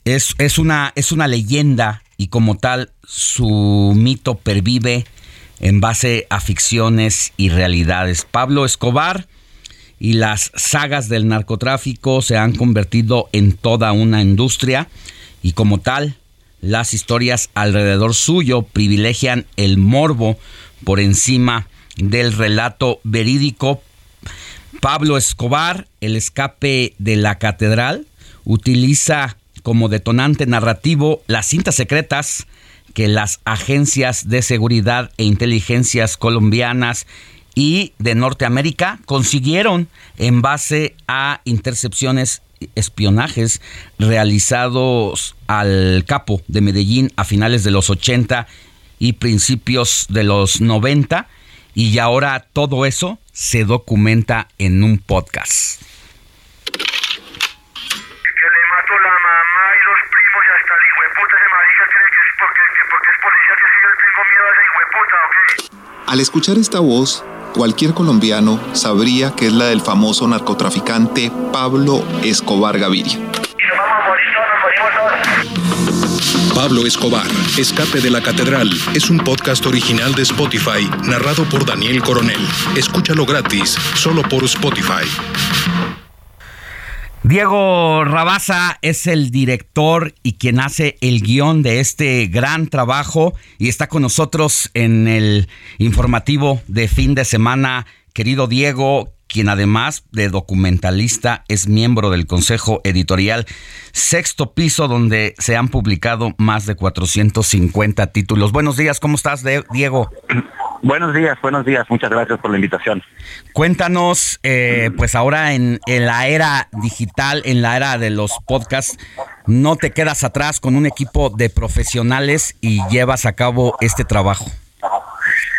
es, es, una, es una leyenda y como tal su mito pervive en base a ficciones y realidades. Pablo Escobar y las sagas del narcotráfico se han convertido en toda una industria y como tal, las historias alrededor suyo privilegian el morbo por encima del relato verídico. Pablo Escobar, el escape de la catedral, utiliza como detonante narrativo las cintas secretas que las agencias de seguridad e inteligencias colombianas y de Norteamérica consiguieron en base a intercepciones espionajes realizados al capo de Medellín a finales de los 80 y principios de los 90 y ahora todo eso se documenta en un podcast. Al escuchar esta voz, cualquier colombiano sabría que es la del famoso narcotraficante Pablo Escobar Gaviria. Pablo Escobar, Escape de la Catedral, es un podcast original de Spotify, narrado por Daniel Coronel. Escúchalo gratis, solo por Spotify. Diego Rabaza es el director y quien hace el guion de este gran trabajo y está con nosotros en el informativo de fin de semana. Querido Diego, quien además de documentalista es miembro del Consejo Editorial Sexto Piso, donde se han publicado más de 450 títulos. Buenos días, ¿cómo estás, Diego? Buenos días, buenos días. Muchas gracias por la invitación. Cuéntanos, eh, pues ahora en, la era digital, en la era de los podcasts, no te quedas atrás con un equipo de profesionales y llevas a cabo este trabajo.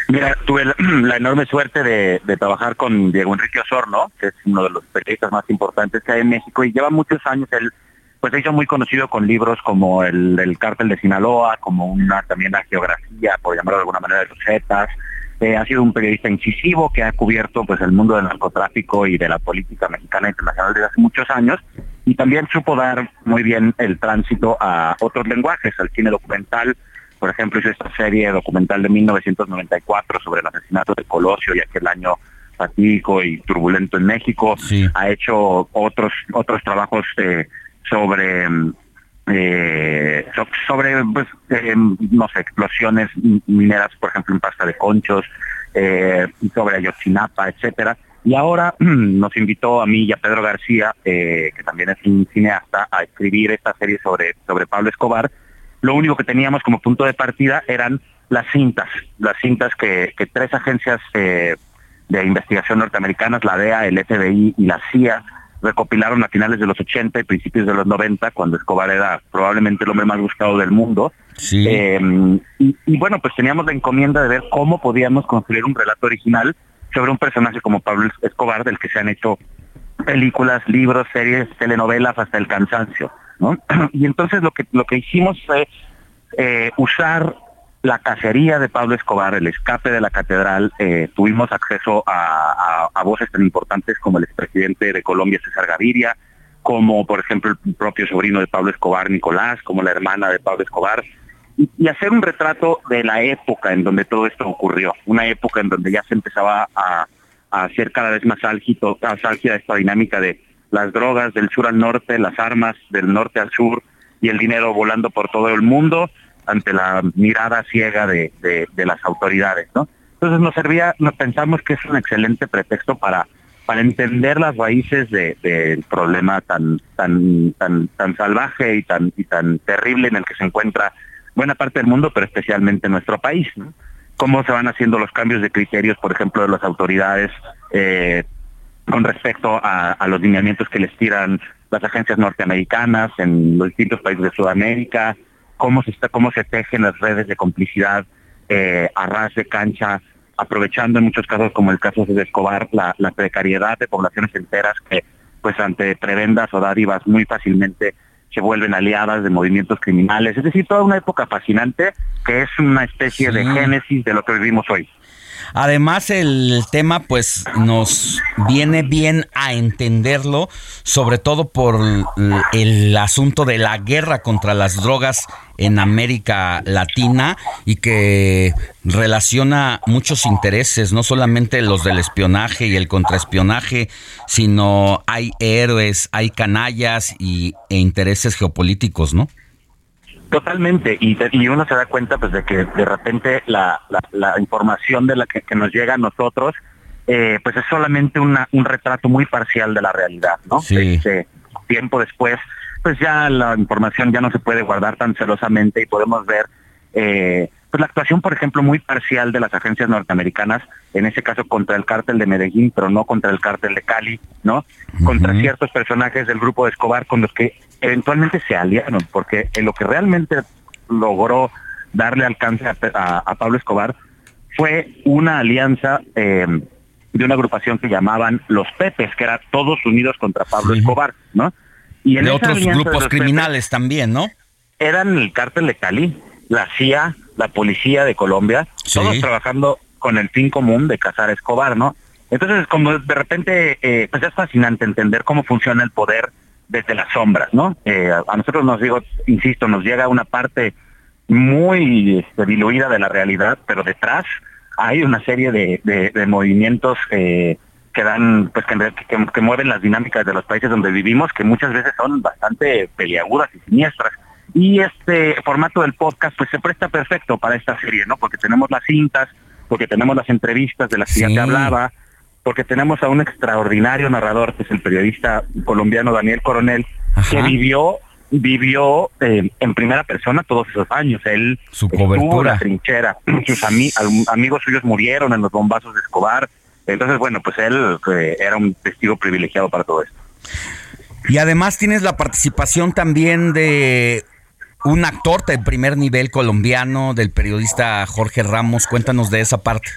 Mira, tuve la, enorme suerte de, trabajar con Diego Enrique Osorno, que es uno de los periodistas más importantes que hay en México y lleva muchos años él pues se hizo muy conocido con libros como el, el Cártel de Sinaloa, como una también la geografía, por llamarlo de alguna manera, de los Zetas, eh, ha sido un periodista incisivo que ha cubierto pues el mundo del narcotráfico y de la política mexicana internacional desde hace muchos años y también supo dar muy bien el tránsito a otros lenguajes, al cine documental. Por ejemplo, hizo esta serie documental de 1994 sobre el asesinato de Colosio y aquel año fatídico y turbulento en México. Ha hecho otros otros trabajos eh, sobre eh, sobre, pues, eh, no sé, explosiones mineras, por ejemplo, en pasta de conchos, eh, sobre Ayotzinapa, etcétera. Y ahora nos invitó a mí y a Pedro García, eh, que también es un cineasta, a escribir esta serie sobre, sobre Pablo Escobar. Lo único que teníamos como punto de partida eran las cintas, las cintas que, que tres agencias de investigación norteamericanas, la DEA, el FBI y la CIA, recopilaron a finales de los 80 y principios de los 90, cuando Escobar era probablemente el hombre más buscado del mundo. Eh, y, bueno, pues teníamos la encomienda de ver cómo podíamos construir un relato original sobre un personaje como Pablo Escobar, del que se han hecho películas, libros, series, telenovelas hasta el cansancio, ¿no? Y entonces lo que lo que hicimos fue eh, usar la cacería de Pablo Escobar, el escape de la catedral, eh, tuvimos acceso a, voces tan importantes como el expresidente de Colombia, César Gaviria, como por ejemplo el propio sobrino de Pablo Escobar, Nicolás, como la hermana de Pablo Escobar, y, y, hacer un retrato de la época en donde todo esto ocurrió, una época en donde ya se empezaba a, a hacer cada vez más álgido, más álgida esta dinámica de las drogas del sur al norte, las armas del norte al sur y el dinero volando por todo el mundo ante la mirada ciega de, de, las autoridades, ¿no? Entonces nos servía, nos pensamos que es un excelente pretexto para para entender las raíces del de, problema tan tan tan tan salvaje y tan y tan terrible en el que se encuentra buena parte del mundo, pero especialmente nuestro país. Cómo se van haciendo los cambios de criterios, por ejemplo, de las autoridades eh, con respecto a, los lineamientos que les tiran las agencias norteamericanas en los distintos países de Sudamérica, cómo se está, cómo se tejen las redes de complicidad eh, a ras de cancha, aprovechando en muchos casos, como el caso de Escobar, la, la precariedad de poblaciones enteras que, pues ante prebendas o dádivas muy fácilmente se vuelven aliadas de movimientos criminales. Es decir, toda una época fascinante que es una especie de génesis de lo que vivimos hoy. Además, el tema pues nos viene bien a entenderlo, sobre todo por el asunto de la guerra contra las drogas en América Latina y que relaciona muchos intereses, no solamente los del espionaje y el contraespionaje, sino hay héroes, hay canallas y, e intereses geopolíticos, ¿no? Totalmente, y, y, uno se da cuenta pues de que de repente la, la, información de la que, nos llega a nosotros eh, pues es solamente una, un retrato muy parcial de la realidad, ¿no? Sí. Este, tiempo después, pues ya la información ya no se puede guardar tan celosamente y podemos ver eh, pues la actuación, por ejemplo, muy parcial de las agencias norteamericanas, en ese caso contra el cártel de Medellín, pero no contra el cártel de Cali, ¿no? Contra ciertos personajes del grupo de Escobar con los que eventualmente se aliaron, porque en lo que realmente logró darle alcance a, Pablo Escobar fue una alianza eh, de una agrupación que llamaban los Pepes, que era todos unidos contra Pablo Escobar, ¿no? Y en de otros grupos criminales también, ¿no? Eran el cártel de Cali, la CIA, la policía de Colombia, todos trabajando con el fin común de cazar a Escobar, ¿no? Entonces, como de repente, eh, pues es fascinante entender cómo funciona el poder desde las sombras, ¿no? Eh, a nosotros nos digo, insisto, nos llega una parte muy este, diluida de la realidad, pero detrás hay una serie de, de, movimientos eh, que dan, pues que, que, mueven las dinámicas de los países donde vivimos, que muchas veces son bastante peliagudas y siniestras. Y este formato del podcast, pues se presta perfecto para esta serie, ¿no? Porque tenemos las cintas, porque tenemos las entrevistas de las que ya te hablaba, porque tenemos a un extraordinario narrador, que es el periodista colombiano Daniel Coronel, que vivió vivió eh, en primera persona todos esos años. Él su cobertura, la trinchera, sus amigos suyos murieron en los bombazos de Escobar. Entonces, bueno, pues él eh, era un testigo privilegiado para todo esto. Y además tienes la participación también de un actor de primer nivel colombiano, del periodista Jorge Ramos. Cuéntanos de esa parte.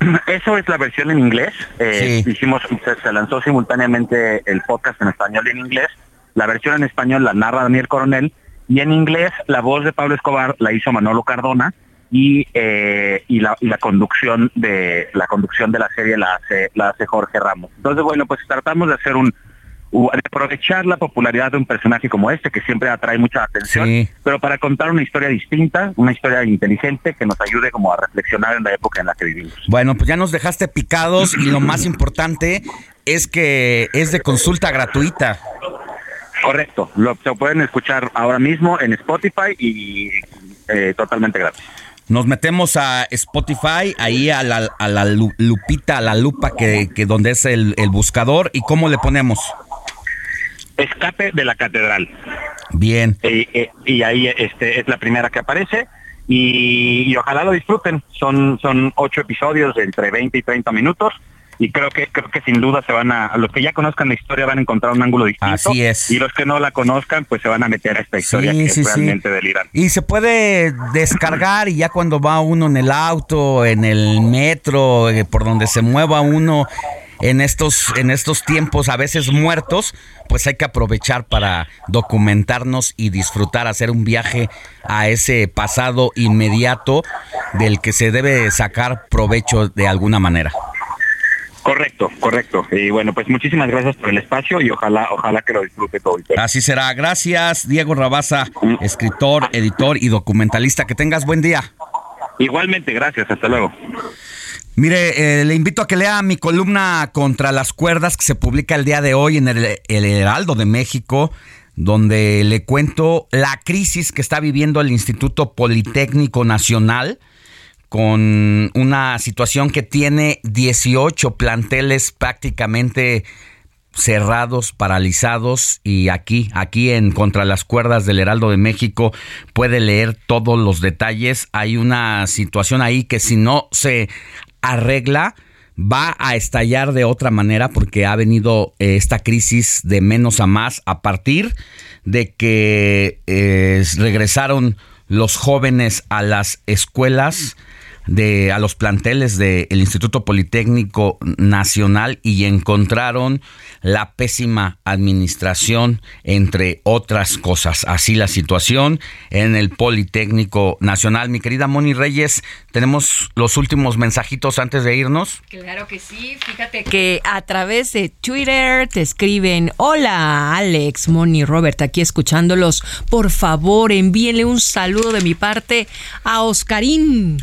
Eso es la versión en inglés. Eh, hicimos, se, lanzó simultáneamente el podcast en español y en inglés. La versión en español la narra Daniel Coronel y en inglés la voz de Pablo Escobar la hizo Manolo Cardona y, eh, y, la, y la conducción de la conducción de la serie la hace la hace Jorge Ramos. Entonces bueno pues tratamos de hacer un de aprovechar la popularidad de un personaje como este, que siempre atrae mucha atención, pero para contar una historia distinta, una historia inteligente que nos ayude como a reflexionar en la época en la que vivimos. Bueno, pues ya nos dejaste picados y lo más importante es que es de consulta gratuita. Correcto, lo se pueden escuchar ahora mismo en Spotify y eh, totalmente gratis. Nos metemos a Spotify, ahí a la, a la lupita, a la lupa que, que donde es el, el buscador y cómo le ponemos. Escape de la Catedral. Bien. Eh, y ahí este es la primera que aparece y, ojalá lo disfruten. Son, son ocho episodios de entre 20 y 30 minutos y creo que creo que sin duda se van a, a los que ya conozcan la historia van a encontrar un ángulo distinto. Así es. Y los que no la conozcan, pues se van a meter a esta historia Sí, que sí, es sí. realmente delirante. Y se puede descargar y ya cuando va uno en el auto, en el metro, eh, por donde se mueva uno en estos, en estos tiempos a veces muertos, pues hay que aprovechar para documentarnos y disfrutar, hacer un viaje a ese pasado inmediato del que se debe sacar provecho de alguna manera. Correcto, correcto. Y bueno, pues muchísimas gracias por el espacio y ojalá ojalá que lo disfrute todo. Así será. Gracias, Diego Rabaza, escritor, editor y documentalista. Que tengas buen día. Igualmente, gracias. Hasta luego. Mire, eh, le invito a que lea mi columna Contra las cuerdas que se publica el día de hoy en el, el Heraldo de México, donde le cuento la crisis que está viviendo el Instituto Politécnico Nacional con una situación que tiene 18 planteles prácticamente cerrados, paralizados y aquí, aquí en Contra las Cuerdas del Heraldo de México puede leer todos los detalles. Hay una situación ahí que si no se arregla va a estallar de otra manera porque ha venido eh, esta crisis de menos a más a partir de que eh, regresaron los jóvenes a las escuelas de a los planteles del Instituto Politécnico Nacional y encontraron la pésima administración entre otras cosas. Así la situación en el Politécnico Nacional. Mi querida Moni Reyes, tenemos los últimos mensajitos antes de irnos. Claro que sí, fíjate que a través de Twitter te escriben, hola Alex, Moni, Robert, aquí escuchándolos, por favor envíenle un saludo de mi parte a Oscarín.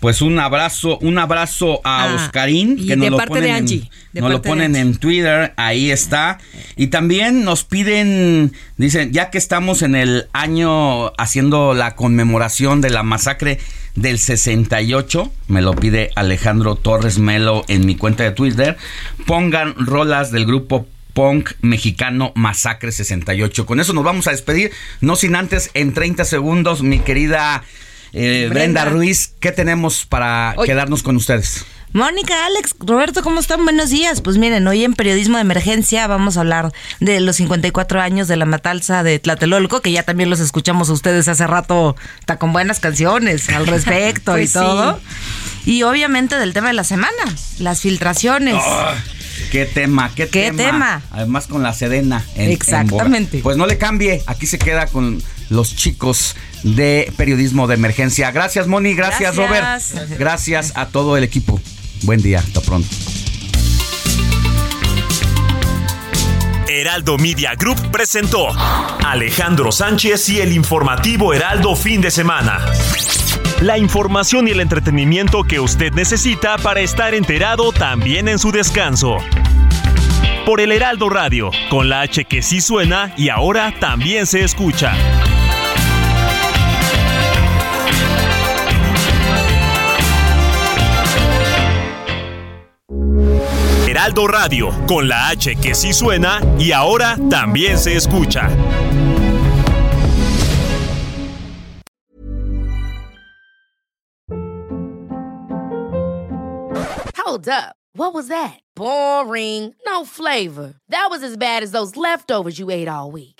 Pues un abrazo, un abrazo a Ah, Oscarín. y Que nos de lo parte ponen de en- Angie, de nos lo de ponen en Twitter, ahí está. Y también nos piden, dicen, ya que estamos en el año haciendo la conmemoración de la masacre del 68, me lo pide Alejandro Torres Melo en mi cuenta de Twitter, pongan rolas del grupo punk mexicano Masacre 68. Con eso nos vamos a despedir, no sin antes en 30 segundos, mi querida eh, Brenda. Brenda. Ruiz, ¿qué tenemos para Oye. quedarnos con ustedes? Mónica, Alex, Roberto, ¿cómo están? Buenos días. Pues miren, hoy en Periodismo de Emergencia vamos a hablar de los 54 años de la matanza de Tlatelolco, que ya también los escuchamos a ustedes hace rato, está con buenas canciones al respecto Pues y todo. Y obviamente del tema de la semana, las filtraciones. ¿Qué tema? ¿Qué, ¿Qué tema? Además con la Sedena. en- en Exactamente. pues no le cambie, aquí se queda con los chicos de periodismo de emergencia. Gracias Moni, gracias, Gracias. Robert. Gracias a todo el equipo. Buen día, hasta pronto. Heraldo Media Group presentó Alejandro Sánchez y el informativo Heraldo fin de semana. La información y el entretenimiento que usted necesita para estar enterado también en su descanso. Por el Heraldo Radio, con la H que sí suena y ahora también se escucha. Heraldo Radio, con la H que sí suena y ahora también se escucha. Hold up. What was that? Boring. No flavor. That was as bad as those leftovers you ate all week.